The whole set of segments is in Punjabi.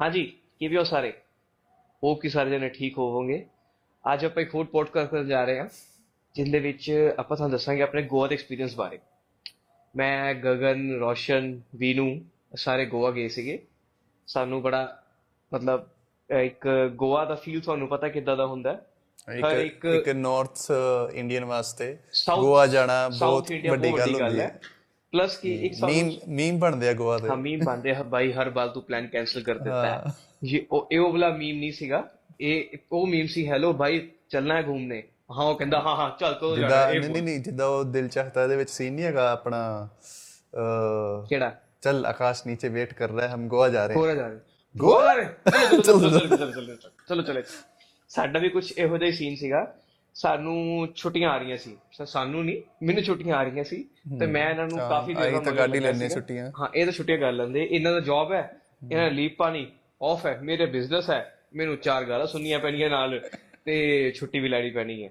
ਹਾਂਜੀ ਕਿਵੇਂ ਹੋ ਸਾਰੇ ਹੋਪ ਕਿ ਸਾਰੇ ਜਣੇ ਠੀਕ ਹੋਵੋਗੇ ਅੱਜ ਆਪਾਂ ਇੱਕ ਹੋਰ ਪੋਡਕਾਸਟ ਕਰਨ ਜਾ ਰਹੇ ਹਾਂ ਜਿੰਦੇ ਵਿੱਚ ਆਪਾਂ ਤੁਹਾਨੂੰ ਦੱਸਾਂਗੇ ਆਪਣੇ ਗੋਆ ਦੇ ਐਕਸਪੀਰੀਅੰਸ ਬਾਰੇ ਮੈਂ ਗਗਨ ਰੋਸ਼ਨ ਵੀਨੂ ਸਾਰੇ ਗੋਆ ਗਏ ਸੀਗੇ ਸਾਨੂੰ ਬੜਾ ਮਤਲਬ ਇੱਕ ਗੋਆ ਦਾ ਫੀਲ ਤੁਹਾਨੂੰ ਪਤਾ ਕਿੱਦਾਂ ਦਾ ਹੁੰਦਾ ਹੈ ਹਰ ਇੱਕ ਇੱਕ ਨਾਰਥ ਇੰਡੀਅਨ ਵਾਸਤੇ ਗੋਆ ਜਾਣਾ ਬਹੁਤ ਵੱਡੀ ਗੱਲ ਹੁੰਦੀ ਹੈ ਹੈ ਪਲੱਸ ਕਿ ਇੱਕ ਸਾਨੂੰ ਮੀਮ ਮੀਮ ਬਣਦੇ ਆ ਗੋਆ ਦੇ ਹਾਂ ਮੀਮ ਬੰਦੇ ਬਾਈ ਹਰ ਬਾਲ ਤੂੰ ਪਲਾਨ ਕੈਨਸਲ ਕਰ ਦਿੱਤਾ ਹੈ ਹਾਂ। ये ਉਹ ਇਹ ਉਹ ਵਾਲਾ ਮੀਮ ਨਹੀਂ ਸੀਗਾ ਇਹ ਉਹ ਮੀਮ ਸੀ ਹੈਲੋ ਭਾਈ ਚੱਲਣਾ ਹੈ ਘੁੰਮਣੇ ਹਾਂ ਉਹ ਕਹਿੰਦਾ ਹਾਂ ਹਾਂ ਚੱਲ ਤੋ ਜਿੱਦਾਂ ਜਾਣਾ ਇਹ ਨਹੀਂ ਨਹੀਂ ਨਹੀਂ ਜਿੱਦਾਂ ਉਹ ਦਿਲ ਚਾਹਤਾ ਦੇ ਵਿੱਚ ਸੀਨ ਨਹੀਂ ਹੈਗਾ ਆਪਣਾ ਅਹ, ਕਿਹੜਾ ਚੱਲ ਆਕਾਸ਼ ਨੀਚੇ ਵੇਟ ਕਰ रहा है हम गोवा जा रहे हैं ਗੋਰਾ ਜਾ ਰਹੇ ਗੋਆ ਜਾ ਰਹੇ ਚਲੋ ਚਲੋ ਚਲੋ ਚਲੋ ਚਲੋ ਚਲੋ ਚਲੋ ਸਾਡਾ ਵੀ ਕੁਝ ਇਹੋ ਜਿਹਾ ਹੀ ਸੀਨ ਸੀਗਾ ਸਾਨੂੰ ਛੁੱਟੀਆਂ ਆ ਰਹੀਆਂ ਸੀ। ਸਾਨੂੰ ਨਹੀਂ ਮੈਨੂੰ ਛੁੱਟੀਆਂ ਆ ਰਹੀਆਂ ਸੀ। ਤੇ ਮੈਂ ਇਹਨਾਂ ਨੂੰ ਕਾਫੀ ਦੇਰ ਦਾ ਲੱਗਾ ਲੈਣੇ ਸੀਗਾ। ਛੁੱਟੀਆਂ। ਹਾਂ ਇਹ ਤਾਂ ਛੁੱਟੀਆਂ ਕਰ ਲੈਂਦੇ। ਇਹਨਾਂ ਦਾ ਜੌਬ ਹੈ ਇਹਨਾਂ ਦਾ ਲੀਵ ਪਾਣੀ ਆਫ ਹੈ ਮੇਰੇ ਬਿਜ਼ਨਸ ਹੈ ਮੈਨੂੰ ਚਾਰ ਗਾਲਾਂ ਸੁਣਨੀਆਂ ਪੈਣੀਆਂ ਨਾਲ ਤੇ ਛੁੱਟੀ ਵੀ ਲੈਣੀ ਪੈਣੀ ਹੈ।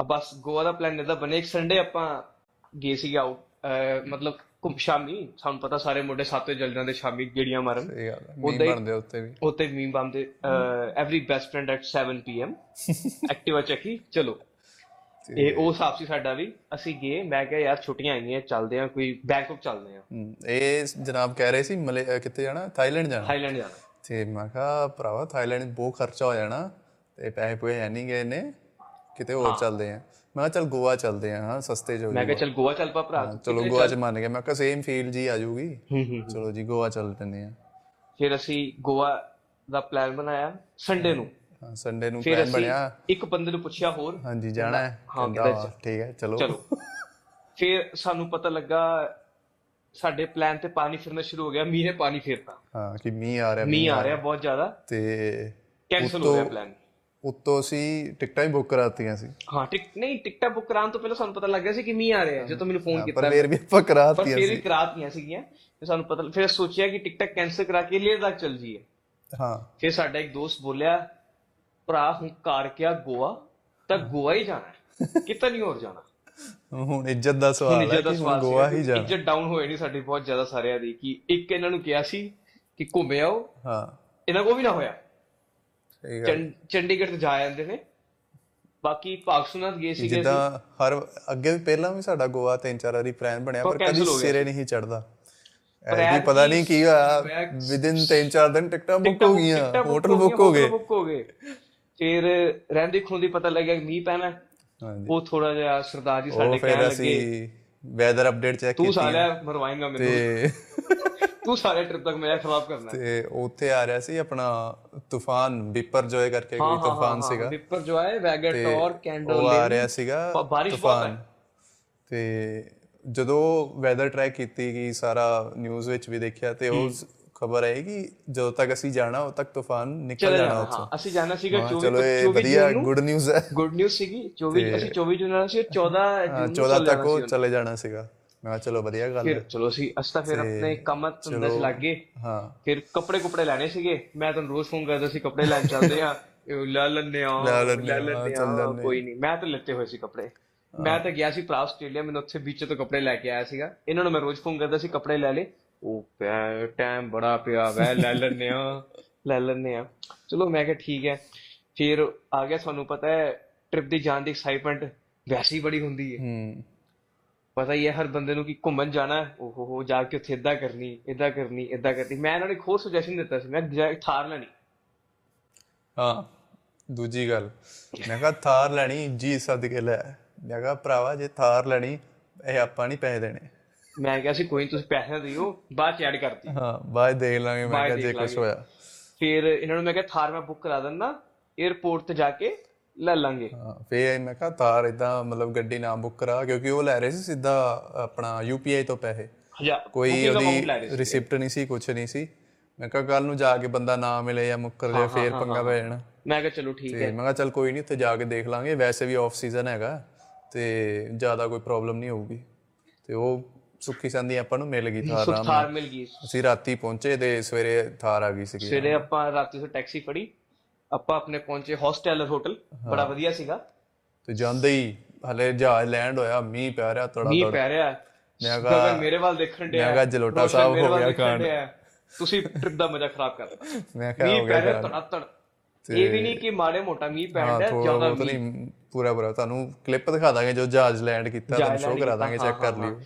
ਆ ਬਸ ਗੋਆ ਦਾ ਪਲਾਨ ਇਹਦਾ ਬਣੇ ਇੱਕ ਸੰਡੇ ਆਪਾਂ ਗਏ ਸੀ ਆਊਟ ਮਤਲਬ ਘੁੰਮ ਸ਼ਾਮੀ ਸਾਨੂੰ ਪਤਾ ਸਾਰੇ ਮੁੰਡੇ ਸੱਤ ਜਲ ਜਾਂਦੇ ਸ਼ਾਮੀ ਗੇੜੀਆਂ ਮਾਰਨ। ਇਹ ਗੱਲ ਮੀਮ ਹੀ- ਬਣਦੇ ਆ ਉੱਤੇ ਵੀ। ਉੱਤੇ ਮੀਮ ਬੰਦੇ every best friend at 7 PM Activa ਚੱਕੀ ਚਲੋ। ਇਹ ਉਹ ਹਿਸਾਬ ਸੀ ਸਾਡਾ ਵੀ ਅਸੀਂ ਗਏ ਮੈਂ ਕਿਹਾ ਯਾਰ ਛੁੱਟੀਆਂ ਆਈਆਂ ਚੱਲਦੇ ਆ ਕੋਈ ਬੈਂਕਾਕ ਚੱਲਦੇ ਆ। ਇਹ ਜਨਾਬ ਕਹਿ ਰਹੇ ਸੀ ਮਲੇ ਕਿੱਥੇ ਜਾਣਾ? ਥਾਈਲੈਂਡ ਜਾਣਾ? ਥਾਈਲੈਂਡ ਜਾਣਾ। ਤੇ ਮੈਂ ਕਿਹਾ ਭਰਾਵਾ ਥਾਈਲੈਂਡ ਬਹੁਤ ਖਰਚਾ ਹੋ ਜਾਣਾ ਤੇ ਪੈਸੇ ਪੂਏ ਹੈ ਨਹੀਂ ਗਏ ਨੇ ਕਿਤੇ ਹੋਰ ਚੱਲਦੇ ਆ। ਮੈਂ ਕਿਹਾ ਚੱਲ ਗੋਆ ਚੱਲਦੇ ਆ ਹਾਂ ਸਸਤੇ ਜੋ ਮੈਂ ਕਿਹਾ ਚੱਲ ਗੋਆ ਚੱਲ ਪਾ ਭਰਾ ਚਲੋ ਗੋਆ 'ਚ ਮੰਨ ਗਿਆ ਮੈਂ ਕਿਹਾ ਸੇਮ ਫੀਲ ਜੀ ਆ ਹੂੰ ਚਲੋ ਜੀ ਗੋਆ ਚੱਲ ਪੈਂਦੇ ਆ। ਫਿਰ ਅਸੀਂ ਗੋਆ ਦਾ ਪਲਾਨ ਬਣਾਇਆ ਸੰਡੇ ਨੂੰ। ਹਾਂ ਸੰਡੇ ਨੂੰ ਪਲਾਨ ਬਣਿਆ। ਇੱਕ ਬੰਦੇ ਨੂੰ ਪੁੱਛਿਆ ਹੋਰ। ਹਾਂਜੀ ਜਾਣਾ ਹੈ। ਹਾਂ, ਠੀਕ ਹੈ ਚਲੋ। ਚਲੋ। ਫਿਰ ਸਾਨੂੰ ਪਤਾ ਲੱਗਾ ਸਾਡੇ ਪਲਾਨ ਤੇ ਪਾਣੀ ਫਿਰਨਾ ਸ਼ੁਰੂ ਹੋ ਗਿਆ ਮੀਂਹ ਨੇ ਪਾਣੀ ਫੇਰਤਾ। ਹਾਂ ਕਿ ਮੀਂਹ ਆ ਰਿਹਾ ਮੀਂਹ ਆ ਰਿਹਾ ਬਹੁਤ ਜ਼ਿਆਦਾ। ਤੇ ਕੈਨਸਲ ਹੋ ਗਿਆ ਪਲਾਨ ਉੱਤੋਂ ਅਸੀਂ ਟਿਕਟਾਂ ਹੀ ਬੁੱਕ ਕਰਾਤੀਆਂ ਸੀ। ਹਾਂ ਟਿਕ ਨਹੀਂ ਟਿਕਟਾਂ ਬੁੱਕ ਕਰਾਉਣ ਤੋਂ ਪਹਿਲਾਂ ਸਾਨੂੰ ਪਤਾ ਲੱਗ ਗਿਆ ਸੀ ਕਿ ਮੀਂਹ ਆ ਰਿਹਾ ਜਦੋਂ ਮੈਨੂੰ ਫੋਨ ਕੀਤਾ। ਪਰ ਫੇਰ ਵੀ ਆਪਾਂ ਪਰ ਕਰਾਤੀਆਂ ਫਿਰ ਵੀ ਸੀ। ਕਰਾਤੀਆਂ ਸੀਗੀਆਂ ਤੇ ਸਾਨੂੰ ਪਤਾ ਫਿਰ ਸੋਚਿਆ ਕਿ ਟਿਕਟਾਂ ਕੈਨਸਲ ਕਰਾ ਕੇ ਲੇਹ ਤੱਕ ਚੱਲ ਜੀਏ ਹਾਂ। ਫਿਰ ਸਾਡਾ ਇੱਕ ਦੋਸਤ ਬੋਲਿਆ ਭਰਾ ਹੁਣ ਕਾਰ ਕਿਆ ਗੋਆ? ਤਾਂ ਗੋਆ ਹੀ ਜਾਣਾ ਕਿਤੇ ਨਹੀਂ ਹੋਰ ਜਾਣਾ। ਹੁਣ ਇੱਜ਼ਤ ਦਾ ਸਵਾਲ ਹੈ ਕਿ ਹੁਣ ਗੋਆ ਹੀ ਸੀ ਜਾਣਾ। ਇੱਜ਼ਤ ਡਾਊਨ ਹੋਏ ਨਹੀਂ ਸਾਡੀ ਬਹੁਤ ਜ਼ਿਆਦਾ ਸਾਰਿਆਂ ਦੀ ਕਿ ਇੱਕ ਇਹਨਾਂ ਨੂੰ ਕਿਹਾ ਸੀ ਕਿ ਘੁੰਮੇ ਆਓ। ਹਾਂ। ਇਹਨਾਂ ਕੋ ਵੀ ਨਾ ਹੋਇਆ। ਚੰਡੀਗੜ੍ਹ ਤੇ ਜਾ ਜਾਂਦੇ ਨੇ। ਬਾਕੀ ਪਾਕਸੂਨਾਥ ਗਏ ਸੀਗੇ ਜਿੱਦਾਂ ਹਰ ਅੱਗੇ ਵੀ ਪਹਿਲਾਂ ਵੀ ਸਾਡਾ ਗੋਆ ਤਿੰਨ ਚਾਰ ਵਾਰੀ ਪਲਾਨ ਬਣਿਆ ਪਰ ਕਦੀ ਸਿਰੇ ਨਹੀਂ ਚੜਦਾ ਪਰ ਐ ਐਤਕੀ ਪਤਾ ਨਹੀਂ ਕੀ ਹੋਇਆ। ਵਿਦਿਨ ਤਿੰਨ ਚਾਰ ਦਿਨ ਟਿਕਟਾਂ ਬੁੱਕ ਹੋ ਗਈਆਂ ਹੋਟਲ ਬੁੱਕ ਹੋ ਗਏ। book ਹੋ ਗਏ। ਫਿਰ ਰਹਿੰਦੀ ਖੁੰਦੀ ਪਤਾ ਲੱਗਿਆ ਕਿ ਮੀਂਹ ਪੈਣਾ। ਉਹ ਥੋੜਾ ਜਿਹਾ ਸਰਦਾਰ ਜੀ ਸਾਡੇ ਕਹਿਣ ਲੱਗੇ ਵੈਦਰ ਅਪਡੇਟ ਚੈੱਕ ਤੂੰ ਕੀਤੀ। ਸਾਲਿਆ ਮਰਵਾਏਂਗਾ ਮੈਨੂੰ। ਤੇ ਸਾਰੇ ਟ੍ਰਿਪ ਤੱਕ ਮੇਰਾ ਖਰਾਬ ਕਰਨਾ। ਤੇ ਉੱਥੇ ਆ ਰਿਹਾ ਸੀ ਆਪਣਾ ਤੂਫਾਨ ਬਿਪਰ ਜੋਏ ਕਰਕੇ ਕੋਈ ਤੂਫਾਨ ਸੀਗਾ। ਵਿਪਰ ਜੋ ਹੈ ਵੈਗੇਟੋਰ ਕੈਂਡਲ ਉਹ ਆ ਰਿਹਾ ਸੀਗਾ ਤੂਫਾਨ। ਤੇ ਜਦੋਂ ਵੈਦਰ ਟਰੈਕ ਕੀਤੀ ਕਿ ਸਾਰਾ ਨਿਊਜ਼ ਵਿੱਚ ਵੀ ਦੇਖਿਆ ਤੇ ਉਹ ਖਬਰ ਆਈ ਕਿ ਜਦੋਂ ਤੱਕ ਅਸੀਂ ਜਾਣਾ ਉਦੋਂ ਤੱਕ ਤੂਫਾਨ ਨਿਕਲ ਜਾਣਾ ਉੱਥੋਂ। ਅਸੀਂ ਜਾਣਾ ਸੀਗਾ ਹਾਂ, 24 ਚਲੋ ਇਹ 24 ਵਧੀਆ ਗੁੱਡ ਨਿਊਜ਼ ਹੈ। ਗੁੱਡ ਨਿਊਜ਼ ਸੀਗੀ 24 ਅਸੀਂ 24 ਜੂਨ ਨਾਲ ਸੀ 14 ਜੂਨ ਨੂੰ 14 ਚਲੇ ਤੱਕ ਉਹ ਚਲੇ ਜਾਣਾ ਸੀਗਾ। ਮੈਂ ਕਿਹਾ ਚਲੋ ਵਧੀਆ ਗੱਲ ਫਿਰ ਚਲੋ ਅਸੀਂ ਅਸੀਂ ਤਾਂ ਫਿਰ ਆਪਣੇ ਕੰਮ ਧੰਦੇ 'ਚ ਲੱਗ। ਗਏ ਹਾਂ। ਫਿਰ ਕੱਪੜੇ ਕੁਪੜੇ ਲੈਣੇ ਸੀਗੇ। ਮੈਂ ਤੁਹਾਨੂੰ ਰੋਜ਼ ਫੋਨ ਕਰਦਾ ਸੀ ਕੱਪੜੇ ਲੈਣ ਚੱਲਦੇ ਆ। ਲੈ ਲੈਣੇ ਆ ਲੈ ਲੈਂਦੇ ਲੈ ਆ, ਕੋਈ ਨਹੀਂ। ਮੈਂ ਤਾਂ ਲੈਤੇ ਹੋਏ ਸੀ ਕੱਪੜੇ। ਮੈਂ ਤਾਂ ਗਿਆ ਸੀ ਭਰਾ ਆਸਟ੍ਰੇਲੀਆ ਮੈਨੂੰ ਉੱਥੇ ਵਿੱਚ ਤੋਂ ਕੱਪੜੇ ਲੈ ਕੇ ਆਇਆ ਸੀਗਾ। ਇਹਨਾਂ ਨੂੰ ਮੈਂ ਰੋਜ਼ ਫੋਨ ਕਰਦਾ ਸੀ ਕੱਪੜੇ ਲੈ ਲੈ। ਉਹ ਪਿਆ ਟਾਈਮ ਬੜਾ ਪਿਆ ਵੈ ਲੈ ਲੈਣੇ ਆ ਲੈ ਲੈਣੇ ਆ। ਚਲੋ ਮੈਂ ਕਿਹਾ ਠੀਕ ਹੈ। ਫਿਰ ਆ ਗਿਆ ਤੁਹਾਨੂੰ ਪਤਾ ਹੈ ਟ੍ਰਿਪ ਦੀ ਜਾਣ ਦੀ ਐਕਸਾਈਟਮੈਂਟ ਵੈਸੇ ਬੜੀ ਹੁੰਦੀ ਹੈ। ਹੂੰ। ਪਤਾ ਹੀ ਹੈ ਹਰ ਬੰਦੇ ਨੂੰ ਕਿ ਘੁੰਮਣ ਜਾਣਾ ਓਹ ਹੋ ਜਾ ਕੇ ਉੱਥੇ ਇਦਾਂ ਕਰਨੀ ਇਦਾਂ ਕਰਨੀ ਇਦਾਂ ਕਰਨੀ। ਮੈਂ ਇਹਨਾਂ ਨੂੰ ਇੱਕ ਹੋਰ ਸੁਜੈਸ਼ਨ ਦਿੱਤਾ ਸੀ ਮੈਂ ਥਾਰ ਲੈਣੀ। ਹਾਂ ਦੂਜੀ ਗੱਲ। ਮੈਂ ਕਿਹਾ ਥਾਰ ਲੈਣੀ ਜੀ ਸਦਕੇ ਲੈ। ਮੈਂ ਕਿਹਾ ਭਰਾਵਾ ਜੇ ਥਾਰ ਲੈਣੀ ਇਹ ਆਪਾਂ ਨਹੀਂ ਪੈਸੇ ਦੇਣੇ। ਮੈਂ ਕਿਹਾ ਸੀ ਕੋਈ ਤੁਸੀਂ ਪੈਸੇ ਨਾ ਦਿਓ ਬਾਅਦ ਚ ਐਡ ਕਰਤੀ। ਹਾਂ ਬਾਅਦ ਦੇਖ ਲਾਂਗੇ ਮੈਂ ਕਿਹਾ ਜੇ ਕੁਝ। ਹੋਇਆ। ਫਿਰ ਇਹਨਾਂ ਨੂੰ ਮੈਂ ਕਿਹਾ ਥਾਰ ਮੈਂ ਬੁੱਕ ਕਰਾ ਦਿੰਦਾ 에어ਪੋਰਟ ਤੇ ਜਾ ਕੇ। ਲੈ ਲਾਂਗੇ। ਹਾਂ ਫੇਰ ਮੈਂ ਕਿਹਾ ਥਾਰ ਇਦਾਂ ਮਤਲਬ ਗੱਡੀ ਨਾ ਬੁੱਕ ਕਰਾ ਕਿਉਂਕਿ ਉਹ ਲੈ ਰਹੇ ਸੀ ਸਿੱਧਾ ਆਪਣਾ ਯੂਪੀਆਈ ਤੋਂ ਪੈਸੇ। ਕੋਈ ਉਹਦੀ ਸੀ। ਰਿਸਿਪਟ ਨਹੀਂ ਸੀ ਕੁਝ ਨਹੀਂ ਸੀ। ਮੈਂ ਕਿਹਾ ਕੱਲ ਨੂੰ ਜਾ ਕੇ ਬੰਦਾ ਨਾ ਮਿਲੇ ਜਾਂ ਮੁੱਕਰ ਜਾਏ ਫੇਰ ਪੰਗਾ ਪੈ ਜਾਣਾ। ਮੈਂ ਕਿਹਾ ਚਲੋ ਠੀਕ ਹੈ। ਮੈਂ ਕਿਹਾ ਚੱਲ ਕੋਈ ਨਹੀਂ ਉੱਥੇ ਜਾ ਕੇ ਦੇਖ ਲਾਂਗੇ। ਵੈਸੇ ਵੀ ਆਫ ਸੀਜ਼ਨ ਹੈਗਾ ਤੇ ਜ਼ਿਆਦਾ ਕੋਈ ਪ੍ਰੋਬਲਮ ਨਹੀਂ ਹੋਊਗੀ। ਤੇ ਉਹ ਸੁੱਖੀ ਸੰਦੀ ਆਪਾਂ ਨੂੰ ਮਿਲ ਗਈ ਥਾਰ ਆਰਾਮ ਥਾਰ ਮਿਲ ਗਈ। ਅਸੀਂ ਰਾਤੀ ਪਹੁੰਚੇ ਤੇ ਸਵੇਰੇ ਥਾਰ ਆ ਗਈ ਸੀਗੀ। ਸਵੇਰੇ ਆਪਾਂ ਰਾਤੀ ਤੋਂ ਟੈਕਸੀ ਫੜੀ। ਆਪਾਂ ਆਪਣੇ ਪਹੁੰਚੇ ਹੌਸਟੈਲਰ ਹੋਟਲ ਬੜਾ ਵਧੀਆ ਸੀਗਾ। ਤੇ ਜਾਂਦੇ ਹੀ ਹਲੇ ਜਹਾਜ਼ ਲੈਂਡ ਹੋਇਆ ਮੀਂਹ ਪੈ ਰਿਹਾ ਤੜਾ ਮੀਂਹ ਤੜ ਪੈ ਰਿਹਾ। ਮੈਂ ਗਗਨ ਮੇਰੇ ਵੱਲ ਦੇਖਣ ਡਿਆ। ਮੈਂ ਕਿਹਾ ਜਲੋਟਾ ਸਾਹਿਬ ਹੋ ਗਿਆ ਕਾਂਡ। ਤੁਸੀਂ ਟ੍ਰਿਪ ਦਾ ਮਜ਼ਾ ਖਰਾਬ ਕਰ ਦਿੱਤਾ ਮੈਂ ਕਿਹਾ ਹੋ ਮੀਂਹ ਗਿਆ ਪੈ ਖਰਾਬ। ਧੜਾ ਧੜ ਇਹ ਵੀ ਨਹੀਂ ਕਿ ਮਾੜੇ ਮੋਟਾ ਮੀਂਹ ਪੈਣ ਥੋੜਾ ਜ਼ਿਆਦਾ ਮੀਂਹ। ਨਹੀਂ ਪੂਰਾ ਪੂਰਾ ਤੁਹਾਨੂੰ ਕਲਿੱਪ ਦਿਖਾ ਦਾਂਗੇ ਜੋ ਜਹਾਜ਼ ਲੈਂਡ ਕੀਤਾ ਤੁਹਾਨੂੰ ਸ਼ੋਅ ਕਰਾ ਦਾਂਗੇ ਚੈੱਕ ਕਰ ਲਿਓ।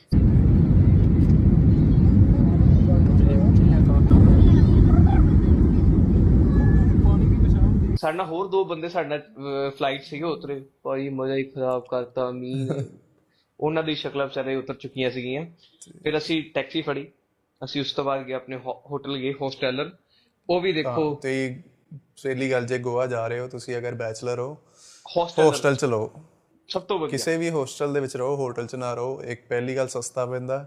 ਸਾਡੇ ਨਾਲ ਹੋਰ ਦੋ ਬੰਦੇ ਸਾਡੇ ਨਾਲ ਫਲਾਈਟ ਸੀਗੇ ਉਤਰੇ। ਭਾਈ ਮਜ਼ਾ ਹੀ ਖਰਾਬ ਕਰਤਾ ਮੀਂਹ। ਉਹਨਾਂ ਦੀ ਸ਼ਕਲਾਂ ਵਿਚਾਰੇ ਉਤਰ ਚੁੱਕੀਆਂ ਸੀਗੀਆਂ। ਫਿਰ ਅਸੀਂ ਟੈਕਸੀ ਫੜੀ। ਅਸੀਂ ਉਸ ਤੋਂ ਬਾਅਦ ਗਏ ਆਪਣੇ ਹੋਟਲ ਗਏ ਹੋਸਟੈਲਰ ਉਹ ਵੀ ਦੇਖੋ ਤੇ ਪਹਿਲੀ ਗੱਲ ਜੇ ਗੋਆ ਜਾ ਰਹੇ ਹੋ ਤੁਸੀਂ ਅਗਰ ਬੈਚਲਰ ਹੋ ਹੋਸਟਲ ਚ ਲਓ। ਸਭ ਤੋਂ ਵਧੀਆ। ਕਿਸੇ ਵੀ ਹੋਸਟਲ ਦੇ ਵਿੱਚ ਰਹੋ ਹੋਟਲ ਚ ਨਾ ਰਹੋ। ਇੱਕ ਪਹਿਲੀ ਗੱਲ ਸਸਤਾ ਪੈਂਦਾ।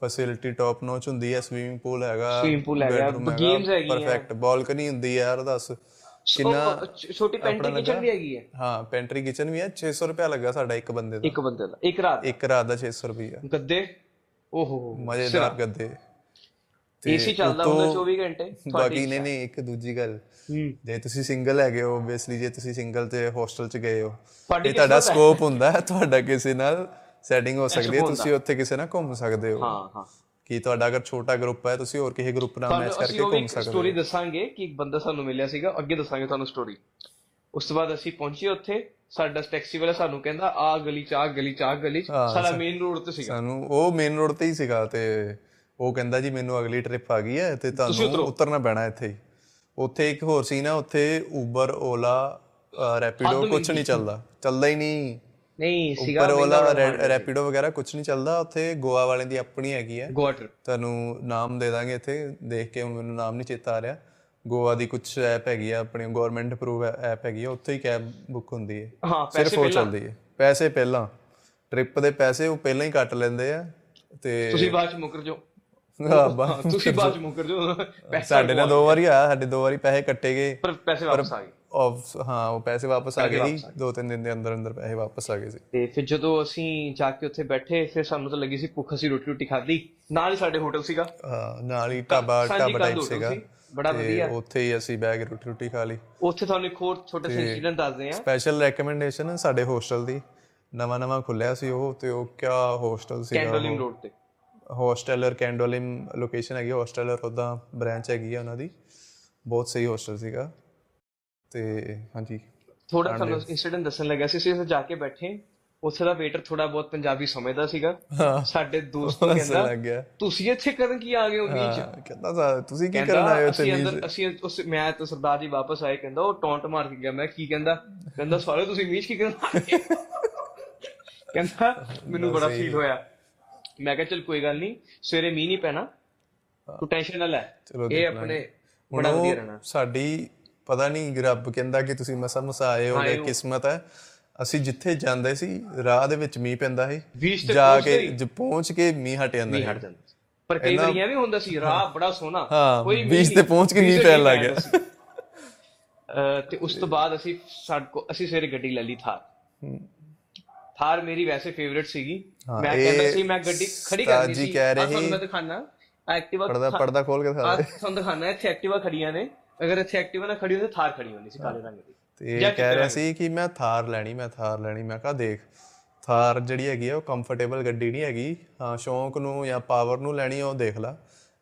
ਫੈਸਿਲਿਟੀ ਟੌਪ ਨੋਚ ਹੁੰਦੀ ਹੈ ਸਵੀਮਿੰਗ ਪੂਲ ਹੈਗਾ Swimming pool ਹੈਗਾ, games ਹੈਗੀਆਂ। ਪਰਫੈਕਟ ਬਾਲਕਨੀ ਹੁੰਦੀ ਹੈ ਯਾਰ ਦੱਸ। ਕਿੰਨਾ ਛੋਟੀ ਪੈਂਟਰੀ ਕਿਚਨ ਵੀ ਹੈਗੀ ਹੈ। ਹਾਂ ਪੈਂਟਰੀ ਕਿਚਨ ਵੀ ਹੈ 600 ਰੁਪਿਆ ਲੱਗਾ ਸਾਡਾ ਇੱਕ ਬੰਦੇ ਦਾ। ਇੱਕ ਬੰਦੇ ਦਾ ਇੱਕ ਰਾਤ ਇੱਕ ਰਾਤ ਦਾ 600 ਰੁਪਿਆ ਗੱਦੇ? ਓਹੋ ਮਜ਼ੇਦਾਰ ਗੱਦੇ। ਏਸੀ ਚੱਲਦਾ ਹੁੰਦਾ 24 ਘੰਟੇ ਬਾਕੀ ਨਹੀਂ ਨਹੀਂ ਇੱਕ ਦੂਜੀ ਗੱਲ। ਜੇ ਤੁਸੀਂ ਸਿੰਗਲ ਹੈਗੇ ਹੋ ਓਬਵੀਅਸਲੀ ਜੇ ਤੁਸੀਂ ਸਿੰਗਲ ਤੇ ਹੋਸਟਲ ਚ ਗਏ ਹੋ ਇਹ ਤੁਹਾਡਾ ਸਕੋਪ ਹੁੰਦਾ ਹੈ ਤੁਹਾਡਾ ਕਿਸੇ ਨਾਲ ਸੈਟਿੰਗ ਹੋ ਸਕਦੀ ਹੈ ਤੁਸੀਂ ਉੱਥੇ ਕਿਸੇ ਨਾਲ ਘੁੰਮ ਸਕਦੇ ਹੋ। ਹਾਂ ਹਾਂ। ਕਿ ਤੁਹਾਡਾ ਅਗਰ ਛੋਟਾ ਗਰੁੱਪ ਹੈ ਤੁਸੀਂ ਹੋਰ ਕਿਸੇ ਗਰੁੱਪ ਨਾਲ ਮੈਚ ਕਰਕੇ ਘੁੰਮ ਸਕਦੇ ਹੋ। ਸਟੋਰੀ ਦੱਸਾਂਗੇ ਕਿ ਇੱਕ ਬੰਦਾ ਸਾਨੂੰ ਮਿਲਿਆ ਸੀਗਾ ਅੱਗੇ ਦੱਸਾਂਗੇ ਤੁਹਾਨੂੰ ਸਟੋਰੀ ਉਸ ਤੋਂ ਬਾਅਦ ਅਸੀਂ ਪਹੁੰਚੇ ਉੱਥੇ ਸਾਡਾ ਟੈਕਸੀ ਵਾਲਾ ਸਾਨੂੰ ਕਹਿੰਦਾ ਆ ਗਲੀ ਚ ਆ ਗਲੀ ਚ ਆ ਗਲੀ ਚ। ਸਾਡਾ ਮੇਨ ਰੋਡ ਤੇ ਸੀਗਾ। ਸਾਨੂੰ ਉਹ ਮੇਨ ਰੋਡ ਤੇ ਹੀ ਸੀਗਾ ਤੇ ਉਹ ਕਹਿੰਦਾ ਜੀ ਮੈਨੂੰ ਅਗਲੀ ਟ੍ਰਿਪ ਆ ਗਈ ਹੈ ਤੇ ਤੁਹਾਨੂੰ ਉਤਰਨਾ ਪੈਣਾ ਇੱਥੇ ਹੀ। ਉੱਥੇ ਇੱਕ ਹੋਰ ਸੀ ਨਾ ਉੱਥੇ ਉਬਰ ਓਲਾ ਰੈਪਿਡੋ ਕੁਝ ਨਹੀਂ ਚੱਲਦਾ। ਚੱਲਦਾ ਹੀ ਨਹੀਂ। ਨਹੀਂ ਸੀਗਾ ਉਬਰ ਓਲਾ ਰੈਪਿਡੋ ਵਗੈਰਾ ਕੁਝ ਨਹੀਂ ਚੱਲਦਾ ਉੱਥੇ ਗੋਆ ਵਾਲਿਆਂ ਦੀ ਆਪਣੀ ਹੈਗੀ ਹੈ। ਗੋਆ ਟ੍ਰਿਪ ਤੁਹਾਨੂੰ ਨਾਮ ਦੇ ਦਾਂਗੇ ਇੱਥੇ ਦੇਖ ਕੇ ਮੈਨੂੰ ਨਾਮ ਨਹੀਂ ਚੇਤਾ ਆ ਰਿਹਾ। ਗੋਆ ਦੀ ਕੁਝ ਐਪ ਹੈਗੀ ਆ ਆਪਣੀ ਗਵਰਨਮੈਂਟ ਅਪਰੂਵ ਐਪ ਹੈਗੀ ਆ ਉੱਥੇ ਹੀ ਕੈਬ ਬੁੱਕ ਹੁੰਦੀ ਹੈ। ਹਾਂ ਸਿਰਫ ਪੈਸੇ ਪਹਿਲਾਂ। ਚੱਲਦੀ ਹੈ। ਪੈਸੇ ਪਹਿਲਾਂ। ਟ੍ਰਿਪ ਦੇ ਪੈਸੇ ਉਹ ਪਹਿਲਾਂ ਹੀ ਕੱਟ ਲੈਂਦੇ ਆ ਤੇ ਤੁਸੀਂ ਬਾਅਦ ਚ ਮੁਕਰ ਜਾਓ। ਹਾਂ, ਤੁਸੀਂ ਬਾਅਦ ਚ ਮੁਕਰ ਜਾਓ। ਸਾਡੇ ਨਾਲ ਦੋ ਵਾਰੀ ਆਇਆ ਸਾਡੇ ਦੋ ਵਾਰੀ ਪੈਸੇ ਕੱਟੇ ਗਏ। ਪਰ ਪੈਸੇ ਵਾਪਸ ਆ ਗਏ। ਆਫ ਹਾਂ ਉਹ ਪੈਸੇ ਵਾਪਸ ਆ ਗਏ ਸੀ ਦੋ ਤਿੰਨ ਦਿਨ ਦੇ ਅੰਦਰ ਅੰਦਰ ਪੈਸੇ ਵਾਪਸ ਆ ਗਏ ਸੀ। ਤੇ ਫਿਰ ਜਦੋਂ ਅਸੀਂ ਜਾ ਕੇ ਉੱਥੇ ਬੈਠੇ ਫਿਰ ਸਾਨੂੰ ਤਾਂ ਲੱਗੀ ਸੀ ਭੁੱਖ ਅਸੀਂ ਰੋਟੀ ਰੋਟੀ ਖਾਧੀ। ਨਾਲ ਹੀ ਸਾਡੇ ਹੋਟਲ ਸੀਗਾ। ਹਾਂ ਨਾਲ ਹੀ ਢਾਬਾ ਢਾਬਾ ਟਾਈਪ ਸੀਗਾ। ਸੀ, ਬੜਾ ਵਧੀਆ। ਉੱਥੇ ਹੀ ਅਸੀਂ ਕੇ ਰੋਟੀ ਰੋਟੀ ਖਾ ਲਈ। ਉੱਥੇ ਤੁਹਾਨੂੰ ਇੱਕ ਹੋਰ ਛੋਟਾ ਜਿਹਾ ਇੰਸੀਡੈਂਟ ਦੱਸਦੇ ਆ ਸਪੈਸ਼ਲ ਰეკਮੈਂਡੇਸ਼ਨ ਸਾਡੇ ਹੋਸਟਲ ਦੀ। ਨਵਾਂ ਨਵਾਂ ਖੁੱਲਿਆ ਸੀ ਉਹ ਤੇ ਉਹ ਕਿਆ ਹੋਸਟਲ ਸੀਗਾ ਕੈਂਡੋਲਿੰਗ ਰੋਡ ਤੇ। ਹੋਸਟਲਰ ਕੈਂਡੋਲਿਮ ਲੋਕੇਸ਼ਨ ਹੈਗੀ ਹੋਸਟਲਰ ਉਹਦਾ ਬ੍ਰਾਂਚ ਹੈਗੀ ਆ ਉਹਨਾਂ ਦੀ। ਬਹੁਤ ਸਹੀ ਹੋਸਟਲ ਸੀਗਾ। ਤੇ ਹਾਂਜੀ। ਥੋੜਾ ਤੁਹਾਨੂੰ ਇੰਸੀਡੈਂਟ ਦੱਸਣ ਲੱਗਾ ਸੀ ਅਸੀਂ ਜਾ ਕੇ ਬੈਠੇ। ਉੱਥੇ ਦਾ ਵੇਟਰ ਥੋੜਾ ਬਹੁਤ ਪੰਜਾਬੀ ਸਮਝਦਾ ਸੀਗਾ। ਸਾਡੇ ਦੋਸਤ ਨੂੰ ਕਹਿੰਦਾ ਤੁਸੀਂ ਇੱਥੇ ਕਰਨ ਕੀ ਆ ਗਏ ਹੋ ਮੀਂਹ ਚ? ਹਾਂ, ਕਹਿੰਦਾ ਤੁਸੀਂ ਕੀ ਕਰਨ ਆਏ ਹੋ ਇੱਥੇ ਅੰਦਰ ਅਸੀਂ ਉਸ ਮੈਂ ਤੇ ਸਰਦਾਰ ਜੀ ਵਾਪਸ ਆਏ ਕਹਿੰਦਾ ਉਹ ਟੌਂਟ ਮਾਰ ਕੇ ਗਿਆ। ਮੈਂ ਕੀ ਕਹਿੰਦਾ? ਕਹਿੰਦਾ ਸਾਰੇ ਤੁਸੀਂ ਮੀਂਹ 'ਚ ਕੀ ਕਰਨ ਆ ਗਏ ਕਹਿੰਦਾ ਮੈਨੂੰ ਬੜਾ ਫੀਲ ਹੋਇਆ। ਮੈਂ ਕਿਹਾ ਚਲ ਕੋਈ ਗੱਲ ਨਹੀਂ ਸਵੇਰੇ ਮੀਂਹ ਨਹੀਂ ਪੈਣਾ। ਤੂੰ ਟੈਨਸ਼ਨ ਨਾ ਲੈ। ਇਹ ਆਪਣੇ ਬੜਾ ਵਧੀਆ ਰਹਿਣਾ। ਸਾਡੀ ਪਤਾ ਨਹੀਂ ਰੱਬ ਕਹਿੰਦਾ ਕਿ ਤੁਸੀਂ ਮਸਾ ਮਸਾ ਆਏ ਹੋਗੇ ਕਿਸਮਤ ਹੈ। ਅਸੀਂ ਜਿੱਥੇ ਜਾਂਦੇ ਸੀ ਰਾਹ ਦੇ ਵਿੱਚ ਮੀਂਹ ਪੈਂਦਾ ਸੀ। ਜਾ ਕੇ ਜ- ਪਹੁੰਚ ਕੇ ਮੀਂਹ ਹਟ ਜਾਂਦਾ ਸੀ। ਹਟ ਜਾਂਦਾ ਸੀ। ਪਰ ਕਈ ਵਾਰੀ ਇਹ ਵੀ ਹੁੰਦਾ ਸੀ ਰਾਹ ਬੜਾ ਸੋਹਣਾ। ਹਾਂ, ਕੋਈ ਬੀਚ ਤੇ ਪਹੁੰਚ ਕੇ ਮੀਂਹ ਪੈਣ ਲੱਗ ਗਿਆ। ਤੇ ਉਸ ਤੋਂ ਬਾਅਦ ਅਸੀਂ ਸਾਡੇ ਕੋ ਅਸੀਂ ਸਵੇਰੇ ਗੱਡੀ ਲੈ ਲਈ ਥਾਰ। ਥਾਰ ਮੇਰੀ ਵੈਸੇ ਫੇਵਰਿਟ ਸੀਗੀ। ਮੈਂ ਕਹਿੰਦਾ ਸੀ ਮੈਂ ਗੱਡੀ ਖੜੀ ਕਰਨੀ ਜੀ ਸੀ। ਕਹਿ ਆਹ ਰਹੇ ਸੀ- ਮੈਂ ਦਿਖਾਣਾ ਐਕਟਿਵਾ ਪਰਦਾ ਪਰਦਾ ਖੋਲ ਕੇ ਦਿਖਾ ਦੇ। ਤੁਹਾਨੂੰ ਦਿਖਾਣਾ ਇੱਥੇ ਐਕਟਿਵਾ ਖੜੀਆਂ ਨੇ। ਅਗਰ ਇੱਥੇ ਐਕਟਿਵਾ ਨਾ ਖੜੀ ਹੁੰਦੀ ਥਾਰ ਖੜੀ ਹੁੰਦੀ ਸੀ ਕਾਲੇ ਰੰਗ ਦੀ। ਤੇ ਇਹ ਕਹਿ ਰਿਹਾ ਸੀ ਕਿ ਮੈਂ ਥਾਰ ਲੈਣੀ ਮੈਂ ਥਾਰ ਲੈਣੀ ਮੈਂ ਕਿਹਾ ਦੇਖ ਥਾਰ ਜਿਹੜੀ ਹੈਗੀ ਆ ਉਹ ਕੰਫਰਟੇਬਲ ਗੱਡੀ ਨਹੀਂ ਹੈਗੀ। ਹਾਂ ਸ਼ੌਂਕ ਨੂੰ ਜਾਂ ਪਾਵਰ ਨੂੰ ਲੈਣੀ ਉਹ ਦੇਖ ਲੈ।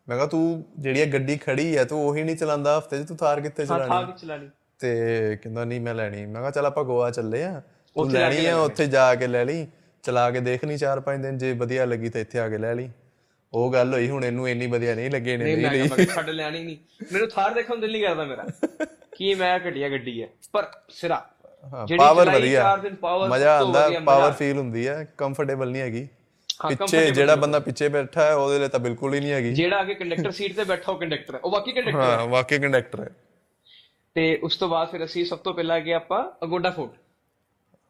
ਮੈਂ ਕਿਹਾ ਤੂੰ ਜਿਹੜੀ ਗੱਡੀ ਖੜੀ ਹੈ ਤੂੰ ਉਹੀ ਨਹੀਂ ਚਲਾਉਂਦਾ ਹਫ਼ਤੇ 'ਚ ਤੂੰ ਥਾਰ ਕਿੱਥੇ ਚਲਾਣੀ ਥਾਰ ਵੀ ਚਲਾ ਲਈ ਤੇ ਕਹਿੰਦਾ ਨਹੀਂ ਮੈਂ ਲੈਣੀ। ਮੈਂ ਕਿਹਾ ਚੱਲ ਆਪਾਂ ਗੋਆ ਚੱਲੇ ਆ। ਤੂੰ ਲੈਣੀ ਆ ਉੱਥੇ ਜਾ ਕੇ ਲੈ ਲਈ। ਚਲਾ ਕੇ ਦੇਖ ਲਈ 4-5 ਦਿਨ ਜੇ ਵਧੀਆ ਲੱਗੀ ਤਾਂ ਇੱਥੇ ਆ ਕੇ ਲੈ ਲਈ। ਉਹ ਗੱਲ ਹੋਈ ਹੁਣ ਇਹਨੂੰ ਇੰਨੀ ਵਧੀਆ ਨਹੀਂ ਲੱਗੀ ਇਹਨੇ ਨਹੀਂ ਨਹੀਂ ਮੈਂ ਲਈ। ਮੈਂ ਛੱਡ ਲੈਣੀ ਨਹੀਂ। ਮੈਨੂੰ ਥਾਰ ਦੇਖਣ ਨੂੰ ਦਿਲ ਨਹੀਂ ਕਰਦਾ ਮੇਰਾ। ਕੀ ਮੈਂ ਘਟੀਆ ਗੱਡੀ ਹੈ ਪਰ ਸਿਰਾ। ਹਾਂ ਪਾਵਰ ਵਧੀਆ। ਚਾਰ ਦਿਨ power ਮਜ਼ਾ ਆਉਂਦਾ। ਪਾਵਰ ਫੀਲ ਹੁੰਦੀ ਹੈ ਕੰਫਰਟੇਬਲ ਨਹੀਂ ਹੈਗੀ। ਹਾਂ, ਪਿੱਛੇ ਜਿਹੜਾ ਬੰਦਾ ਪਿੱਛੇ ਬੈਠਾ ਹੈ ਉਹਦੇ ਲਈ ਤਾਂ ਬਿਲਕੁਲ ਹੀ ਨਹੀਂ ਹੈਗੀ। ਜਿਹੜਾ ਅੱਗੇ ਕੰਡਕਟਰ ਸੀਟ ਤੇ ਬੈਠਾ ਉਹ ਕੰਡਕਟਰ ਹੈ। ਉਹ ਬਾਕੀ ਕੰਡਕਟਰ ਹਾਂ ਵਾਕਈ ਕੰਡਕਟਰ ਹੈ। ਤੇ ਉਸ ਤੋਂ ਬਾਅਦ ਫਿਰ ਅਸੀਂ ਸਭ ਤੋਂ ਪਹਿਲਾਂ ਗਏ ਆਪਾਂ ਅਗੋਡਾ ਫੋਰਟ।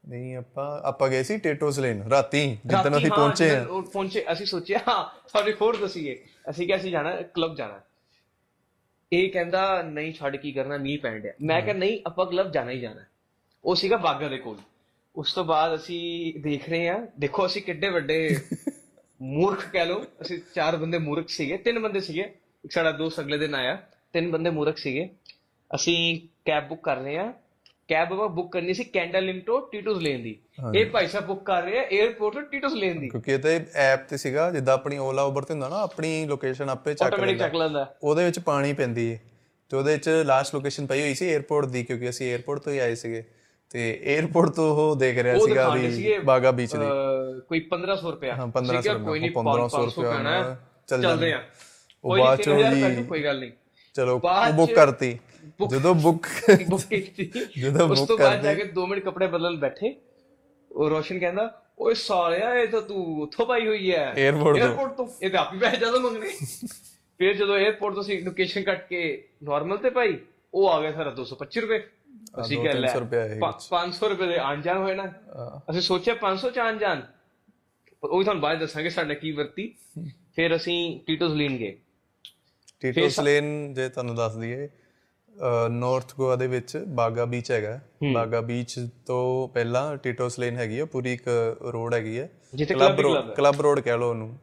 ਨਹੀਂ ਆਪਾਂ ਆਪਾਂ ਗਏ ਸੀ ਟੇਟੋਸ ਲੇਨ ਰਾਤੀ ਜਿੱਦਣ ਅਸੀਂ ਪਹੁੰਚੇ ਉਹ ਪਹੁੰਚੇ ਅਸੀਂ ਸੋਚਿਆ ਹਾਂ ਤੁਹਾਡੇ ਹੋਰ ਦਸੀਏ। ਅਸੀਂ ਕਿਹਾ ਅਸੀਂ ਜਾਣਾ ਕਲੱਬ ਜਾਣਾ। ਇਹ ਕਹਿੰਦਾ ਨਹੀਂ ਛੱਡ ਕੀ ਕਰਨਾ ਮੀਂਹ ਪੈਣ ਡਿਆ। ਮੈਂ ਕਿਹਾ ਨਹੀਂ ਆਪਾਂ ਕਲੱਬ ਜਾਣਾ ਹੀ ਜਾਣਾ। ਉਹ ਸੀਗਾ ਬਾਗਾ ਦੇ ਕੋਲ। ਉਸ ਤੋਂ ਬਾਅਦ ਅਸੀਂ ਦੇਖ ਰਹੇ ਹਾਂ ਦੇਖੋ ਅਸੀਂ ਕਿੱਡੇ ਵੱਡੇ ਮੂਰਖ ਕਹਿ ਲਓ। ਅਸੀਂ ਚਾਰ ਬੰਦੇ ਮੂਰਖ ਸੀਗੇ ਤਿੰਨ ਬੰਦੇ ਸੀਗੇ। ਇੱਕ ਸਾਡਾ ਦੋਸਤ ਅਗਲੇ ਦਿਨ ਆਇਆ ਤਿੰਨ ਬੰਦੇ ਮੂਰਖ ਸੀਗੇ। ਅਸੀਂ ਕੈਬ ਬੁੱਕ ਕਰ ਰਹੇ ਹਾਂ। ਕੈਬ ਆਪਾਂ ਬੁੱਕ ਕਰਨੀ ਸੀ ਕੈਂਡਲ ਲਿੰਕ ਤੋਂ ਟੀਟੂਸ ਲੈਣ ਦੀ। ਇਹ ਭਾਈ ਸਾਹਿਬ ਬੁੱਕ ਕਰ ਰਹੇ ਆ 에어ਪੋਰਟ ਤੋਂ ਟੀਟੂਸ ਲੈਣ ਦੀ। ਕਿਉਂਕਿ ਇਹ ਤੇ ਐਪ ਤੇ ਸੀਗਾ ਜਿੱਦਾਂ ਆਪਣੀ ਓਲਾ ਉਬਰ ਤੇ ਹੁੰਦਾ ਨਾ ਆਪਣੀ ਲੋਕੇਸ਼ਨ ਆਪੇ ਚੱਕ ਆਟੋਮੈਟਿਕ ਚੱਕ ਲੈਂਦਾ। ਉਹਦੇ ਵਿੱਚ ਪਾਣੀ ਪੈਂਦੀ ਹੈ ਤੇ ਉਹਦੇ ਵਿੱਚ ਲਾਸਟ ਲੋਕੇਸ਼ਨ ਪਈ ਹੋਈ ਸੀ 에어ਪੋਰਟ ਦੀ ਕਿਉਂਕਿ ਅਸੀਂ 에어ਪੋਰਟ ਤੋਂ ਹੀ ਆਏ ਸੀਗੇ। ਤੇ 에어ਪੋਰਟ ਤੋਂ ਉਹ ਦੇਖ ਰਿਹਾ ਸੀਗਾ ਵੀ ਬਾਗਾ ਬੀਚ ਦੀ। ਕੋਈ 1500 ਰੁਪਿਆ ਹਾਂ 1500 ਕੋਈ ਨਹੀਂ 1500 ਰੁਪਿਆ ਚੱਲਦੇ ਆ। ਉਹ ਬਾਅਦ ਚੋਂ ਜੀ ਕੋਈ ਗੱਲ ਨਹੀਂ ਚਲੋ ਉਹ ਬੁੱਕ ਕਰਤੀ। ਜਦੋਂ ਬੁੱਕ ਬੁੱਕ ਕੀਤੀ। ਜਦੋਂ ਉਸ book ਤੋਂ ਬਾਅਦ ਜਾ ਕੇ 2 ਮਿੰਟ ਕੱਪੜੇ ਬਦਲਣ ਬੈਠੇ। ਉਹ ਰੋਸ਼ਨ ਕਹਿੰਦਾ ਓਏ ਸਾਲਿਆ ਇਹ ਤਾਂ ਤੂੰ ਉੱਥੋਂ ਪਾਈ ਹੋਈ ਹੈ Airport ਤੋਂ। Airport ਤੋਂ। ਇਹ ਤਾਂ ਆਪ ਪੈਸੇ ਜ਼ਿਆਦਾ ਮੰਗਣੇ। ਫਿਰ ਜਦੋਂ 에어ਪੋਰਟ ਤੋਂ ਸੀ ਲੋਕੇਸ਼ਨ ਕੱਟ ਕੇ ਨਾਰਮਲ ਤੇ ਪਾਈ ਉਹ ਆ ਗਿਆ ਸਾਰਾ 225 ਰੁਪਏ। ਅਸੀਂ ਕਹਿ ਲੈ ਸੌ ਰੁਪਏ ਆਏ 500 ਰੁਪਏ ਦੇ ਆਣ ਜਾਣ ਹੋਏ ਨਾ। ਅਸੀਂ ਸੋਚਿਆ 500 ਚ ਆਣ ਜਾਣ ਪਰ ਉਹ ਵੀ ਤੁਹਾਨੂੰ ਬਾਅਦ ਦੱਸਾਂਗੇ ਸਾਡਾ ਕੀ ਵਰਤੀ। ਫਿਰ ਅਸੀਂ ਟੀਟੋਸ ਲੀਨ ਗਏ। ਟੀਟੋਸ ਲੇਨ ਜੇ ਤੁਹਾਨੂੰ ਦੱਸ ਦਈਏ ਨਾਰਥ ਗੋਆ ਦੇ ਵਿੱਚ ਬਾਗਾ ਬੀਚ ਹੈਗਾ ਬਾਗਾ ਬੀਚ ਤੋਂ ਪਹਿਲਾਂ ਟੀਟੋਸ ਲੇਨ ਹੈਗੀ ਹੈ ਪੂਰੀ ਇੱਕ ਰੋਡ ਹੈਗੀ ਹੈ। ਜਿੱਥੇ ਕਲੱਬ ਕਲੱਬ ਰੋਡ ਕਹਿ ਲਓ ਉਹਨੂੰ।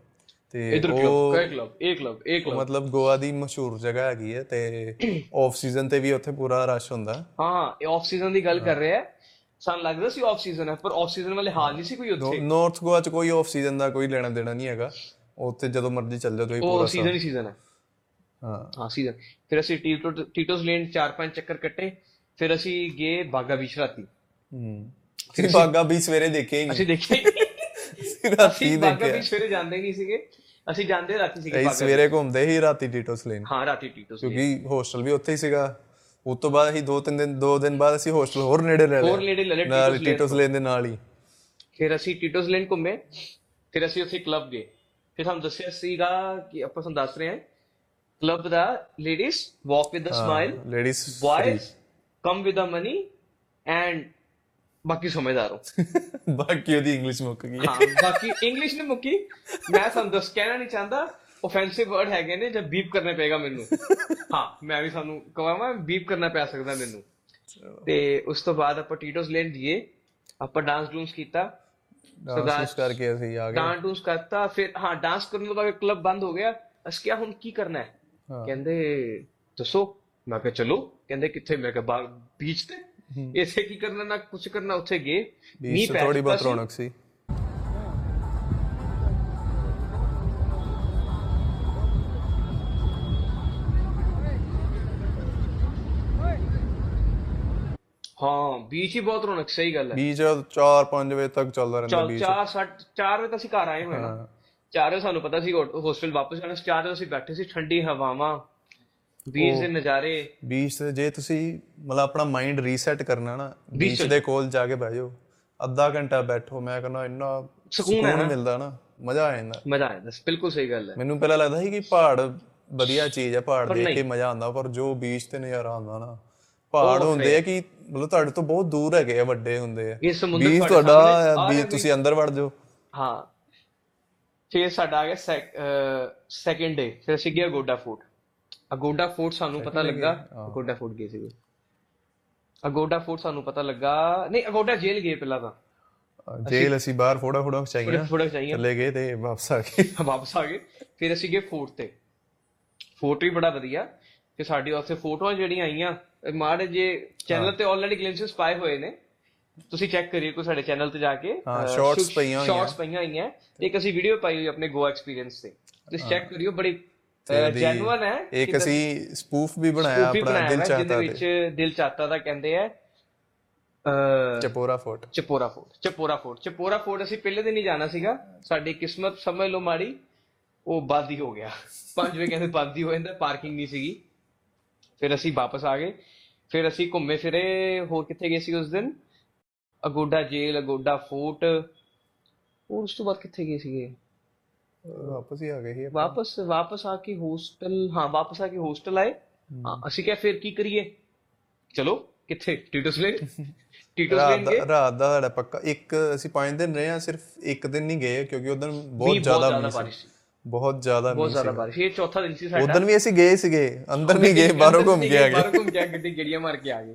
ਤੇ ਇਧਰ ਉਹ ਕਲੱਬ ਕਈ ਕਲੱਬ ਇਹ ਕਲੱਬ ਮਤਲਬ ਗੋਆ ਦੀ ਮਸ਼ਹੂਰ ਜਗ੍ਹਾ ਹੈਗੀ ਹੈ ਤੇ ਆਫ ਸੀਜ਼ਨ ਤੇ ਵੀ ਉੱਥੇ ਪੂਰਾ ਰਸ਼ ਹੁੰਦਾ ਹੈ। ਇਹ ਆਫ ਸੀਜ਼ਨ ਦੀ ਗੱਲ ਕਰ ਰਿਹਾ ਹੈ। ਸਾਨੂੰ ਲੱਗਦਾ ਸੀ ਆਫ ਸੀਜ਼ਨ ਹੈ ਪਰ ਆਫ ਸੀਜ਼ਨ ਵਾਲੇ ਹਾਲ ਨਹੀਂ ਸੀ ਕੋਈ ਉੱਥੇ। ਨਾਰਥ ਗੋਆ ਚ ਕੋਈ ਆਫ ਸੀਜ਼ਨ ਦਾ ਕੋਈ ਲੈਣਾ ਦੇਣਾ ਨਹੀਂ ਹੈਗਾ। ਉੱਥੇ ਜਦੋਂ ਮਰਜ਼ੀ ਚੱਲ ਜਾਓ ਤੁਸੀਂ ਉਹ ਪੂਰਾ ਸੀਜ਼ਨ ਹੀ ਸੀਜ਼ਨ ਹੈ। ਹਾਂ। ਸੀਜ਼ਨ ਫਿਰ ਅਸੀਂ ਟੀਟੋ ਟੀਟੋਸ ਲੇਨ ਚਾਰ ਪੰਜ ਚੱਕਰ ਕੱਟੇ। ਫਿਰ ਅਸੀਂ ਗਏ ਬਾਗਾ ਬੀਚ ਰਾਤੀ। ਹੂੰ। ਤੁਸੀਂ ਬਾਗਾ ਬੀਚ ਸਵੇਰੇ ਦੇਖਿਆ ਹੀ ਨਹੀਂ। ਅਸੀਂ ਦੇਖੇ ਰਾਤੀ ਅਸੀਂ ਬਾਗਾ ਬੀਚ ਸਵੇਰੇ ਜਾਂਦੇ ਨਹੀਂ ਸੀਗੇ। ਅਸੀਂ ਜਾਂਦੇ ਰਾਤੀ ਸੀਗੇ ਅਸੀਂ ਬਾਗਾ ਸਵੇਰੇ ਘੁੰਮਦੇ ਹੀ ਰਾਤੀ ਟੀਟੋਸ ਲੇਨ। ਹਾਂ ਰਾਤੀ ਟੀਟੋਸ ਕਿਉਂਕਿ ਹੋਸਟਲ ਵੀ ਉੱਥੇ ਹੀ ਸੀਗਾ। ਉਸ ਤੋਂ ਬਾਅਦ ਅਸੀਂ ਦੋ ਤਿੰਨ ਦਿਨ ਦੋ ਦਿਨ ਬਾਅਦ ਅਸੀਂ ਹੋਸਟਲ ਹੋਰ ਨੇੜੇ ਲੈ ਲਿਆ। ਹੋਰ ਨੇੜੇ ਲੈ ਲਿਆ ਟੀਟੋਸ ਲੇਨ ਲੇਨ ਦੇ ਨਾਲ ਹੀ। ਫਿਰ ਅਸੀਂ ਟੀਟੋਸ ਲੇਨ ਘੁੰਮੇ। ਫਿਰ ਅਸੀਂ ਉੱਥੇ ਕਲੱਬ ਗਏ। ਫਿਰ ਸਾਨੂੰ ਦੱਸਿਆ ਸੀਗਾ ਕਿ ਆਪਾਂ ਤੁਹਾਨੂੰ ਦੱਸ ਰਹੇ ਹਾਂ club the ladies walk with a smile ladies boys come with the money and ਬਾਕੀ ਸਮਝਦਾਰ ਹੋ। ਬਾਕੀ ਉਹਦੀ ਇੰਗਲਿਸ਼ ਮੁੱਕ ਗਈ। ਹਾਂ ਬਾਕੀ ਇੰਗਲਿਸ਼ ਨੇ ਮੁੱਕੀ। ਮੈਂ ਤੁਹਾਨੂੰ ਦੱਸ ਕਹਿਣਾ ਨਹੀਂ ਚਾਹੁੰਦਾ ਆਫੈਂਸਿਵ ਵਰਡ ਹੈਗੇ ਨੇ ਜਦ ਬੀਪ ਕਰਨੇ ਪਏਗਾ ਮੈਨੂੰ। ਹਾਂ ਮੈਂ ਵੀ ਸਾਨੂੰ ਕਹਾਂਗਾ ਬੀਪ ਕਰਨਾ ਪੈ ਸਕਦਾ ਮੈਨੂੰ। ਤੇ ਉਸ ਤੋਂ ਬਾਅਦ ਆਪਾਂ ਟੀਟੋਸ ਲੈਣ ਦੀਏ ਆਪਾਂ ਡਾਂਸ ਡੂੰਸ ਕੀਤਾ। ਡਾਂਸ ਕਰਕੇ ਅਸੀਂ ਆ ਗਏ। ਡਾਂਸ ਡੂੰਸ ਕਰਤਾ ਫਿਰ ਹਾਂ ਡਾਂਸ ਕਰਨ ਤੋਂ ਬਾਅਦ ਕਲੱਬ ਬੰਦ ਹੋ ਗਿਆ। ਅਸੀਂ ਕਿਹਾ ਹੁਣ ਕੀ ਕਰਨਾ ਹਾਂ। ਕਹਿੰਦੇ ਦੱਸੋ। ਮੈਂ ਕਿਹਾ ਚਲੋ। ਕਹਿੰਦੇ ਕਿੱਥੇ? ਮੈਂ ਕਿਹਾ ਬੀਚ ਤੇ। ਇੱਥੇ ਕੀ ਕਰਨਾ ਨਾ ਕੁਝ ਕਰਨਾ ਉੱਥੇ ਗਏ। ਬੀਚ ਪੈ ਥੋੜੀ ਬਹੁਤ। ਰੌਣਕ ਸੀ। ਹਾਂ ਬੀਚ ਹੀ ਬਹੁਤ ਰੌਣਕ ਸਹੀ ਗੱਲ ਹੈ। ਬੀਚ 4-5 ਵਜੇ ਤੱਕ ਚੱਲਦਾ ਰਹਿੰਦਾ ਬੀਚ ਚਾਰ ਸੱਠ ਚਾਰ ਵਜੇ ਤਾਂ ਅਸੀਂ ਘਰ ਆਏ ਹੋਏ ਹਾਂ। ਚਾਰ ਸਾਨੂੰ ਪਤਾ ਸੀ ਹੋਸਟਲ ਵਾਪਸ ਜਾਣਾ ਚਾਰ ਅਸੀਂ ਬੈਠੇ ਸੀ ਠੰਡੀ ਹਵਾਵਾਂ ਬੀਚ ਦੇ ਨਜ਼ਾਰੇ। ਬੀਚ ਤੇ ਜੇ ਤੁਸੀਂ ਮਤਲਬ ਆਪਣਾ ਮਾਈਂਡ ਰੀਸੈਟ ਕਰਨਾ ਨਾ ਬੀਚ ਦੇ ਕੋਲ ਜਾ ਕੇ ਬਹਿ ਜਾਓ ਅੱਧਾ ਘੰਟਾ ਬੈਠੋ ਮੈਂ ਕਹਿੰਦਾ ਇੰਨਾ ਸਕੂਨ। ਮਿਲਦਾ ਨਾ ਮਜ਼ਾ ਆ ਜਾਂਦਾ। ਮਜ਼ਾ ਆਇਆ ਦੱਸ ਬਿਲਕੁਲ ਸਹੀ ਗੱਲ ਹੈ। ਮੈਨੂੰ ਪਹਿਲਾਂ ਲੱਗਦਾ ਸੀ ਕਿ ਪਹਾੜ ਵਧੀਆ ਚੀਜ਼ ਹੈ ਪਹਾੜ ਦੇਖ ਕੇ ਮਜ਼ਾ ਆਉਂਦਾ ਪਰ ਜੋ ਬੀਚ ਤੇ ਨਜ਼ਾਰਾ ਆਉਂਦਾ ਨਾ ਪਹਾੜ ਹੁੰਦੇ ਆ ਕਿ ਮਤਲਬ ਤੁਹਾਡੇ ਤੋਂ ਬਹੁਤ ਦੂਰ ਹੈਗੇ ਆ ਵੱਡੇ ਹੁੰਦੇ ਆ। ਇਹ ਸਮੁੰਦਰ ਬੀਚ ਤੁਹਾਡੇ ਆ ਰਿਹਾ ਤੁਸੀਂ ਅੰਦਰ ਵੜ ਜਾਓ। ਹਾਂ। ਫਿਰ ਸਾਡਾ ਆ ਗਿਆ ਸੈਕਿੰਡ ਡੇ ਫਿਰ ਅਸੀਂ ਗਏ ਅਗੋਡਾ ਫੋਰਟ। ਅਗੋਡਾ ਫੋਰਟ ਸਾਨੂੰ ਪਤਾ ਲੱਗਾ ਅਗੋਡਾ ਫੋਰਟ ਗਏ ਸੀ ਅਗੋਡਾ ਫੋਰਟ ਸਾਨੂੰ ਪਤਾ ਲੱਗਾ ਨਹੀਂ ਅਗੋਡਾ ਜੇਲ੍ਹ ਗਏ ਪਹਿਲਾਂ ਤਾਂ। ਜੇਲ ਅਸੀਂ ਬਾਹਰ ਫੋੜਾ ਫੋੜਾ ਖਚਾਈਆਂ ਥੋੜਾ ਚਾਹੀਏ ਚਲੇ ਗਏ ਤੇ ਵਾਪਸ ਆ ਗਏ। ਵਾਪਸ ਆ ਗਏ। ਫਿਰ ਅਸੀਂ ਗਏ ਫੋਰਟ ਤੇ। ਫੋਰਟ ਵੀ ਬੜਾ ਵਧੀਆ। ਤੇ ਸਾਡੀ ਉੱਥੇ ਫੋਟੋਆਂ ਜਿਹੜੀਆਂ ਆਈਆਂ ਮਾੜੇ ਜੇ ਚੈਨਲ ਤੇ ਆਲਰੇਡੀ ਗਲਿੰਪਸਸ ਪਾਏ ਹੋਏ ਨੇ। ਤੁਸੀਂ ਚੈੱਕ ਕਰਿਓ ਕੋ ਸਾਡੇ ਚੈਨਲ ਤੇ ਜਾ ਕੇ shorts ਪਈਆਂ ਹੋਈਆਂ। ਸ਼ਾਰਟਸ ਪਈਆਂ ਹੋਈਆਂ। ਇੱਕ ਅਸੀਂ ਵੀਡੀਓ ਪਾਈ ਹੋਈ ਆਪਣੇ ਗੋਆ ਐਕਸਪੀਰੀਅੰਸ ਤੇ। ਤੁਸੀਂ ਚੈੱਕ ਕਰਿਓ ਬੜੀ ਜੈਨੂਅਨ ਹੈ ਇੱਕ ਅਸੀਂ ਸਪੂਫ ਵੀ ਬਣਾਇਆ ਆਪਣਾ ਦਿਲ ਚਾਹਤਾ ਵਿੱਚ ਤੇ। ਦਿਲ ਚਾਹਤਾ ਦਾ ਕਹਿੰਦੇ ਆ Chapora fort. Chapora fort Chapora fort. Chapora fort ਅਸੀਂ ਪਹਿਲੇ ਦਿਨ ਹੀ ਜਾਣਾ ਸੀਗਾ। ਸਾਡੀ ਕਿਸਮਤ ਸਮਝ ਲਓ ਮਾੜੀ ਉਹ ਬੰਦ ਹੀ ਹੋ ਗਿਆ। 5 ਵਜੇ ਕਹਿੰਦੇ ਬੰਦ ਹੀ ਹੋ ਜਾਂਦਾ ਪਾਰਕਿੰਗ ਨਹੀਂ ਸੀਗੀ। ਫਿਰ ਅਸੀਂ ਵਾਪਸ ਆ ਗਏ। ਫਿਰ ਅਸੀਂ ਘੁੰਮੇ ਫਿਰੇ ਹੋਰ ਕਿੱਥੇ ਗਏ ਸੀ ਉਸ ਦਿਨ? Aguada jail Aguada fort. ਉਸ ਤੋਂ ਬਾਅਦ ਕਿੱਥੇ ਗਏ ਸੀਗੇ? ਵਾਪਸ ਹੀ ਆ ਗਏ ਸੀ ਆਪਾਂ। ਵਾਪਸ ਵਾਪਸ ਆ ਕੇ ਹੋਸਟਲ ਹਾਂ ਵਾਪਸ ਆ ਕੇ ਹੋਸਟਲ ਆਏ। ਹਾਂ। ਅਸੀਂ ਕਿਹਾ ਫਿਰ ਕੀ ਕਰੀਏ? ਚਲੋ ਕਿੱਥੇ? ਟੀਟੋਸ ਲੇਨ ਟੀਟੋਸ ਰਾਤ ਲੇਨ ਗਏ। ਦਾ ਰਾਤ ਦਾ ਸਾਡਾ ਪੱਕਾ। ਇੱਕ ਅਸੀਂ ਪੰਜ ਦਿਨ ਰਹੇ ਆ ਸਿਰਫ ਇੱਕ ਦਿਨ ਨਹੀਂ ਗਏ ਕਿਉਂਕਿ ਉਦੋਂ ਵੀ ਬਹੁਤ ਜ਼ਿਆਦਾ ਮੀਂਹ ਬਾਰਿਸ਼ ਸੀ। ਸੀ ਬਹੁਤ ਜ਼ਿਆਦਾ ਬਹੁਤ ਜ਼ਿਆਦਾ ਬਾਰਿਸ਼। ਇਹ ਚੌਥਾ ਦਿਨ ਸੀ ਸਾਡਾ। ਉਦੋਂ ਵੀ ਅਸੀਂ ਗਏ ਸੀਗੇ ਅੰਦਰ ਨਹੀਂ ਗਏ ਬਾਹਰੋਂ ਘੁੰਮ ਕੇ ਆ ਗਏ। ਬਾਹਰੋਂ ਘੁੰਮ ਕੇ ਆ ਗਏ, ਗੱਡੀ ਗੇੜੀਆਂ ਮਾਰ ਕੇ ਆ ਗਏ।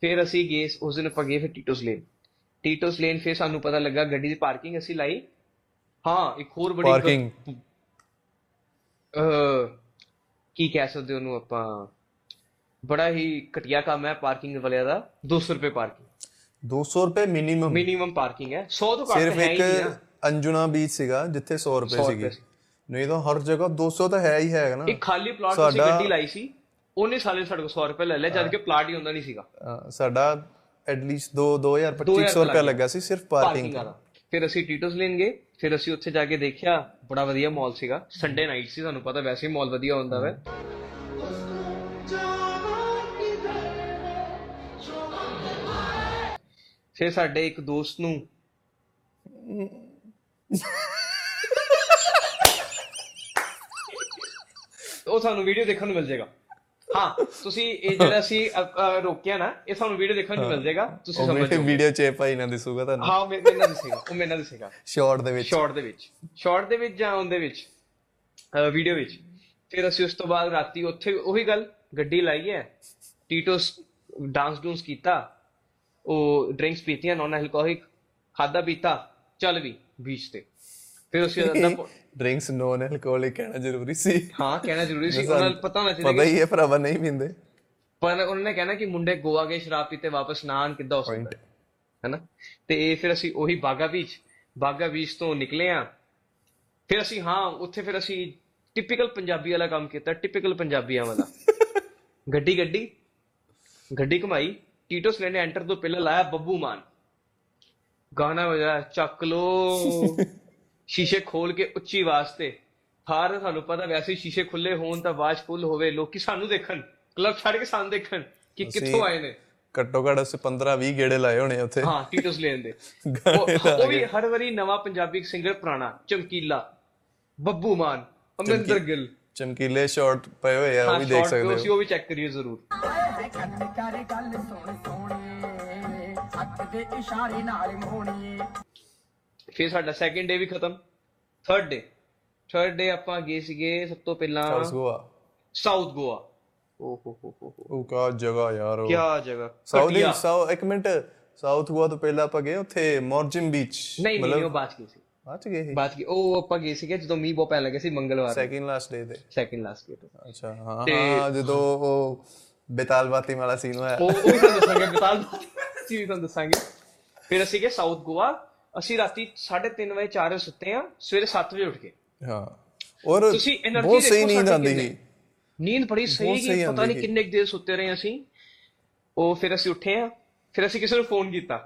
ਫਿਰ ਅਸੀਂ ਗਏ ਉਸ ਦਿਨ ਆਪਾਂ ਗਏ ਫਿਰ ਟੀਟੋਸ ਲੇਨ। ਟੀਟੋਸ ਲੇਨ ਫਿਰ ਸਾਨੂੰ ਪਤਾ ਲੱਗਾ ਗੱਡੀ ਦੀ ਪਾਰਕਿੰਗ ਅਸੀਂ ਲਾਈ। ਹਾਂ ਇੱਕ ਹੋਰ ਬੜੀ ਪਾਰਕਿੰਗ। ਕੀ ਕਹਿ ਸਕਦੇ ਉਹਨੂੰ ਆਪਾਂ? ਬੜਾ ਹੀ ਘਟੀਆ ਕੰਮ ਹੈ ਪਾਰਕਿੰਗ ਵਾਲਿਆਂ ਦਾ 200 ਰੁਪਏ ਪਾਰਕਿੰਗ। 200 ਰੁਪਏ ਮਿਨੀਮਮ ਮਿਨੀਮਮ ਪਾਰਕਿੰਗ ਹੈ। 100 ਤੋਂ ਘੱਟ ਸਿਰਫ ਇੱਕ ਅੰਜੁਨਾ ਬੀਚ ਸੀਗਾ ਜਿੱਥੇ 100 ਰੁਪਏ 100 ਸੀਗੀ। ਨਹੀਂ ਤਾਂ ਹਰ ਜਗ੍ਹਾ 200 ਤਾਂ ਹੈ ਹੀ ਹੈਗਾ ਨਾ। ਇੱਕ ਖਾਲੀ ਪਲਾਟ ਸਾਡਾ- ਗੱਡੀ ਲਾਈ ਸੀ। ਉਹਨੇ ਸਾਲੇ ਸਾਡੇ ਕੋਲ 100 ਰੁਪਏ ਲੈ ਲਿਆ ਜਦ ਕਿ ਪਲਾਟ ਹੀ ਹੁੰਦਾ ਨਹੀਂ ਸੀਗਾ। ਸਾਡਾ 2 2000 ਦੋ ਹਜ਼ਾਰ 2500 ਰੁਪਏ ਲੱਗਾ ਸੀ ਸਿਰਫ ਪਾਰਕਿੰਗ ਵਾਲਾ। ਫਿਰ ਅਸੀਂ ਟੀਟੋਸ ਲੈਣ ਗਏ ਫਿਰ ਅਸੀਂ ਉੱਥੇ ਜਾ ਕੇ ਦੇਖਿਆ ਬੜਾ ਵਧੀਆ ਮਾਲ ਸੀਗਾ। ਸੰਡੇ ਨਾਈਟ ਸੀ ਤੁਹਾਨੂੰ ਪਤਾ ਵੈਸੇ ਹੀ ਮਾਲ ਵਧੀਆ ਹੁੰਦਾ ਵੈ। ਫਿਰ ਸਾਡੇ ਇੱਕ ਦੋਸਤ ਨੂੰ ਉਹ ਸਾਨੂੰ ਵੀਡੀਓ ਦੇਖਣ ਨੂੰ ਮਿਲ ਜਾਏਗਾ ਹਾਂ ਤੁਸੀਂ ਇਹ ਜਿਹੜਾ ਅ, ਰੋਕਿਆ ਨਾ ਇਹ ਤੁਹਾਨੂੰ ਵੀਡੀਓ ਦੇਖਣ ਨੂੰ ਮਿਲ ਜਾਏਗਾ ਤੁਸੀਂ ਸਮਝ ਮੇਰੇ ਜਾਓ ਵੀਡੀਓ ਚ ਭਾਈ ਨਾ ਦਿਸੂਗਾ ਤੁਹਾਨੂੰ। ਹਾਂ ਮੇਰੇ ਨਾਲ ਦਿਸੇਗਾ ਉਹ ਮੇਰੇ ਨਾਲ ਦਿਸੇਗਾ। ਸ਼ਾਰਟ ਦੇ ਵਿੱਚ। ਸ਼ਾਰਟ ਦੇ ਵਿੱਚ। ਸ਼ਾਰਟ ਦੇ ਵਿੱਚ ਜਾਂ ਉਹਦੇ ਵਿੱਚ? ਵੀਡੀਓ ਵਿੱਚ। ਫਿਰ ਅਸੀਂ ਉਸ ਤੋਂ ਬਾਅਦ ਰਾਤੀ ਉੱਥੇ ਉਹੀ ਗੱਲ ਗੱਡੀ ਲਾਈ ਹੈ। ਟੀਟੋਸ ਡਾਂਸ ਡੂੰਸ ਕੀਤਾ। ਉਹ ਡਰਿੰਕਸ ਪੀਤੀਆਂ ਨਾਨ ਐਲਕੋਹਲਿਕ ਖਾਦਾ ਪੀਤਾ ਚੱਲ ਵੀ ਬੀਚ ਤੇ। ਫਿਰ ਅਸੀਂ ਅੱਧਾ ਪੌ- ਡਰਿੰਕਸ ਨੋਨ ਐਲਕੋਹਲਿਕ ਕਹਿਣਾ ਜ਼ਰੂਰੀ ਸੀ ਹਾਂ ਕਹਿਣਾ ਜ਼ਰੂਰੀ ਸੀ ਉਹਨਾਂ ਨੂੰ ਪਤਾ ਹੋਣਾ ਚਾਹੀਦਾ ਪਤਾ ਹੀ ਹੈ ਭਰਾਵਾ ਨਹੀਂ ਪੀਂਦੇ ਪਰ ਉਹਨਾਂ ਨੇ ਕਹਿਣਾ ਕਿ ਮੁੰਡੇ ਗੋਆ ਗਏ ਸ਼ਰਾਬ ਪੀਤੇ ਵਾਪਸ ਨਾ ਆਉਣ ਕਿੱਦਾਂ ਹੋ ਸਕਦਾ? ਹੈਨਾ ਤੇ ਫਿਰ ਅਸੀਂ ਉਹੀ ਬਾਗਾ ਬੀਚ ਬਾਗਾ ਬੀਚ ਤੋਂ ਨਿਕਲੇ ਆ ਫਿਰ ਅਸੀਂ ਹਾਂ ਉੱਥੇ ਫਿਰ ਅਸੀਂ ਟਿਪੀਕਲ ਪੰਜਾਬੀ ਵਾਲਾ ਕੰਮ ਕੀਤਾ ਟਿਪੀਕਲ ਪੰਜਾਬੀਆਂ ਵਾਲਾ ਗੱਡੀ ਗੱਡੀ ਗੱਡੀ ਘੁਮਾਈ ਟੀਟੋਸ ਨੇ ਐਂਟਰ ਤੋਂ ਪਹਿਲਾਂ ਲਾਇਆ ਬੱਬੂ ਮਾਨ ਗਾਣਾ ਵਜਾਇਆ ਚੱਕ ਲੋ ਸ਼ੀਸ਼ੇ ਖੋਲ ਕੇ ਉੱਚੀ ਆਵਾਜ਼ ਤੇ। ਹਾਰ ਤੁਹਾਨੂੰ ਪਤਾ ਵੈਸੇ ਸ਼ੀਸ਼ੇ ਖੁੱਲੇ ਹੋਣ ਤਾਂ ਆਵਾਜ਼ ਫੁੱਲ ਹੋਵੇ ਲੋਕੀ ਸਾਨੂੰ ਦੇਖਣ ਕਲੱਬ ਛੱਡ ਕੇ ਸਾਨੂੰ ਦੇਖਣ ਕਿ ਕਿੱਥੋਂ ਆਏ ਨੇ। ਘੱਟੋ ਘੱਟ ਅਸੀਂ 15 20 ਗੇੜੇ ਲਾਏ ਹੋਣੇ ਉੱਥੇ। ਹਾਂ ਟੀਟੋਸ ਲੈਣ ਦੇ। ਉਹ ਵੀ ਹਰ ਵਾਰੀ ਨਵਾਂ ਪੰਜਾਬੀ ਸਿੰਗਰ ਪੁਰਾਣਾ ਚਮਕੀਲਾ ਬੱਬੂ ਮਾਨ ਅਮਰਿੰਦਰ ਗਿੱਲ। ਚਮਕੀਲੇ ਸ਼ਾਰਟ ਪਏ ਹੋਏ ਆ ਉਹ ਵੀ ਦੇਖ ਸਕਦੇ ਹੋ। ਉਹ ਵੀ ਚੈੱਕ ਕਰੀਏ ਜ਼ਰੂਰ। ਕੰਨ ਕਰ ਗੱਲ ਸੁਣ ਸੋਹਣੀਏ ਹੱਥ ਦੇ ਇਸ਼ਾਰੇ ਨਾਲ ਮੋਹਣੀਏ ਫਿਰ ਸਾਡਾ ਸੈਕਿੰਡ ਡੇ ਵੀ ਖਤਮ। ਥਰਡ ਡੇ ਥਰਡ ਡੇ ਆਪਾਂ ਗਏ ਸੀਗੇ ਸਭ ਤੋਂ ਪਹਿਲਾਂ ਸਾਊਥ ਗੋਆ ਸਾਊਥ ਗੋਆ ਓ ਹੋ ਹੋ ਉਹ ਕਾ ਜਗ੍ਹਾ ਯਾਰ ਉਹ। ਕੀ ਜਗ੍ਹਾ। ਸਾਊਥ। ਸਾਊ ਇੱਕ ਮਿੰਟ। ਸਾਊਥ ਗੋਆ ਤੋਂ ਪਹਿਲਾਂ ਆਪਾਂ ਗਏ ਉੱਥੇ ਮੌਰਜਨ ਬੀਚ ਨਹੀਂ ਨਹੀਂ ਉਹ ਬਾਤ ਕੀ ਸੀ। ਚ ਗਏ ਸੀ? ਬਾਤ ਕੀ ਉਹ ਆਪਾਂ ਗਏ ਸੀਗੇ ਜਦੋਂ ਮੀਂਹ ਬਹੁਤ ਪੈਣ ਲੱਗੇ ਸੀ ਮੰਗਲਵਾਰ ਸੈਕਿੰਡ ਲਾਸਟ ਡੇ ਤੇ। ਸੈਕਿੰਡ ਲਾਸਟ ਡੇ ਅੱਛਾ ਹਾਂ ਹਾਂ ਜਦੋਂ ਉਹ ਬੇਤਾਲ ਬਾਤੀ ਵਾਲਾ ਸੀਨ ਹੋਇਆ। ਉਹ ਉਹ ਵੀ ਤੁਹਾਨੂੰ ਦੱਸਾਂਗੇ ਬਿਤਾਲ ਅਸੀਂ ਵੀ ਤੁਹਾਨੂੰ ਦੱਸਾਂਗੇ। ਫਿਰ ਅਸੀਂ ਗਏ ਸਾਊਥ ਗੋਆ ਅਸੀਂ ਰਾਤੀ 3:30 ਵਜੇ 4 ਵਜੇ ਸੁੱਤੇ ਆ ਸਵੇਰੇ 7 ਵਜੇ ਉੱਠ ਕੇ। ਹਾਂ। ਔਰ ਤੁਸੀਂ એનર્ਜੀ ਬਹੁਤ ਸਹੀ ਨੀਂਦ ਆਉਂਦੀ ਸੀ। ਨੀਂਦ ਬੜੀ ਸਹੀ ਸੀ ਪਤਾ ਨਹੀਂ ਕਿੰਨੇ ਦੇਰ ਸੁੱਤੇ ਰਹੇ ਅਸੀਂ। ਉਹ ਫਿਰ ਅਸੀਂ ਉੱਠੇ ਆ ਫਿਰ ਅਸੀਂ ਕਿਸੇ ਨੂੰ ਫੋਨ ਕੀਤਾ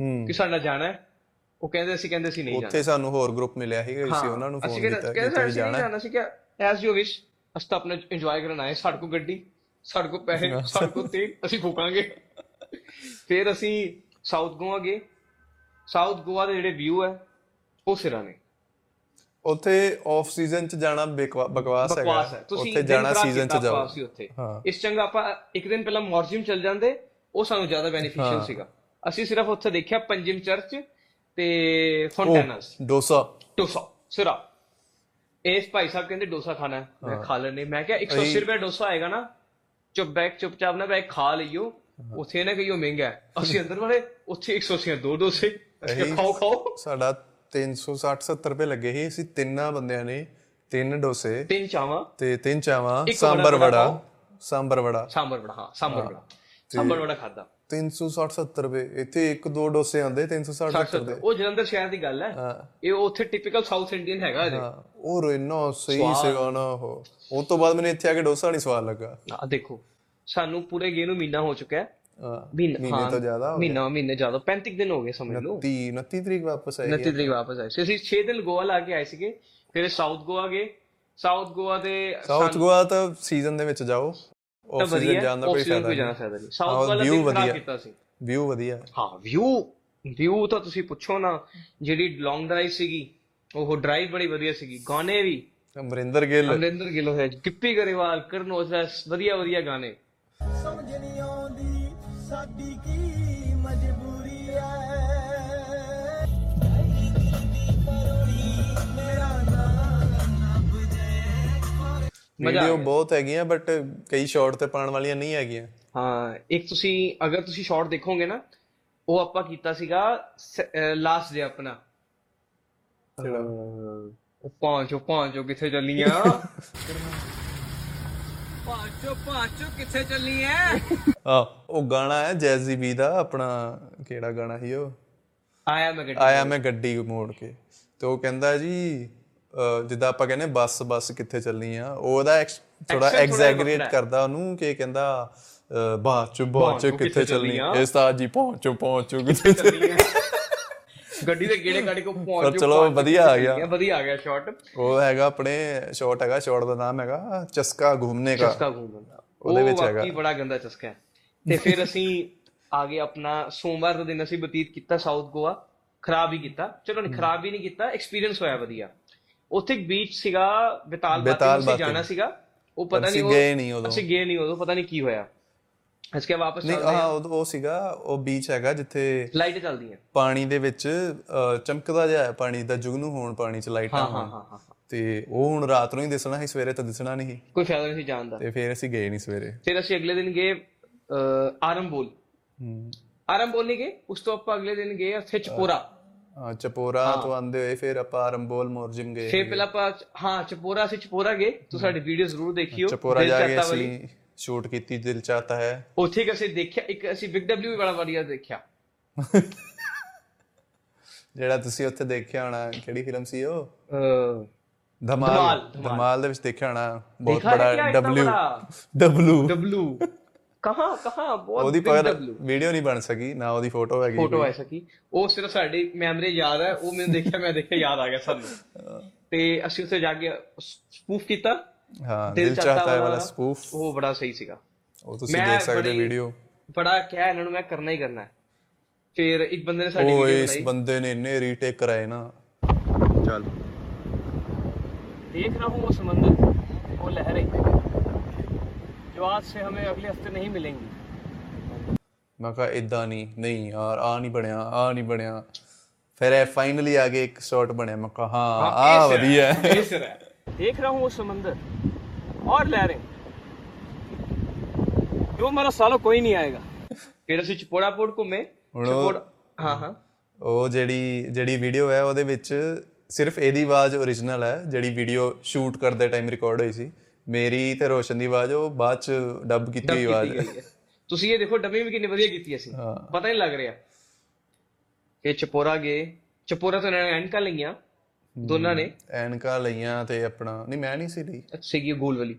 ਹੂੰ। ਕਿ ਸਾਡਾ ਜਾਣਾ ਹੈ। ਉਹ ਕਹਿੰਦੇ ਅਸੀਂ ਕਹਿੰਦੇ ਸੀ ਨਹੀਂ ਜਾਣਾ। ਉੱਥੇ ਸਾਨੂੰ ਹੋਰ ਗਰੁੱਪ ਮਿਲਿਆ ਸੀਗਾ ਅਸੀਂ ਉਹਨਾਂ ਨੂੰ ਫੋਨ ਕੀਤਾ ਕਿ ਤੁਸੀਂ ਜਾਣਾ ਸੀ ਕਿ ਐਸ ਯੂ ਵਿਸ਼ ਅਸੀਂ ਤਾਂ ਆਪਣਾ ਇੰਜੋਏ ਕਰਨ ਆਏ ਸਾਡੇ ਕੋ ਗੱਡੀ ਸਾਡੇ ਕੋ ਪੈਸੇ ਸਾਡੇ ਕੋ ਤੇ ਅਸੀਂ ਫੂਕਾਂਗੇ। ਫਿਰ ਅਸੀਂ ਸਾਊਥ ਗੋਆ ਗਏ। ਸਾਊਥ ਗੋਆ ਦੇ ਜਿਹੜੇ ਵਿਊ ਹੈ ਉਹ ਸਿਰਾਂ ਨੇ ਉੱਥੇ ਆਫ ਸੀਜ਼ਨ ਚ ਜਾਣਾ ਬੇਕਵਾ- ਬਕਵਾਸ ਹੈਗਾ। ਬਕਵਾਸ ਹੈ। ਤੁਸੀਂ ਜਾਣਾ ਸੀਜ਼ਨ ਚ ਜਾਓ। ਉੱਥੇ। ਇਸ ਚੰਗਾ ਆਪਾਂ ਇੱਕ ਦਿਨ ਪਹਿਲਾਂ ਮੌਰਜਿਮ ਚੱਲ ਜਾਂਦੇ ਉਹ ਸਾਨੂੰ ਜ਼ਿਆਦਾ ਬੈਨੀਫੀਸ਼ੀਅਲ ਸੀਗਾ। ਅਸੀਂ ਸਿਰਫ ਉੱਥੇ ਦੇਖਿਆ ਪੰਜਿਮ ਚਰਚ ਤੇ ਫੌਂਟੈਨਾਸ। ਡੋਸਾ। ਡੋਸਾ ਸਿਰਾ। ਇਸ ਭਾਈ ਸਾਹਿਬ ਕਹਿੰਦੇ ਡੋਸਾ ਖਾਣਾ ਹੈ। ਮੈਂ ਖਾ ਲੈਣੇ ਮੈਂ ਕਿਹਾ 180 ਰੁਪਏ ਡੋਸਾ ਆਏਗਾ ਨਾ ਚੁੱਪ ਬੈਕ ਚੁੱਪਚਾਪ ਨਾ ਬੈਕ ਖਾ ਲਈਓ। ਉੱਥੇ ਨਾ ਕਹੀਓ ਮਹਿੰਗਾ। ਅਸੀਂ ਅੰਦਰ ਵਾਲੇ ਉੱਥੇ 180 ਦੋ ਡੋਸੇ। ਅਸੀਂ ਖਾਓ ਖਾਓ। ਸਾਡਾ 360 70 ਰੁਪਏ ਲੱਗੇ ਸੀ। ਅਸੀਂ ਤਿੰਨਾਂ ਬੰਦਿਆਂ ਨੇ ਤਿੰਨ ਡੋਸੇ ਤਿੰਨ ਚਾਵਾਂ। ਤੇ ਤਿੰਨ ਚਾਵਾਂ ਸਾਂਬਰ ਵੜਾ। ਸਾਂਬਰ ਵੜਾ। ਸਾਂਬਰ ਵੜਾ ਹਾਂ ਸਾਂਬਰ ਵੜਾ। ਸਾਂਬਰ ਵੜਾ ਖਾਦਾ 360 70 ਰੁਪਏ। ਇੱਥੇ ਇੱਕ ਦੋ ਡੋਸੇ ਆਉਂਦੇ 360 70 ਦੇ। ਉਹ ਜਲੰਧਰ ਸ਼ਹਿਰ ਦੀ ਗੱਲ ਹੈ। ਇਹ ਉੱਥੇ ਟਿਪੀਕਲ ਸਾਊਥ ਇੰਡੀਅਨ ਹੈਗਾ ਹਾਂ ਉਹ ਇੰਨਾ ਸਹੀ ਸੀਗਾ ਨਾ ਉਹ। ਉਹ ਤੋਂ ਬਾਅਦ ਮੈਨੂੰ ਇੱਥੇ ਆ ਕੇ ਡੋਸਾ ਨਹੀਂ ਸਵਾਦ ਲੱਗਾ। ਆ ਦੇਖੋ ਸਾਨੂੰ ਪੂਰੇ ਗੇ ਨੂੰ ਮਹੀਨਾ ਹੋ ਚੁੱਕਾ ਹਾਂ। ਮਹੀਨਾ ਮਹੀਨੇ ਤੋਂ ਜ਼ਿਆਦਾ ਹੋ ਮਹੀਨਾ ਮਹੀਨੇ ਜ਼ਿਆਦਾ। 35 ਦਿਨ ਹੋ ਗਏ ਸਮਝ ਲਓ। 30 29 ਤਰੀਕ ਵਾਪਸ ਆਏ 29 ਤਰੀਕ ਵਾਪਸ ਆਏ। ਸੀ ਅਸੀਂ 6 ਦਿਨ ਗੋਆ ਲਾ ਕੇ ਆਏ ਸੀਗੇ ਫਿਰ ਸਾਊਥ ਗੋਆ ਗਏ। ਸਾਊਥ ਗੋਆ ਦੇ ਸਾਊਥ ਗੋਆ ਤਾਂ ਸੀਜ਼ਨ ਦੇ ਵਿੱਚ ਜਾਓ। ਆਫ ਸੀਜ਼ਨ ਜਾਣ ਦਾ ਕੋਈ ਫਾਇਦਾ ਨਹੀਂ। ਫਾਇਦਾ ਨਹੀਂ। ਹਾਂ, ਸਾਊਥ ਵਾਲਾ view ਦਿਨ ਖਰਾਬ ਵਧੀਆ। ਕੀਤਾ ਸੀ। ਵਿਊ ਵਧੀਆ। ਹੈ ਵਿਊ ਵਿਊ ਤਾਂ ਤੁਸੀਂ ਪੁੱਛੋ ਨਾ ਜਿਹੜੀ ਲੌਂਗ ਡਰਾਈਵ ਸੀਗੀ ਉਹ ਡਰਾਈਵ ਬੜੀ ਵਧੀਆ ਸੀਗੀ। ਗਾਣੇ ਵੀ। ਅਮਰਿੰਦਰ ਗਿੱਲ। ਅਮਰਿੰਦਰ ਗਿੱਲ ਹੋਇਆ ਗਿੱਪੀ ਗਰੇਵਾਲ ਕਰਨ ਔਜਲਾ ਵਧੀਆ ਵਧੀਆ ਗਾਣੇ। ਸਾਡੀ ਕੀ ਮਜਬੂਰੀ ਐ? ਵੀਡੀਓ। ਬਹੁਤ ਹੈਗੀਆਂ ਬਟ ਕਈ ਸ਼ਾਰਟ ਤੇ ਪਾਉਣ ਵਾਲੀਆਂ ਨਹੀਂ ਹੈਗੀਆਂ। ਹਾਂ ਇੱਕ ਤੁਸੀਂ ਅਗਰ ਤੁਸੀਂ ਸ਼ਾਰਟ ਦੇਖੋਗੇ ਨਾ ਉਹ ਆਪਾਂ ਕੀਤਾ ਸੀਗਾ ਲਾਸਟ ਡੇ ਆਪਣਾ। ਉਹ ਪਾਂਚੋ ਪਾਂਚੋ ਕਿੱਥੇ ਚੱਲੀਆਂ? ਪਾਚੋ ਪਾਚੋ ਕਿੱਥੇ ਚੱਲੀ ਐ? ਆ ਉਹ ਗਾਣਾ ਹੈ ਜੈਜ਼ੀ ਬੀ ਦਾ ਆਪਣਾ ਕਿਹੜਾ ਗਾਣਾ ਸੀ ਉਹ? ਆਇਆ ਮੈਂ ਗੱਡੀ ਆਇਆ ਮੈਂ ਗੱਡੀ ਮੋੜ ਕੇ। ਤੇ ਉਹ ਕਹਿੰਦਾ ਜੀ ਜਿੱਦਾਂ ਆਪਾਂ ਕਹਿੰਦੇ ਬੱਸ ਬੱਸ ਕਿੱਥੇ ਚੱਲਣੀ ਆ? ਉਹ ਉਹਦਾ ਥੋੜਾ ਐਗਜ਼ੈਗਰੇਟ। ਕਰਦਾ ਉਹਨੂੰ ਕਿ ਕਹਿੰਦਾ ਅਹ, ਬਾਚੋ ਬਾਚੋ ਕਿੱਥੇ ਚੱਲਣੀ ਇਹ ਉਸਤਾਦ ਜੀ ਪਹੁੰਚੋ ਪਹੁੰਚੋ ਕਿੱਥੇ ਚੱਲਣੀ? ਗੱਡੀ ਦੇ ਗੇੜੇ ਕੱਢ ਕੇ ਪਹੁੰਚ ਚਲੋ ਵਧੀਆ ਆ ਗਿਆ। ਵਧੀਆ ਆ ਗਿਆ ਸ਼ਾਟ ਉਹ ਹੈਗਾ ਆਪਣੇ ਸ਼ਾਟ ਹੈਗਾ ਸ਼ਾਟ ਦਾ ਨਾਮ ਹੈਗਾ ਚਸਕਾ ਘੂਮਨੇ ਕਾ ਚਸਕਾ ਘੂਮਣ ਦਾ। ਉਹਦੇ ਉਹ ਵਿੱਚ ਹੈਗਾ। ਵਾਕਈ ਬੜਾ ਗੰਦਾ ਚਸਕਾ ਹੈ। ਤੇ ਫਿਰ ਅਸੀਂ ਆ ਗਏ ਆਪਣਾ ਸੋਮਵਾਰ ਦਾ ਦਿਨ ਅਸੀਂ ਬਤੀਤ ਕੀਤਾ ਸਾਊਥ ਗੋਆ ਖਰਾਬ ਹੀ ਕੀਤਾ। ਚਲੋ ਨਹੀਂ ਖਰਾਬ ਵੀ ਨਹੀਂ ਕੀਤਾ ਐਕਸਪੀਰੀਅੰਸ ਹੋਇਆ ਵਧੀਆ। ਉੱਥੇ ਇੱਕ ਬੀਚ ਸੀਗਾ ਬੇਤਾਲ ਬਾਤੀ ਬਾਤੀ। ਜਾਣਾ ਸੀਗਾ। ਉਹ ਪਤਾ ਅਸੀਂ ਨਹੀਂ ਗਏ ਨਹੀਂ ਉਦੋਂ। ਅਸੀਂ ਗਏ ਨਹੀਂ ਉਦੋਂ ਪਤਾ ਨਹੀਂ ਕੀ ਹੋਇਆ। ਅਸੀਂ ਵਾਪਸ ਨਹੀਂ ਚੱਲਦੇ ਹਾਂ ਉਹ ਉਹ ਸੀਗਾ ਉਹ ਬੀਚ ਹੈਗਾ ਜਿੱਥੇ ਲਾਈਟ ਚੱਲਦੀਆਂ। ਪਾਣੀ ਦੇ ਵਿੱਚ ਚਮਕਦਾ ਜਿਹਾ ਹੈ ਪਾਣੀ ਦਾ ਜੁਗਨੂ ਹੋਣ ਪਾਣੀ ਚ ਲਾਈਟਾਂ ਹਾਂ ਹਾਂ ਹਾਂ ਤੇ ਉਹ ਹੁਣ ਰਾਤ ਨੂੰ ਹੀ ਦਿਸਣਾ ਸੀ ਸਵੇਰੇ ਤਾਂ ਦਿਸਣਾ ਨਹੀਂ। ਕੋਈ ਫਾਇਦਾ ਨਹੀਂ ਸੀ ਜਾਣ ਦਾ। ਤੇ ਫਿਰ ਅਸੀਂ ਗਏ ਨਹੀਂ ਸਵੇਰੇ। ਫਿਰ ਅਸੀਂ ਅਗਲੇ ਦਿਨ ਗਏ ਆਰੰਬੋਲ ਆਰੰਬੋਲ ਨਹੀਂ ਗਏ ਉਸ ਤੋਂ ਆਪਾਂ ਅਗਲੇ ਦਿਨ ਗਏ ਉੱਥੇ ਚਪੋਰਾ। ਹਾਂ ਚਪੋਰਾ ਤੋਂ ਆਂਦੇ ਹੋਏ ਫਿਰ ਆਪਾਂ ਆਰੰਬੋਲ ਮੋਰਜਿਮ ਗਏ। ਫਿਰ ਪਹਿਲਾਂ ਆਪਾਂ ਹਾਂ ਚਪੋਰਾ ਅਸੀਂ ਚਪੋਰਾ ਗਏ। ਤੂੰ ਸਾਡੀ ਵੀਡੀਓ ਜ਼ਰੂਰ ਦੇਖਿਓ। ਚਪੋਰਾ ਜਾ ਕੇ। ਅਸੀਂ ਸ਼ੂਟ ਕੀਤੀ ਦਿਲ ਚਾਹਤਾ ਹੈ। ਉੱਥੇ ਇੱਕ ਅਸੀਂ ਦੇਖਿਆ ਇੱਕ ਅਸੀਂ ਬਿਗ ਡਬਲਿਊ ਵੀ ਬੜਾ ਵਧੀਆ ਦੇਖਿਆ। ਜਿਹੜਾ ਤੁਸੀਂ ਉੱਥੇ ਦੇਖਿਆ ਹੋਣਾ ਕਿਹੜੀ ਫਿਲਮ ਸੀ ਉਹ? ਧਮਾਲ। ਧਮਾਲ, ਦੇ ਵਿੱਚ ਦੇਖਿਆ ਹੋਣਾ ਬਹੁਤ ਬੜਾ ਡਬਲਯੂ? ਡਬਲਯੂ ਡਬਲੂ ਕਹਾਂ ਕਹਾਂ ਬਹੁਤ ਉਹਦੀ ਪਰ ਵੀਡੀਓ ਨਹੀਂ ਬਣ ਸਕੀ ਨਾ ਉਹਦੀ ਫੋਟੋ ਹੈਗੀ ਫੋਟੋ ਆਈ ਸਕੀ। ਉਹ ਸਿਰਫ ਸਾਡੀ ਮੈਮਰੀ ਯਾਦ ਹੈ ਉਹ ਮੈਨੂੰ ਦੇਖਿਆ ਮੈਂ ਦੇਖਿਆ ਯਾਦ ਆ ਗਿਆ ਸਾਨੂੰ। ਤੇ ਅਸੀਂ ਉੱਥੇ ਜਾ ਕੇ ਸਪੂਫ ਕੀਤਾ। ਹਾਂ ਦਿਲ ਚਾਹਤਾ ਹੈ ਵਾਲਾ ਸਪੂਫ ਉਹ ਬੜਾ ਸਹੀ ਸੀਗਾ ਉਹ ਤੁਸੀਂ ਮੈਂ ਦੇਖ ਸਕਦੇ ਬੜੀ- ਵੀਡੀਓ ਬੜਾ ਕਿਹਾ ਇਹਨਾਂ ਨੂੰ ਮੈਂ ਕਰਨਾ ਹੀ ਕਰਨਾ ਹੈ ਫਿਰ ਇੱਕ ਬੰਦੇ ਨੇ ਸਾਡੀ ਉਹ ਵੀਡੀਓ ਇਸ ਬਣਾਈ ਬੰਦੇ ਨੇ ਇੰਨੇ ਰੀਟੇਕ ਕਰਾਏ ਨਾ ਚੱਲ देख रहा हूँ वो समंदर वो लहरें जो आज से हमें अगले हफ्ते नहीं मिलेंगी ਮੈਂ ਕਿਹਾ ਇਦਾਂ ਨਹੀਂ ਨਹੀਂ ਯਾਰ ਆ ਨਹੀਂ ਬਣਿਆ ਆ ਨਹੀਂ ਬਣਿਆ ਫਿਰ ਇਹ ਫਾਈਨਲੀ ਆ ਕੇ ਇੱਕ ਸ਼ਾਟ ਬਣਿਆ ਮੈਂ ਕਿਹਾ ਹਾਂ ਆ ਵਧੀਆ ਹੈ। देख रहा हूँ वो समंदर और लहरें जो हमारा सालों कोई नहीं आएगा फिर ਅਸੀਂ ਚਪੋੜਾ ਪੋੜ ਘੁੰਮੇ ਹੁਣ ਉਹ- ਚਪੋੜਾ ਹਾਂ ਹਾਂ ਉਹ ਜਿਹੜੀ ਜਿਹੜੀ ਵੀਡੀਓ ਹੈ ਉਹਦੇ ਵਿੱਚ ਸਿਰਫ ਇਹਦੀ ਆਵਾਜ਼ ਓਰੀਜਨਲ ਹੈ ਜਿਹੜੀ ਵੀਡੀਓ ਸ਼ੂਟ ਕਰਦੇ ਟਾਈਮ ਰਿਕਾਰਡ ਹੋਈ ਸੀ ਮੇਰੀ ਤੇ ਰੋਸ਼ਨ ਦੀ ਆਵਾਜ਼ ਉਹ ਬਾਅਦ ਚ ਡਬ ਕੀਤੀ ਹੋਈ ਆਵਾਜ਼ ਕੀਤੀ ਗਈ ਹੈ। ਤੁਸੀਂ ਇਹ ਦੇਖੋ ਡਬਿੰਗ ਵੀ ਕਿੰਨੀ ਵਧੀਆ ਕੀਤੀ ਅਸੀਂ ਹਾਂ। ਪਤਾ ਨਹੀਂ ਲੱਗ ਰਿਹਾ ਕਿ ਚਪੋਰਾ ਗਏ ਚਪੋਰਾ ਤੋਂ ਇਹਨਾਂ ਨੇ ਐਨਕਾਂ ਲਈਆਂ ਦੋਨਾਂ ਨੇ? ਐਨਕਾਂ ਲਈਆਂ ਤੇ ਆਪਣਾ ਨਹੀਂ ਮੈਂ ਨਹੀਂ ਸੀ ਲਈ। ਸੀਗੀ ਗੋਲ ਵਾਲੀ।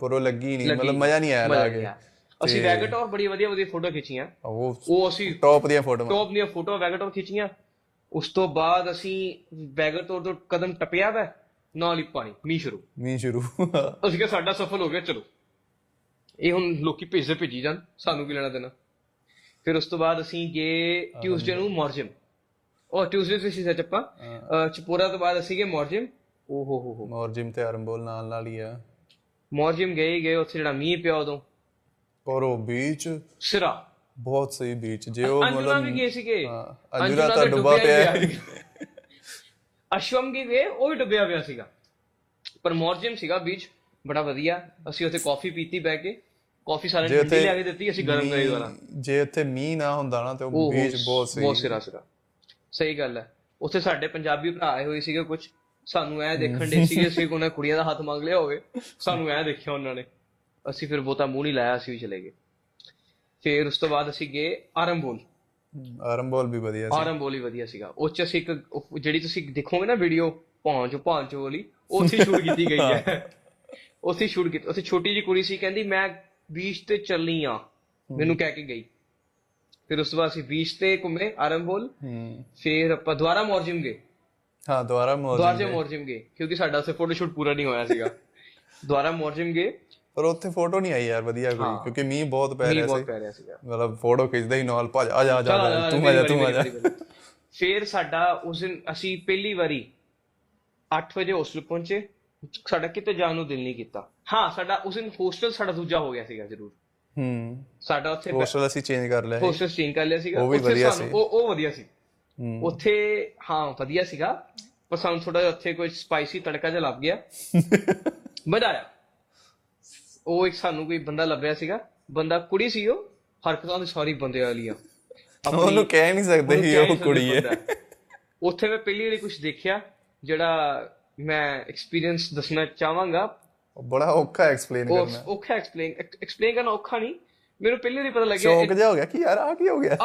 ਪਰ ਉਹ ਲੱਗੀ ਨਹੀਂ ਮਤਲਬ ਮਜ਼ਾ ਨਹੀਂ ਆਇਆ ਲਾ ਕੇ। ਅਸੀਂ ਵੈਗਟੌਰ ਬੜੀ ਵਧੀਆ ਵਧੀਆ ਫੋਟੋ ਖਿੱਚੀਆਂ। ਉਹ ਅਸੀਂ ਟੌਪ ਦੀਆਂ ਫੋਟੋਆਂ। ਟੌਪ ਦੀਆਂ ਫੋਟੋ ਵੈਗਟੌਰ ਖਿੱਚੀਆਂ। ਉਸ ਤੋਂ ਬਾਅਦ ਅਸੀਂ ਵੈਗਟੌਰ ਤੋਂ ਕਦਮ ਟਪਿਆ ਵੈ ਨਾਲ ਹੀ ਪਾਣੀ ਮੀਂਹ ਸ਼ੁਰੂ। ਮੀਂਹ ਸ਼ੁਰੂ। ਅਸੀਂ ਕਿਹਾ ਸਾਡਾ ਸਫਲ ਹੋ ਗਿਆ ਚਲੋ। ਇਹ ਹੁਣ ਲੋਕੀ ਭੇਜਦੇ ਭੇਜੀ ਜਾਣ ਸਾਨੂੰ ਕੀ ਲੈਣਾ ਦੇਣਾ। ਫਿਰ ਉਸ ਤੋਂ ਬਾਅਦ ਅਸੀਂ ਗਏ ਟਿਊਸਡੇ ਨੂੰ ਮੋਰਜਮ ਉਹ ਟਿਊਸਡੇ ਤੇ ਸੀ ਸੱਚ ਆਪਾਂ ਚਪੋਰਾ ਤੋਂ ਬਾਅਦ ਅਸੀਂ ਗਏ ਮੋਰਜਮ ਓ ਹੋ ਹੋ ਹੋ ਮੋਰਜਿਮ ਤੇ ਆਰੰਬੋਲ ਨਾਲ ਨਾਲ ਹੀ ਆ ਮੋਰਜਮ ਗਏ ਹੀ ਗਏ ਉੱਥੇ ਜਿਹੜਾ ਮੀਂਹ ਪਿਆ ਉਦੋਂ ਪਰ ਉਹ ਬੀਚ ਸਿਰਾ ਬਹੁਤ ਸਹੀ ਬੀਚ ਜੇ ਉਹ ਅੰਜੁਨਾ ਮਤਲਬ ਵੀ ਗਏ ਸੀਗੇ ਹਾਂ, ਅੰਜੁਨਾ ਤਾਂ ਤਾਂ ਡੁੱਬਾ ਪਿਆ ਹੀ ਅਸ਼ਵਮ ਵੀ ਗਏ ਉਹ ਵੀ ਡੁੱਬਿਆ ਪਿਆ ਸੀਗਾ ਪਰ ਮੋਰਜਮ ਸੀਗਾ ਬੀਚ ਬੜਾ ਵਧੀਆ ਅਸੀਂ ਉੱਥੇ ਕਾਫੀ ਪੀਤੀ ਬਹਿ ਕੇ ਕਾਫੀ ਸਾਰਿਆਂ ਜੇ ਨੇ ਲਿਆ ਕੇ ਦਿੱਤੀ ਅਸੀਂ ਗਰਮ ਕਰੀ ਦੁਆਰਾ ਜੇ ਉੱਥੇ ਮੀਂਹ ਨਾ ਹੁੰਦਾ ਨਾ ਤੇ ਉਹ ਬੀਚ ਬਹੁਤ ਸਹੀ ਬਹੁਤ ਸਿਰਾ ਸਿਰਾ ਸਹੀ ਗੱਲ ਹੈ। ਉੱਥੇ ਸਾਡੇ ਪੰਜਾਬੀ ਭਰਾ ਆਏ ਹੋਏ ਸੀਗੇ ਕੁਝ ਸਾਨੂੰ ਐ ਦੇਖਣ ਦੇ ਸੀਗੇ ਅਸੀਂ ਉਹਨਾਂ ਕੁੜੀਆਂ ਦਾ ਹੱਥ ਮੰਗ ਲਿਆ ਹੋਵੇ। ਸਾਨੂੰ ਐ ਦੇਖਿਆ ਉਹਨਾਂ ਨੇ। ਅਸੀਂ ਫਿਰ ਬਹੁਤਾ ਮੂੰਹ ਨਹੀਂ ਲਾਇਆ ਅਸੀਂ ਵੀ ਚਲੇ ਗਏ। ਫਿਰ ਉਸ ਤੋਂ ਬਾਅਦ ਅਸੀਂ ਗਏ ਆਰੰਬੋਲ ਆਰੰਬੋਲ ਵੀ ਵਧੀਆ ਸੀ। ਆਰੰਬੋਲ ਹੀ ਵਧੀਆ ਸੀਗਾ। ਉਹ ਚ ਅਸੀਂ ਇੱਕ ਜਿਹੜੀ ਤੁਸੀਂ ਦੇਖੋਗੇ ਨਾ ਵੀਡੀਓ ਪਹੁੰਚ ਪਹੁੰਚ ਵਾਲੀ ਉੱਥੇ ਸ਼ੂਟ ਕੀਤੀ ਗਈ ਹੈ। ਉੱਥੇ ਸ਼ੂਟ ਕੀਤੀ ਉੱਥੇ ਛੋਟੀ ਜਿਹੀ ਕੁੜੀ ਸੀ ਕਹਿੰਦੀ ਮੈਂ ਬੀਚ ਤੇ ਚੱਲਣੀ ਆ। ਮੈਨੂੰ ਕਹਿ ਕੇ ਗਈ। ਫਿਰ ਉਸ ਤੋਂ ਬਾਅਦ ਅਸੀਂ ਬੀਚ ਤੇ ਘੁੰਮੇ ਆਰੰਬੋਲ ਹੂੰ। ਫਿਰ ਆਪਾਂ ਦੁਬਾਰਾ ਮੋਰਜਮ ਗਏ। ਹਾਂ ਦੁਬਾਰਾ ਮੋਰਜਿਮ ਮੋਰਜਮ ਗਏ। ਕਿਉਂਕਿ ਸਾਡਾ ਉੱਥੇ ਫੋਟੋ ਸ਼ੂਟ ਪੂਰਾ ਨਹੀਂ ਹੋਇਆ ਸੀਗਾ। ਦੁਬਾਰਾ ਮੋਰਜਮ ਗਏ। ਪਰ ਉੱਥੇ ਫੋਟੋ ਨਹੀਂ ਆਈ ਯਾਰ ਵਧੀਆ ਕੋਈ ਕਿਉਂਕਿ ਮੀਂਹ ਬਹੁਤ ਪੈ ਰਿਹਾ ਬਹੁਤ ਸੀ। ਪੈ ਰਿਹਾ ਸੀਗਾ। ਮਤਲਬ ਫੋਟੋ ਖਿੱਚਦੇ ਹੀ ਨਾਲ ਭੱਜ ਆ ਜਾ ਆ ਜਾ, ਤੂੰ ਆ ਜਾ ਤੂੰ ਆ ਜਾ। ਫਿਰ ਸਾਡਾ ਉਸ ਦਿਨ ਅਸੀਂ ਪਹਿਲੀ ਵਾਰੀ 8 ਵਜੇ ਹੋਸਟਲ ਪਹੁੰਚੇ। ਸਾਡਾ ਕਿਤੇ ਜਾਣ ਨੂੰ ਦਿਲ ਨਹੀਂ ਕੀਤਾ। ਹਾਂ ਸਾਡਾ ਉਸ ਦਿਨ ਹੋਸਟਲ ਸਾਡਾ ਦੂਜਾ ਹੋ ਗਿਆ ਸੀਗਾ ਜ਼ਰੂਰ। ਹੂੰ। ਸਾਡਾ ਉੱਥੇ ਹੋਸਟਲ ਅਸੀਂ ਚੇਂਜ ਕਰ ਲਿਆ ਸੀ। ਹੋਸਟਲ ਚੇਂਜ ਕਰ ਲਿਆ ਸੀਗਾ। ਉਹ ਵੀ ਵਧੀਆ ਸੀ। ਉਹ ਉਹ ਵਧੀਆ ਸੀ। ਹੂੰ। ਉੱਥੇ ਹਾਂ ਵਧੀਆ ਸੀਗਾ। ਪਰ ਸਾਨੂੰ ਥੋੜਾ ਜਿਹਾ ਉੱਥੇ ਕੋਈ ਸਪਾਈਸੀ ਤੜਕਾ ਜਿਹਾ ਲੱਗ ਗਿਆ। ਮਜ਼ਾ ਆਇਆ। ਉਹ ਇੱਕ ਸਾਨੂੰ ਕੋਈ ਬੰਦਾ ਲੱਭਿਆ ਸੀਗਾ। ਬੰਦਾ ਕੁੜੀ ਸੀ ਉਹ। ਹਰਕਤਾਂ ਦੀ ਸਾਰੀ ਬੰਦੇ ਵਾਲੀਆਂ ਉਹਨੂੰ ਕਹਿ ਨਹੀਂ ਸਕਦੇ ਉਹ ਹੀ ਨਹੀਂ ਕੁੜੀ ਹੈ। ਉੱਥੇ ਮੈਂ ਪਹਿਲੀ ਵਾਰੀ ਕੁਝ ਦੇਖਿਆ। ਜਿਹੜਾ ਮੈਂ ਐਕਸਪੀਰੀਅੰਸ ਦੱਸਣਾ ਚਾਹਾਂਗਾ। ਉਹ ਬੜਾ ਔਖਾ ਐਕਸਪਲੇਨ ਕਰਨਾ। ਔਖਾ ਐਕਸਪਲੇਨ ਐਕਸਪਲੇਨ ਕਰਨਾ ਔਖਾ ਨਹੀਂ। ਮੈਨੂੰ ਪਹਿਲੇ ਨਹੀਂ ਪਤਾ ਲੱਗਿਆ ਸ਼ੌਕ ਜਿਹਾ ਹੋ ਗਿਆ ਕਿ ਯਾਰ ਆ ਕੀ ਹੋ ਗਿਆ?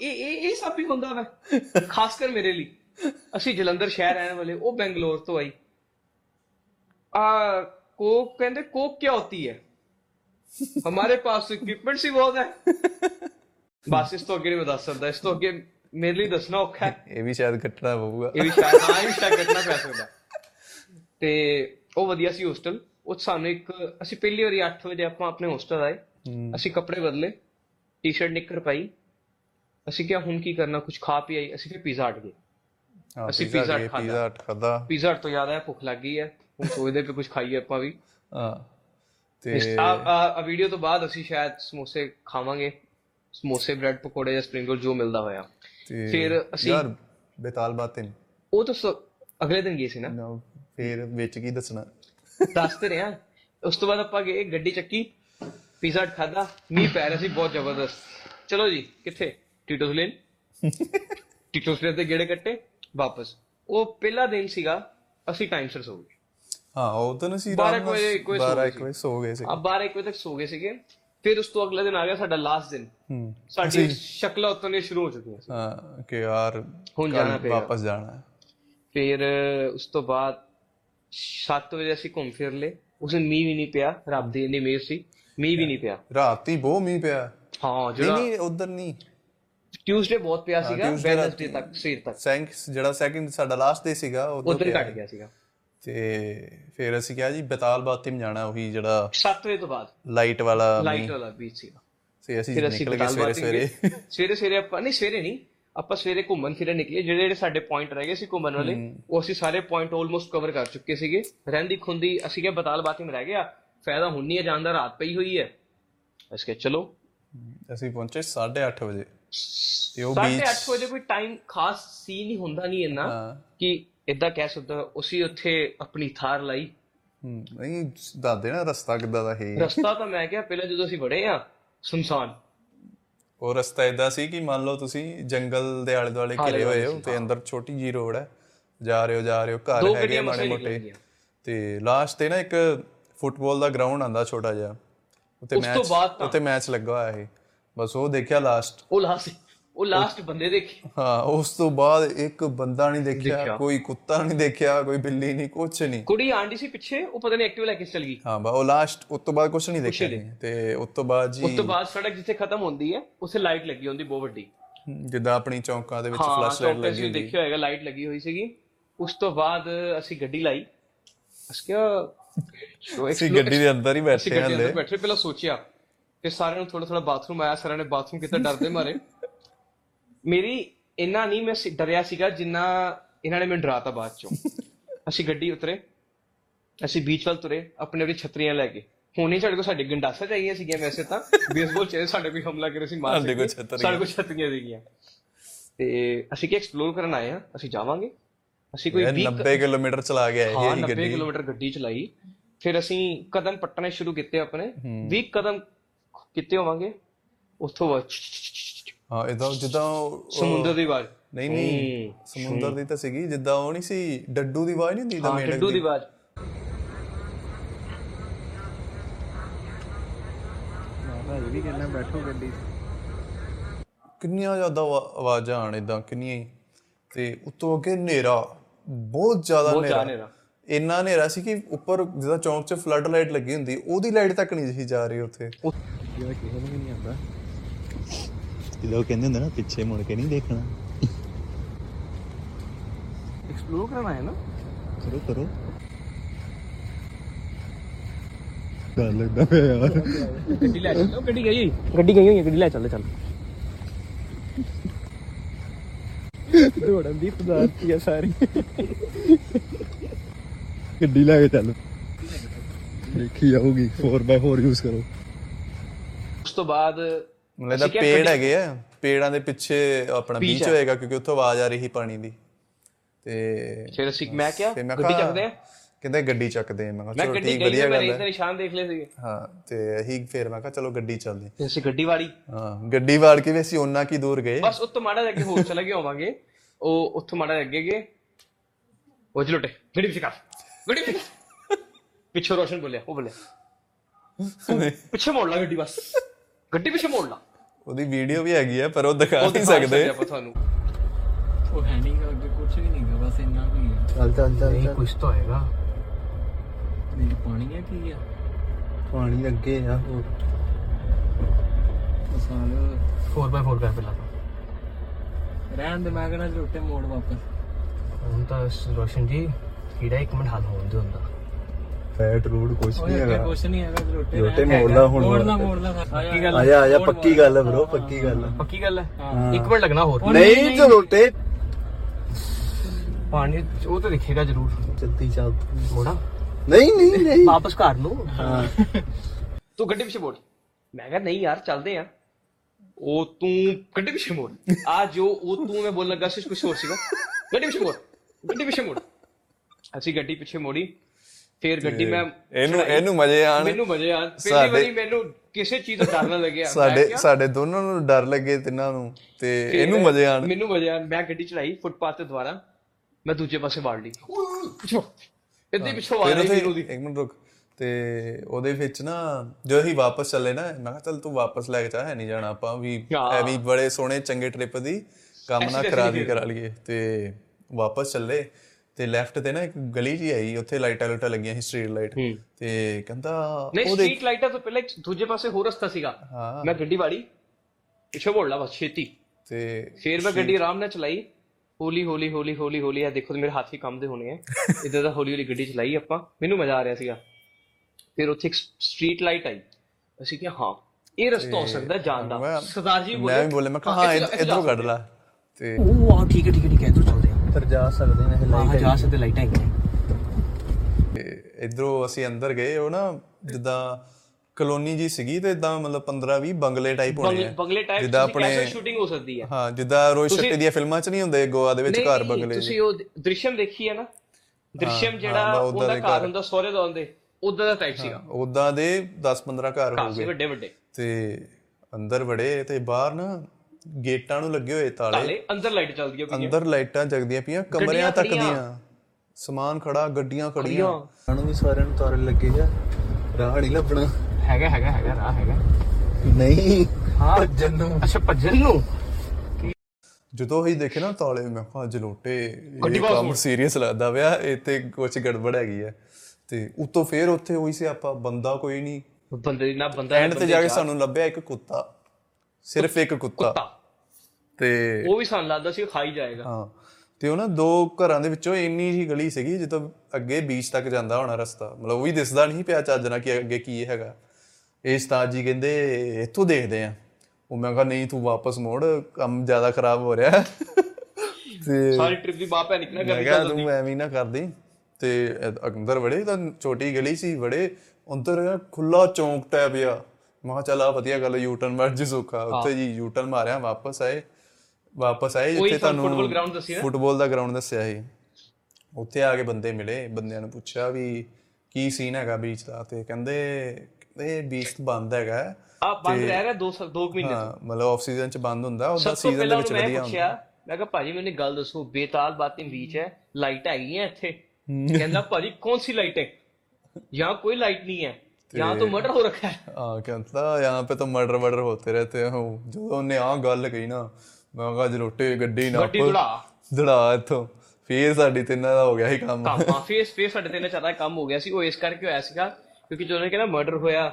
ਇਹ ਇਹ ਇਹ ਸਭ ਵੀ ਹੁੰਦਾ ਵਾ। ਖਾਸ ਕਰ ਮੇਰੇ ਲਈ। ਅਸੀਂ ਜਲੰਧਰ ਸ਼ਹਿਰ ਰਹਿਣ ਵਾਲੇ ਉਹ ਬੈਂਗਲੌਰ ਤੋਂ ਆਈ। ਆ ਕੋਕ ਕਹਿੰਦੇ ਕੋਕ ਕੀ ਹੁੰਦੀ ਹੈ? ਹਮਾਰੇ ਪਾਸ ਇਕਵਿਪਮੈਂਟਸ ਹੀ ਬਹੁਤ ਹੈ। ਬਸ ਇਸ ਤੋਂ ਅੱਗੇ ਨਹੀਂ ਮੈਂ ਦੱਸ ਸਕਦਾ। ਇਸ ਤੋਂ ਅੱਗੇ ਮੇਰੇ ਲਈ ਦੱਸਣਾ ਔਖਾ ਹੈ। ਇਹ ਵੀ ਸ਼ਾਇਦ ਕੱਟਣਾ ਪਊਗਾ। ਇਹ ਵੀ ਸ਼ਾਇਦ ਹਾਂ ਇਹ ਵੀ ਸ਼ਾਇਦ ਕੱਟਣਾ ਪੈ ਸਕਦਾ। ਤੇ ਉਹ ਵਧੀਆ ਸੀ ਹੋਸਟਲ। ਉਹ ਸਾਨੂੰ ਇੱਕ ਅਸੀਂ ਪਹਿਲੀ ਵਾਰੀ 8 ਵਜੇ ਆਪਾਂ ਆਪਣੇ ਹੋਸਟਲ ਆਏ। ਅਸੀਂ ਕੱਪੜੇ ਬਦਲੇ ਟੀ-ਸ਼ਰਟ ਨਿੱਕਰ ਪਾਈ। ਅਸੀਂ ਕਿਹਾ ਹੁਣ ਕੀ ਕਰਨਾ ਕੁਝ ਖਾ ਪੀ ਆਈ ਅਸੀਂ ਫਿਰ ਪੀਜ਼ਾ ਹਟ ਗਏ। ਅਸੀਂ ਪੀਜ਼ਾ ਖਾਧਾ। ਪੀਜ਼ਾ ਖਾਦਾ ਪੀਜ਼ਾ ਤੋਂ ਯਾਦ ਆਇਆ ਭੁੱਖ ਲੱਗ ਹੈ। ਹੁਣ ਸੋਚਦੇ ਪਏ ਕੁਝ ਖਾਈਏ ਆਪਾਂ ਵੀ। ਹਾਂ। ਤੇ ਆ ਵੀਡੀਓ ਤੋਂ ਬਾਅਦ ਅਸੀਂ ਸ਼ਾਇਦ ਸਮੋਸੇ ਖਾਵਾਂਗੇ। ਸਮੋਸੇ ਬ੍ਰੈਡ ਪਕੌੜੇ ਜਾਂ ਸਪਰਿੰਗ ਰੋਲ ਜੋ ਮਿਲਦਾ ਹੋਇਆ। ਫਿਰ ਅਸੀਂ- ਯਾਰ ਬੇਤਾਲ ਬਾਤਿਨ ਉਹ ਤਾਂ ਅਗਲੇ ਦਿਨ ਗਏ ਸੀ ਨਾ ਫਿਰ ਵਿੱਚ ਕੀ ਦੱਸਣਾ? ਦੱਸ ਤੇ ਰਿਹਾ। ਉਸ ਤੋਂ ਬਾਅਦ ਆਪਾਂ ਗਏ ਗੱਡੀ ਚੱਕੀ ਪੀਜ਼ਾ ਖਾਦਾ ਮੀਂਹ ਪੈ ਰਿਹਾ ਸੀ ਬਹੁਤ ਜ਼ਬਰਦਸਤ। ਚਲੋ ਜੀ ਕਿੱਥੇ? Tito's lane. ਟੀਟੋਸ ਲੇਨ ਤੇ ਗੇੜੇ ਕੱਟੇ ਵਾਪਸ। ਉਹ ਪਹਿਲਾ ਦਿਨ ਸੀਗਾ ਅਸੀਂ ਟਾਈਮ ਸਿਰ ਸੋ ਗਏ। ਹਾਂ ਉਹ ਤਾਂ ਸੀ ਬਾਰਾਂ ਕੁ ਵਜੇ- ਇੱਕ ਵਜੇ ਸੌ 12 ਗਏ 1 ਵਜੇ ਸੋ ਗਏ ਸੀ। ਆ 12 1 ਵਜੇ ਤੱਕ ਸੋ ਗਏ ਸੀਗੇ। ਫਿਰ ਉਸ ਤੋਂ ਅਗਲੇ ਦਿਨ ਆ ਗਿਆ ਸਾਡਾ ਲਾਸਟ ਦਿਨ। ਸਾਡੀ ਸ਼ਕਲਾਂ ਉਤਰਨੀਆਂ ਸ਼ੁਰੂ ਹੋ ਚੁੱਕੀਆਂ ਸੀ। ਹਾਂ ਕਿ ਯਾਰ ਹੁਣ ਜਾਣਾ ਪਏਗਾ। ਵਾਪਸ ਜਾਣਾ। ਹੈ ਫਿਰ ਉਸ ਤੋਂ ਬਾਅਦ 7 ਵਜੇ ਅਸੀਂ ਘੁੰਮ ਫਿਰ ਲਏ। ਉਸ ਦਿਨ ਮੀਂਹ ਵੀ ਨਹੀਂ ਪਿਆ ਰੱਬ ਦੀ ਇੰਨੀ ਮਿਹਰ ਸੀ। ਮੀਂਹ ਵੀ ਨਹੀਂ ਪਿਆ। ਰਾਤੀ ਬਹੁਤ ਮੀਂਹ ਪਿਆ। ਹਾਂ ਜਿਹੜਾ ਨਹੀਂ ਉਧਰ ਨਹੀਂ। ਟਿਊਜ਼ਡੇ ਬਹੁਤ ਪਿਆ ਸੀਗਾ ਵੈਨਸਡੇ ਤੱਕ ਸਵੇਰ ਤੱਕ। ਸੈਂਕ ਜਿਹੜਾ ਸੈਕਿੰਡ ਸਾਡਾ ਲਾਸਟ ਡੇ ਸੀਗਾ ਉਧਰ ਘਟ ਗਿਆ ਸੀਗਾ। ਤੇ ਫਿਰ ਅਸੀਂ ਕਿਹਾ ਜੀ ਬੇਤਾਲ ਬਾਤਿਮ ਜਾਣਾ ਉਹੀ ਜਿਹੜਾ 7 ਵਜੇ ਤੋਂ ਬਾਅਦ। ਲਾਈਟ ਵਾਲਾ ਲਾਈਟ ਵਾਲਾ ਬੀਚ ਸੀਗਾ। ਫਿਰ ਅਸੀਂ ਨਿਕਲ ਗਏ ਸਵੇਰੇ ਸਵੇਰੇ। ਸਵੇਰੇ ਸਵੇਰੇ ਆਪਾਂ ਨਹੀਂ ਸਵੇਰੇ ਨਹੀਂ। ਆਪਾਂ ਸਵੇਰੇ ਘੁੰਮਣ ਫਿਰਨ ਨਿਕਲੇ ਜਿਹੜੇ ਜਿਹੜੇ ਸਾਡੇ ਪੁਆਇੰਟ ਰਹਿ ਗਏ ਸੀ ਘੁੰਮਣ ਵਾਲੇ ਉਹ ਅਸੀਂ ਸਾਰੇ ਪੁਆਇੰਟ ਆਲਮੋਸਟ ਕਵਰ ਕਰ ਚੁੱਕੇ ਸੀਗੇ। ਰਹਿੰਦੀ ਖੁੰਦੀ ਅਸੀਂ ਕਿਹਾ ਬਤਾਲ ਬਾਤੀ ਰਹਿ ਗਿਆ ਫਾਇਦਾ ਹੁਣ ਨਹੀਂ ਹੈ ਜਾਣ ਦਾ ਰਾਤ ਪਈ ਹੋਈ ਹੈ। ਅਸੀਂ ਕਿਹਾ ਚਲੋ। ਅਸੀਂ ਪਹੁੰਚੇ 8:30 ਵਜੇ। ਤੇ ਉਹ beach- ਅੱਠ ਵਜੇ ਕੋਈ ਟਾਈਮ ਖਾਸ ਸੀ ਨਹੀਂ ਹੁੰਦਾ ਨਹੀਂ ਇੰਨਾ ਕਿ ਇਦਾਂ ਕਹਿ ਸਕਦਾ ਅਸੀਂ ਉੱਥੇ ਆਪਣੀ ਥਾਰ ਲਾਈ। ਨਹੀਂ ਦੱਸ ਦੇ ਨਾ ਰਸਤਾ ਕਿੱਦਾਂ ਦਾ ਹੈ। ਰਸਤਾ ਤਾਂ ਮੈਂ ਕਿਹਾ ਪਹਿਲਾਂ ਜਦੋਂ ਅਸੀਂ ਵੜੇ ਆ ਸੁਨਸਾਨ। ਉਹ ਰਸਤਾ ਇਦਾਂ ਸੀ ਕਿ ਮੰਨ ਲਓ ਤੁਸੀਂ ਜੰਗਲ ਦੇ ਆਲੇ ਦੁਆਲੇ ਘਿਰੇ ਹੋਏ ਹੋ ਤੇ ਅੰਦਰ ਛੋਟੀ ਜੀ ਰੋਡ ਹੈ। ਜਾ ਰਹੇ ਹੋ ਜਾ ਰਹੇ ਹੋ ਘਰ ਹੈਗੇ ਮਸੇ ਮੋਟੇ। ਤੇ ਲਾਸਟ ਤੇ ਨਾ ਇੱਕ ਫੁੱਟਬਾਲ ਦਾ ਗਰਾਊਂਡ ਆਂਦਾ ਛੋਟਾ ਜਿਹਾ। ਉੱਤੇ ਮੈਚ ਉੱਤੇ ਮੈਚ ਲੱਗਾ ਹੋਇਆ ਸੀ ਬਸ ਉਹ ਦੇਖਿਆ ਲਾਸਟ ਉਹ ਲਾਸਟ ਉਹ ਲਾਸਟ ਬੰਦੇ ਦੇਖੇ। ਹਾਂ ਉਸ ਤੋਂ ਬਾਅਦ ਇੱਕ ਬੰਦਾ ਨਹੀਂ ਦੇਖਿਆ। ਕੋਈ ਕੁੱਤਾ ਨਹੀਂ ਦੇਖਿਆ ਕੋਈ ਬਿੱਲੀ ਨਹੀਂ ਕੁਛ ਨਹੀਂ। ਕੁੜੀ ਆਂਡੀ ਸੀ ਪਿੱਛੇ ਉਹ ਪਤਾ ਨਹੀਂ ਐਕਟਿਵ ਲੈ ਕੇ ਚਲ ਗਈ। ਹਾਂ ਬਾ ਉਹ ਲਾਸਟ ਉਸ ਤੋਂ ਬਾਅਦ ਕੁਛ ਨਹੀਂ ਦੇਖਿਆ। ਤੇ ਉਸ ਤੋਂ ਬਾਅਦ ਜੀ ਉਸ ਤੋਂ ਬਾਅਦ ਸੜਕ ਜਿੱਥੇ ਖਤਮ ਹੁੰਦੀ ਹੈ ਉੱਥੇ ਲਾਈਟ ਲੱਗੀ ਹੁੰਦੀ ਬਹੁਤ ਵੱਡੀ। ਜਿੱਦਾਂ ਆਪਣੀ ਚੌਂਕਾਂ ਦੇ ਵਿੱਚ ਹਾਂ ਫਲੈਸ਼ ਲਾਈਟ ਲੱਗੀ ਹੁੰਦੀ। ਦੇਖਿਆ ਹੋਏਗਾ ਲਾਈਟ ਲੱਗੀ ਹੋਈ ਸੀਗੀ। ਉਸ ਤੋਂ ਬਾਅਦ ਅਸੀਂ ਗੱਡੀ ਲਾਈ। ਅਸੀਂ ਕਿਹਾ ਅਸੀਂ ਗੱਡੀ ਦੇ ਅੰਦਰ ਹੀ ਬੈਠੇ ਹਲੇ ਅੰਦਰ ਬੈਠੇ ਪਹਿਲਾਂ ਸੋਚਿਆ। ਫਿਰ ਸਾਰਿਆਂ ਨੂੰ ਥੋੜਾ ਥੋੜਾ ਬਾਥਰੂਮ ਆਇਆ ਸਾਰਿਆਂ ਨੇ ਬਾਥਰੂਮ ਕਿਤੇ ਡਰਦੇ ਮਾਰੇ। ਮੇਰੀ ਇੰਨਾ ਨਹੀਂ ਮੈਂ ਡਰਿਆ ਸੀਗਾ ਜਿੰਨਾ ਇਹਨਾਂ ਨੇ ਮੈਨੂੰ ਡਰਾਤਾ ਬਾਅਦ ਚੋਂ। ਅਸੀਂ ਗੱਡੀ ਉਤਰੇ ਅਸੀਂ ਬੀਚ ਵੱਲ ਤੁਰੇ ਆਪਣੇ ਆਪਣੀ ਛਤਰੀਆਂ ਲੈ ਕੇ। ਹੁਣੇ ਸਾਡੇ ਕੋਲ ਸਾਡੇ ਗੰਡਾਸਾ ਚਾਹੀਏ ਸੀਗੀਆਂ ਵੈਸੇ ਤਾਂ। ਬੇਸਬਾਲ ਚਾਹੀਏ ਸਾਡੇ ਕੋਈ ਹਮਲਾ ਕਰੇ ਸੀ ਮਾਰ। ਛਤਰੀਆਂ। ਸਾਡੇ ਕੋਲ ਛਤਰੀਆਂ ਸੀਗੀਆਂ। ਤੇ ਅਸੀਂ ਕੀ ਐਕਸਪਲੋਰ ਕਰਨ ਆਏ ਆ ਅਸੀਂ ਜਾਵਾਂਗੇ। ਅਸੀਂ ਕੋਈ ਇਹ 20 90 ਕਿਲੋਮੀਟਰ ਚਲਾ ਗਿਆ ਇਹ ਹਾਂ ਹੀ 90 ਗੱਡੀ। ਕਿਲੋਮੀਟਰ ਗੱਡੀ ਚਲਾਈ। ਫਿਰ ਅਸੀਂ ਕਦਮ ਪੱਟਣੇ ਸ਼ੁਰੂ ਕੀਤੇ ਆਪਣੇ। 20 ਕਦਮ ਕੀਤੇ ਹੋਵਾਂਗੇ। ਉੱਥੋਂ ਬਾਅਦ ਹਾਂ ਇਦਾਂ ਜਿੱਦਾਂ ਉਹ- ਸਮੁੰਦਰ ਦੀ ਆਵਾਜ਼। ਨਹੀਂ ਨਹੀਂ ਸਮੁੰਦਰ ਦੀ ਤਾਂ ਸੀਗੀ ਜਿੱਦਾਂ ਉਹ ਨਹੀਂ ਸੀ ਡੱਡੂ ਦੀ ਆਵਾਜ਼ ਨਹੀਂ ਹੁੰਦੀ ਦਾ ਹਾਂ ਮੇਢਕ ਡੱਡੂ ਦੀ ਆਵਾਜ਼। ਕਿੰਨੀਆਂ ਜ਼ਿਆਦਾ ਆਵਾ- ਆਵਾਜ਼ਾਂ ਆਣ ਇਦਾਂ ਕਿੰਨੀਆਂ ਹੀ। ਤੇ ਉਤੋਂ ਅੱਗੇ ਹਨੇਰਾ ਬਹੁਤ ਜ਼ਿਆਦਾ ਬਹੁਤ ਹਨੇਰਾ। ਹਨੇਰਾ। ਇੰਨਾ ਹਨੇਰਾ ਸੀ ਕਿ ਉੱਪਰ ਜਿਹਦਾ ਚੌਂਕ 'ਚ ਫਲੱਡ ਲਾਈਟ ਲੱਗੀ ਹੁੰਦੀ ਉਹਦੀ ਲਾਈਟ ਤੱਕ ਨਹੀਂ ਸੀ ਜਾ ਰਹੀ ਉੱਥੇ। ਜਿਹੜਾ ਕਿਸੇ ਨੂੰ ਵੀ ਨਹੀਂ ਆਉਂਦਾ। ਲੋਕ ਕਹਿੰਦੇ ਹੁੰਦੇ ਨਾ ਪਿੱਛੇ ਮੁੜ ਕੇ ਨਹੀਂ ਦੇਖਣਾ। ਐਕਸਪਲੋਰ ਕਰਨਾ ਹੈ ਨਾ। ਕਰੋ ਕਰੋ। ਡਰ ਲੱਗਦਾ ਪਿਆ ਯਾਰ। ਗੱਡੀ ਲੈ ਚੱਲੋ ਗੱਡੀ ਗਈ ਗੱਡੀ ਗਈ ਹੋਈ ਹੈ ਗੱਡੀ ਲੈ ਚੱਲ ਚੱਲ। ਦੌੜਨ ਦੀ ਪਦਾਰਥ ਹੀ ਆ ਸਾਰੀ। ਗੱਡੀ ਲੈ ਕੇ ਚੱਲ। ਦੇਖੀ ਜਾਊਗੀ 4x4 ਯੂਜ਼ ਕਰੋ। ਉਸ ਤੋਂ ਬਾਅਦ ਮੈਨੂੰ ਲੱਗਦਾ ਪੇੜ ਹੈਗੇ ਆ। ਪੇੜਾਂ ਦੇ ਪਿੱਛੇ ਆਪਣਾ ਬੀਚ। ਹੋਏਗਾ ਕਿਉਂਕਿ ਉੱਥੋਂ ਆਵਾਜ਼ ਆ ਰਹੀ ਪਾਣੀ ਦੀ। ਤੇ ਫਿਰ ਅਸੀਂ ਮੈਂ ਕਿਹਾ ਤੇ ਮੈਂ ਗੱਡੀ ਚੱਕਦੇ ਆ? ਕਹਿੰਦੇ ਗੱਡੀ ਚੱਕਦੇ ਆ। ਮੈਂ ਕਿਹਾ ਮੈਂ ਚਲੋ ਠੀਕ ਵਧੀਆ ਮੈਂ ਗੱਲ ਹੈ। ਦੇ ਨਿਸ਼ਾਨ ਦੇਖ ਲਏ ਸੀਗੇ। ਹਾਂ ਤੇ ਅਸੀਂ ਫਿਰ ਮੈਂ ਕਿਹਾ ਚਲੋ ਗੱਡੀ ਚੱਲਦੇ ਫਿਰ ਅਸੀਂ ਗੱਡੀ ਵਾੜੀ ਹਾਂ ਗੱਡੀ ਵਾੜ ਕੇ ਵੀ ਅਸੀਂ ਉਹਨਾਂ ਕੀ ਦੂਰ ਗਏ। ਬਸ ਉੱਤੋਂ ਮਾੜਾ ਅੱਗੇ ਹੋਰ ਚਲੇ ਗਏ ਹੋਵਾਂਗੇ। ਉਹ ਉੱਥੋਂ ਮਾੜਾ ਅੱਗੇ ਗਏ। ਉਹ ਜਲੋਟੇ ਗੱਡੀ ਵਿੱਚ ਕਰ। ਗੱਡੀ ਵਿੱਚ ਪਿੱਛੇ ਰੋਸ਼ਨ ਬੋਲਿਆ ਉਹ ਬੋਲਿਆ। ਤੂੰ ਪਿੱਛੇ ਮੋੜ ਲਾ ਗੱਡੀ ਬਸ। ਗੱਡੀ ਪਿੱਛੇ ਮੋੜ ਲਾ। ਉਹਦੀ ਵੀਡੀਓ ਵੀ ਹੈਗੀ ਆ ਪਰ ਉਹ ਦਿਖਾ ਨਹੀਂ ਸਕਦੇ। ਆਪਾਂ ਤੁਹਾਨੂੰ। ਉਹ ਹੈ ਨਹੀਂ ਅੱਗੇ ਕੁਝ ਵੀ ਨਹੀਂ ਗਾ ਬਸ ਇੰਨਾ ਕੁ ਹੀ ਹੈ ਚੱਲ ਚੱਲ ਚੱਲ। ਕੁਝ ਤਾਂ ਹੋਏਗਾ। ਨਹੀਂ ਪਾਣੀ ਹੈ ਕੀ ਆ? ਪਾਣੀ ਅੱਗੇ ਆ ਹੋਰ। ਉਹ ਸਾਲ 4x4 ਕਰ ਪਹਿਲਾਂ ਤਾਂ। ਰਹਿਣ ਦੇ ਮੈਂ ਕਹਿੰਦਾ ਝੋਟੇ ਮੋੜ ਵਾਪਸ। ਹੁਣ ਤਾਂ ਰੋਸ਼ਨ ਜੀ ਕੀੜਾ ਇੱਕ ਮਿੰਟ ਹੱਲ ਹੋਣ ਦੇ ਹੁੰਦਾ ਫੈਟ ਰੂਟ ਕੁਛ ਨਹੀਂ ਹੈਗਾ। ਕੁਝ ਨਹੀਂ ਹੈਗਾ ਝੋਟੇ ਝੋਟੇ ਮੋੜ ਲਾ ਹੁਣ। ਮੋੜ ਲਾ ਮੋੜ ਲਾ ਪੱਕੀ ਗੱਲ। ਆ ਜਾ ਆ ਜਾ ਪੱਕੀ ਗੱਲ ਹੈ ਬ్రో ਪੱਕੀ ਗੱਲ ਹੈ। ਪੱਕੀ ਗੱਲ ਹੈ? ਹਾਂ। ਇੱਕ ਮਿੰਟ ਲੱਗਣਾ ਹੋਰ। ਨਹੀਂ ਝੋਟੇ ਪਾਣੀ ਉਹ ਤਾਂ ਦਿਖੇਗਾ ਜ਼ਰੂਰ। ਜਲਦੀ ਚੱਲ। ਮੋੜਾ। ਨਹੀਂ ਨਹੀਂ ਨਹੀਂ। ਵਾਪਸ ਘਰ ਨੂੰ। ਹਾਂ। ਤੂੰ ਗੱਡੀ ਪਿੱਛੇ ਮੋੜ। ਮੈਂ ਕਿਹਾ ਨਹੀਂ ਯਾਰ ਚੱਲਦੇ ਆ ਉਹ ਤੂੰ ਗੱਡੀ ਪਿੱਛੇ ਮੋੜ। ਆ ਜੋ ਉਹ ਤੂੰ ਮੈਂ ਬੋਲਣ ਲੱਗਾ ਸੀ ਕੁਝ ਹੋਰ ਸੀਗਾ। ਗੱਡੀ ਪਿੱਛੇ ਮੋੜ। ਗੱਡੀ ਪਿੱਛੇ ਮੋੜ। ਅਸੀਂ ਗੱਡੀ ਪਿੱਛੇ ਮੋੜੀ। ਫਿਰ ਗੱਡੀ ਮੈਂ ਇਹਨੂੰ ਇਹਨੂੰ ਮਜ਼ੇ ਆਣ ਮੈਨੂੰ ਮਜ਼ੇ ਆ ਪਹਿਲੀ ਵਾਰੀ ਮੈਨੂੰ ਕਿਸੇ ਚੀਜ਼ ਦਾ ਡਰ ਨਾ ਲੱਗਿਆ। ਸਾਡੇ ਸਾਡੇ ਦੋਨਾਂ ਨੂੰ ਡਰ ਲੱਗੇ ਤਿੰਨਾਂ ਨੂੰ ਤੇ ਇਹਨੂੰ ਮਜ਼ੇ ਆਣ ਮੈਨੂੰ ਮਜ਼ੇ ਆਣ ਮੈਂ ਗੱਡੀ ਚਲਾਈ ਫੁੱਟਪਾਥ ਤੇ ਦੁਆਰਾ ਮੈਂ ਦੂਜੇ ਪਾਸੇ ਵਾੜ ਲਈ। ਇੱਦਾਂ ਪਿੱਛੋਂ ਆ ਰਹੀ ਉੱਥੇ ਵੀਰੋ ਦੀ ਇੱਕ ਮਿੰਟ ਰੁਕ। ਤੇ ਉਹਦੇ ਵਿੱਚ ਨਾ ਜੋ ਅਸੀਂ ਵਾਪਸ ਚੱਲੇ ਨਾ ਮੈਂ ਕਿਹਾ ਚੱਲ ਤੂੰ ਵਾਪਸ ਲੈ ਕੇ ਜਾ ਹੈ ਨਹੀਂ ਜਾਣਾ ਆਪਾਂ ਵੀ ਹਾਂ। ਐਵੇਂ ਬੜੇ ਸੋਹਣੇ ਚੰਗੇ ਟ੍ਰਿਪ ਦੀ ਕੰਮ ਨਾ ਐਸੀ ਖਰਾਬ ਤੈਸੀ ਹੀ ਕਰਾ ਲਈਏ। ਤੇ ਵਾਪਸ ਚੱਲੇ। ਤੇ ਲੈਫਟ ਤੇ ਨਾ ਇੱਕ ਗਲੀ ਜੀ ਆਈ ਉੱਥੇ ਲਾਈਟਾਂ ਲੂਟਾਂ ਲੱਗੀਆਂ ਸੀ ਸਟਰੀਟ ਲਾਈਟ ਤੇ ਕਹਿੰਦਾ ਨਹੀਂ ਸਟਰੀਟ ਲਾਈਟਾਂ ਤੋਂ ਪਹਿਲਾਂ ਇੱਕ ਦੂਜੇ ਪਾਸੇ ਹੋਰ ਰਸਤਾ ਸੀਗਾ। ਮੈਂ ਗੱਡੀ ਵਾੜੀ ਪਿੱਛੇ ਮੋੜ ਲਾ ਬਸ ਛੇਤੀ। ਤੇ ਫਿਰ ਮੈਂ ਗੱਡੀ ਆਰਾਮ ਨਾਲ ਚਲਾਈ। ਹੌਲੀ ਹੌਲੀ ਹੌਲੀ ਹੌਲੀ ਹੌਲੀ ਆ ਦੇਖੋ ਮੇਰੇ ਹੱਥ ਹੀ ਕੰਮਦੇ ਹੋਣੇ ਆ। ਇਦਾਂ ਦਾ ਹੌਲੀ ਹੌਲੀ ਗੱਡੀ ਚਲਾਈ ਆਪਾਂ। ਮੈਨੂੰ ਮਜ਼ਾ ਆ ਰਿਹਾ ਸੀਗਾ। ਫਿਰ ਉੱਥੇ ਇੱਕ ਸਟਰੀਟ ਲਾਈਟ ਆਈ। ਅਸੀਂ ਕਿਹਾ ਹਾਂ ਇਹ ਰਸਤਾ ਹੋ ਸਕਦਾ ਜਾਣ ਦਾ। ਸਰਦਾਰ ਜੀ ਬੋਲੇ ਮੈਂ ਵੀ ਬੋਲੇ ਮੈਂ ਕਿਹਾ ਹਾਂ ਇਧਰੋਂ ਕੱਢ ਲਾ। ਤੇ ਉਹ ਆ ਠੀਕ ਹੈ ਠੀਕ ਹੈ ਠੀਕ ਹੈ। ਫਿਰ ਜਾ ਸਕਦੇ ਨੇ ਲਾਈਟ ਜਾ ਸਕਦੇ ਲਾਈਟਾਂ ਹੈਗੀਆਂ ਇਧਰੋਂ ਅਸੀਂ ਅੰਦਰ ਗਏ ਉਹ ਨਾ ਜਿੱਦਾਂ ਕਲੋਨੀ ਜੀ ਸੀਗੀ ਤੇ ਇਦਾਂ ਮਤਲਬ 15 20 ਬੰਗਲੇ ਟਾਈਪ ਹੋਣੇ ਆ। ਬੰਗਲੇ ਟਾਈਪ ਜਿੱਦਾਂ ਆਪਣੇ ਸ਼ੂਟਿੰਗ ਹੋ ਸਕਦੀ ਹੈ। ਹਾਂ ਜਿੱਦਾਂ ਰੋਹਿਤ ਸ਼ੈਟੀ ਦੀਆਂ ਫਿਲਮਾਂ 'ਚ ਨਹੀਂ ਹੁੰਦੇ ਗੋਆ ਦੇ ਵਿੱਚ ਘਰ ਬੰਗਲੇ ਤੁਸੀਂ ਉਹ ਦ੍ਰਿਸ਼ਮ ਦੇਖੀ ਹੈ ਨਾ? ਦ੍ਰਿਸ਼ਮ ਜਿਹੜਾ ਉਹਦਾ ਘਰ। ਹੁੰਦਾ ਸਹੁਰੇ ਦਾ ਹੁੰਦੇ ਉਦਾਂ ਦਾ ਟਾਈਪ ਸੀਗਾ। ਉਦਾਂ ਦੇ 10 15 ਘਰ ਹੋ ਕਾਫੀ ਗਏ। ਵੱਡੇ ਵੱਡੇ ਤੇ ਅੰਦਰ ਵੜੇ ਤੇ ਬਾਹਰ ਨਾ ਗੇਟਾਂ ਨੂੰ ਲੱਗੇ ਹੋਏ ਤਾਲੇ। ਤਾਲੇ ਅੰਦਰ ਲਾਈਟ ਚੱਲਦੀ ਹੈ ਅੰਦਰ ਲਾਈਟਾਂ ਜਗਦੀਆਂ ਪਈਆਂ ਕਮਰਿਆਂ ਤੱਕ। ਦੀਆਂ। ਸਮਾਨ ਖੜਾ ਗੱਡੀਆਂ ਖੜੀਆਂ। ਸਾਨੂੰ ਵੀ ਸਾਰਿਆਂ ਨੂੰ ਤਾਰੇ ਲੱਗੇ ਜਾ ਰਾਹ ਨਹੀਂ ਲੱਭਣਾ। ਹੈਗਾ ਹੈਗਾ ਹੈਗਾ ਰਾਹ ਹੈਗਾ। ਨਹੀਂ ਹਾਂ। ਭੱਜਣ ਨੂੰ। ਅੱਛਾ ਭੱਜਣ ਨੂੰ? ਜਦੋਂ ਅਸੀਂ ਦੇਖੇ ਨਾ ਤਾਲੇ ਮੈਂ ਕਿਹਾ ਜਲੋਟੇ ਇਹ ਕੰਮ ਹੋ। ਸੀਰੀਅਸ ਲੱਗਦਾ ਪਿਆ ਇੱਥੇ ਕੁਝ ਗੜਬੜ ਹੈਗੀ ਹੈ ਤੇ ਉਤੋਂ ਫੇਰ ਉੱਥੇ ਹੋਈ ਸੀ ਆਪਾਂ ਬੰਦਾ ਕੋਈ ਨਹੀਂ। ਬੰਦੇ ਦੀ ਨਾ ਬੰਦਾ ਐਂਡ ਤੇ ਜਾ ਕੇ ਸਾਨੂੰ ਲੱਭਿਆ ਇੱਕ ਕੁੱਤਾ। ਸਿਰਫ ਇੱਕ ਕੁੱਤਾ। ਤੇ ਉਹ ਵੀ ਸਾਨੂੰ ਲੱਗਦਾ ਸੀ ਖਾਈ ਜਾਏਗਾ। ਹਾਂ। ਤੇ ਉਹ ਨਾ ਦੋ ਘਰਾਂ ਦੇ ਵਿੱਚੋਂ ਇੰਨੀ ਜੀ ਗਲੀ ਸੀਗੀ ਜਿੱਦੋਂ ਅੱਗੇ ਬੀਚ ਤੱਕ ਜਾਂਦਾ ਹੋਣਾ ਰਸਤਾ। ਮਤਲਬ ਉਹ ਵੀ ਦਿਸਦਾ ਨਹੀਂ ਪਿਆ ਚੱਜ ਨਾਲ ਕਿ ਅੱਗੇ ਕੀ ਹੈਗਾ। ਇਹ ਉਸਤਾਦ ਜੀ ਕਹਿੰਦੇ ਇੱਥੋਂ ਦੇਖਦੇ ਆ। ਉਹ ਮੈਂ ਕਿਹਾ ਨਹੀਂ ਤੂੰ ਵਾਪਸ ਮੋੜ ਕੰਮ ਜ਼ਿਆਦਾ ਖਰਾਬ ਹੋ ਰਿਹਾ। ਤੇ ਸਾਰੀ ਟ੍ਰਿਪ ਦੀ ਬਾਪ ਮੈਂ ਕਰ ਕਿਹਾ ਤੂੰ ਐਵੇਂ ਨਾ ਕਰਦੀ। ਤੇ ਅੰਦਰ ਵੜੇ ਤਾਂ ਛੋਟੀ ਗਲੀ ਸੀ ਵੜੇ। ਅੰਦਰ ਖੁੱਲਾ ਚੌਂਕ ਟੈਪ ਆ ਮੈਂ ਕਿਹਾ ਚਲ ਆ ਵਧੀਆ ਗੱਲ ਯੂ ਟਰਨ ਮਾਰ ਜੀ ਸੁੱਖਾ ਉੱਥੇ ਜੀ ਯੂ ਟਰਨ ਮਾਰਿਆ ਵਾਪਸ ਆਏ। ਵਾਪਸ ਆਏ ਜਿੱਥੇ ਤੁਹਾਨੂੰ ਫੁੱਟਬਾਲ ਗਰਾਊਂਡ ਦੱਸਿਆ ਫੁੱਟਬਾਲ ਦਾ ਗਰਾਊਂਡ ਦੱਸਿਆ ਸੀ। ਉੱਥੇ ਆ ਕੇ ਬੰਦੇ ਮਿਲੇ ਬੰਦਿਆਂ ਨੂੰ ਪੁੱਛਿਆ ਵੀ ਕੀ ਸੀਨ ਹੈਗਾ ਬੀਚ ਦਾ ਤੇ ਕਹਿੰਦੇ ਇਹ ਬੀਚ ਬੰਦ ਹੈਗਾ। ਆ ਬੰਦ ਰਹਿ ਰਿਹਾ 2 ਸਾਲ 2 ਮਹੀਨੇ ਹਾਂ ਮਤਲਬ ਆਫ ਸੀਜ਼ਨ ਚ ਬੰਦ ਹੁੰਦਾ ਉਹਦਾ ਸੀਜ਼ਨ ਦੇ ਵਿੱਚ ਵਧੀਆ ਹੁੰਦਾ ਮੈਂ ਕਿਹਾ ਭਾਜੀ ਮੈਨੂੰ ਗੱਲ ਦੱਸੋ ਬੇਤਾਲ ਬਾਤੀ ਬੀਚ ਹੈ ਲਾਈਟ ਹੈਗੀ ਹੈ ਇੱਥੇ? ਕਹਿੰਦਾ ਭਾਜੀ ਕੌਣ ਸੀ ਲਾਈਟ ਹੈ? ਜਾਂ ਕੋਈ ਲਾਈਟ ਨਹੀਂ ਹੈ? यहाँ तो मर्डर हो रखा है हाँ कहता यहाँ पे तो मर्डर वर्डर होते रहते हैं ਜਦੋਂ ਉਹਨੇ ਆਹ ਗੱਲ ਕਹੀ ਨਾ ਮੈਂ ਕਿਹਾ ਜਲੋਟੇ ਗੱਡੀ ਨਾ ਗੱਡੀ ਦੜਾ ਦੜਾ ਇੱਥੋਂ ਫੇਰ ਸਾਡੀ ਤਿੰਨਾਂ ਦਾ ਹੋ ਗਿਆ ਸੀ ਕੰਮ ਕੰਮ ਆ ਫੇਸ ਫੇਸ ਸਾਡੇ ਤੇ ਨਾ ਜ਼ਿਆਦਾ ਕੰਮ ਹੋ ਗਿਆ ਸੀ ਉਹ ਇਸ ਕਰਕੇ ਹੋਇਆ ਸੀਗਾ ਕਿਉਂਕਿ ਜਦੋਂ ਉਹਨੇ ਕਹਿੰਦਾ ਮਰਡਰ ਹੋਇਆ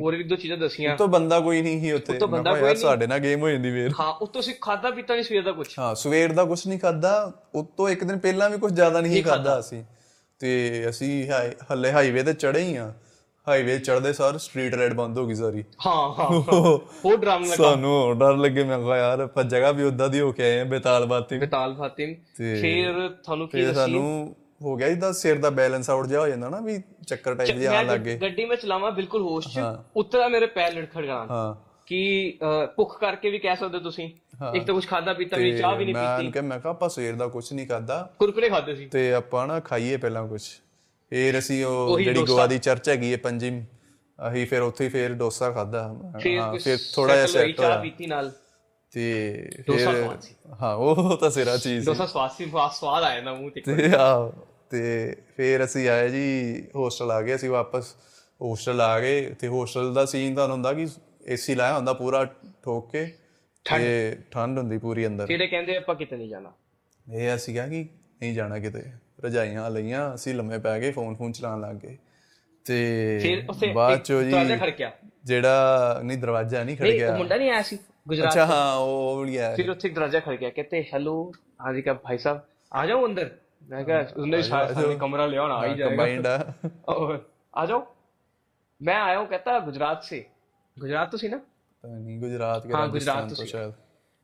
ਹੋਰ ਵੀ ਦੋ ਚੀਜ਼ਾਂ ਦਸੀਆਂ ਤੋਂ ਬੰਦਾ ਕੋਈ ਨਹੀਂ ਸੀ ਉੱਥੇ ਉੱਤੋਂ ਮੈਂ ਬੰਦਾ ਕਿਹਾ ਕੋਈ ਯਾਰ ਨਹੀਂ। ਸਾਡੇ ਨਾਲ ਗੇਮ ਹੋ ਜਾਂਦੀ ਫੇਰ ਹਾਂ ਉੱਤੋਂ ਅਸੀਂ ਖਾਦਾ ਪੀਤਾ ਨਹੀਂ ਸਵੇਰ ਦਾ ਕੁਝ ਹਾਂ ਸਵੇਰ ਦਾ ਕੁਝ ਨਹੀਂ ਖਾਦਾ ਉਤੋਂ ਇੱਕ ਦਿਨ ਪਹਿਲਾਂ ਵੀ ਕੁਝ ਜ਼ਿਆਦਾ ਨਹੀਂ ਖਾਦਾ ਅਸੀਂ ਤੇ ਅਸੀਂ ਹਾਈ- ਹੱਲੇ ਹਾਈਵੇ ਤੇ ਚੜੇ ਹੀ ਆ ਹਾਈਵੇ ਚੜਦੇ ਸਾਰ ਸਟਰੀਟ ਲਾਈਟ ਬੰਦ ਹੋ ਗਈ ਸਾਰੀ। ਹਾਂ ਹਾਂ। ਉਹ ਡਰਾਮ ਲਗਾ। ਸਾਨੂੰ ਡਰ ਲੱਗੇ ਮੈਂ ਕਿਹਾ ਯਾਰ ਆਪਾਂ ਜਗ੍ਹਾ ਵੀ ਉਦਾਂ ਦੀ ਹੋ ਕੇ ਆਏ ਆ ਬੇਤਾਲ ਬਾਤੀ। ਬੇਤਾਲ ਫਾਤਿਮ ਤੇ ਫਿਰ ਤੁਹਾਨੂੰ ਕੀ ਦੱਸੀ ਸਾਨੂੰ ਹੋ ਗਿਆ ਇਹਦਾ ਸਿਰ ਦਾ ਬੈਲੈਂਸ ਆਊਟ ਜਿਹਾ ਹੋ ਜਾਂਦਾ ਨਾ ਵੀ ਚੱਕਰ ਟਾਈਪ ਜਿਹਾ ਆਉਣ ਮੈਂ ਲੱਗੇ ਗੱਡੀ ਵਿੱਚ ਚਲਾਵਾਂ ਬਿਲਕੁਲ ਹੋਸ਼ ਚ ਉੱਤਰਾ ਮੇਰੇ ਪੈਰ ਲੜਖੜ ਗਾਣ ਹਾਂ। ਕਿ ਭੁੱਖ ਕਰਕੇ ਵੀ ਕਹਿ ਸਕਦੇ ਤੁਸੀਂ। ਇੱਕ ਤਾਂ ਕੁਝ ਖਾਦਾ ਪੀਤਾ ਨਹੀਂ ਚਾਹ ਵੀ ਨਹੀਂ ਮੈਂ ਪੀਤੀ। ਉਹਨੂੰ ਕਿਹਾ ਮੈਂ ਕਿਹਾ ਆਪਾਂ ਸਵੇਰ ਦਾ ਕੁਝ ਨਹੀਂ ਖਾਦਾ ਕੁਰਕੁਰੇ ਖਾਦੇ ਸੀ। ਤੇ ਆਪਾਂ ਨਾ ਖਾਈਏ ਪਹਿਲਾਂ ਕੁਝ ਫੇਰ ਅਸੀਂ ਉਹ ਉਹੀ ਜਿਹੜੀ ਡੋਸਾ। ਗੋਆ ਦੀ ਚਰਚ ਹੈਗੀ ਹੈ ਪੰਜਿਮ ਅਸੀਂ ਫਿਰ ਉੱਥੇ ਹੀ ਫੇਰ ਡੋਸਾ ਖਾਦਾ ਫਿਰ ਹਾਂ ਫਿਰ ਥੋੜਾ ਜਿਹਾ ਸੈੱਟ ਚਾਹ ਹੋਇਆ। ਪੀਤੀ ਨਾਲ। ਤੇ ਡੋਸਾ ਫਿਰ ਸਵਾਦ ਸੀ। ਹਾਂ ਉਹ ਤਾਂ ਸਿਰਾ ਚੀਜ਼ ਸੀ ਡੋਸਾ ਸਵਾਦ ਸੀ ਸਵਾਦ ਸਵਾਦ ਆਇਆ ਨਾ ਮੂੰਹ ਤੇ ਤੇ ਆ ਤੇ ਫਿਰ ਅਸੀਂ ਆਏ ਜੀ ਹੋਸਟਲ ਆ ਗਏ ਅਸੀਂ ਵਾਪਸ। ਹੋਸਟਲ ਆ ਗਏ ਤੇ ਹੋਸਟਲ ਦਾ ਸੀਨ ਤੁਹਾਨੂੰ ਹੁੰਦਾ ਕਿ ਏਸੀ ਲਾਇਆ ਹੁੰਦਾ ਪੂਰਾ ਠੋਕ ਕੇ ਤੇ ਠੰਡ। ਹੁੰਦੀ ਪੂਰੀ ਅੰਦਰ। ਫਿਰ ਇਹ ਕਹਿੰਦੇ ਆਪਾਂ ਕਿਤੇ ਨਹੀਂ ਜਾਣਾ? ਇਹ ਅਸੀਂ ਕਿਹਾ ਕਿ ਨਹੀਂ ਜਾਣਾ ਕਿਤੇ। ਰਜਾਈਆਂ ਲਈਆਂ ਅਸੀਂ ਲੰਮੇ ਪੈ ਗਏ ਫੋਨ ਫੋਨ ਚਲਾਉਣ ਲੱਗ ਗਏ ਫਿਰ ਤੇ ਉੱਥੇ ਬਾਅਦ ਇੱਕ ਚੋ ਜੀ ਦਰਵਾਜ਼ਾ ਖੜਕਿਆ ਜਿਹੜਾ ਨਹੀਂ ਦਰਵਾਜ਼ਾ ਨਹੀਂ ਖੜ ਨਹੀਂ ਗਿਆ ਉਹ ਮੁੰਡਾ ਨਹੀਂ ਆਇਆ ਸੀ ਗੁਜਰਾਤ ਅੱਛਾ ਹਾਂ ਉਹ ਵਾਲੀ ਹੈ फिर उत्थे एक दरवाजा खड़ गया कहते हेलो हाँ जी क्या भाई साहब आ जाओ अंदर मैं कहा उसने सारा सामने कमरा लिया और आ ही जाएगा ਕੰਬਾਈਨਡ ਆ और आ जाओ मैं आया हूँ कहता गुजरात से गुजरात तो सी ना ਪਤਾ ਨਹੀਂ ਗੁਜਰਾਤ ਕੇ ਹਾਂ, ਰਾਜਸਥਾਨ ਗੁਜਰਾਤ ਤੋਂ ਤੋਂ ਸ਼ਾਇਦ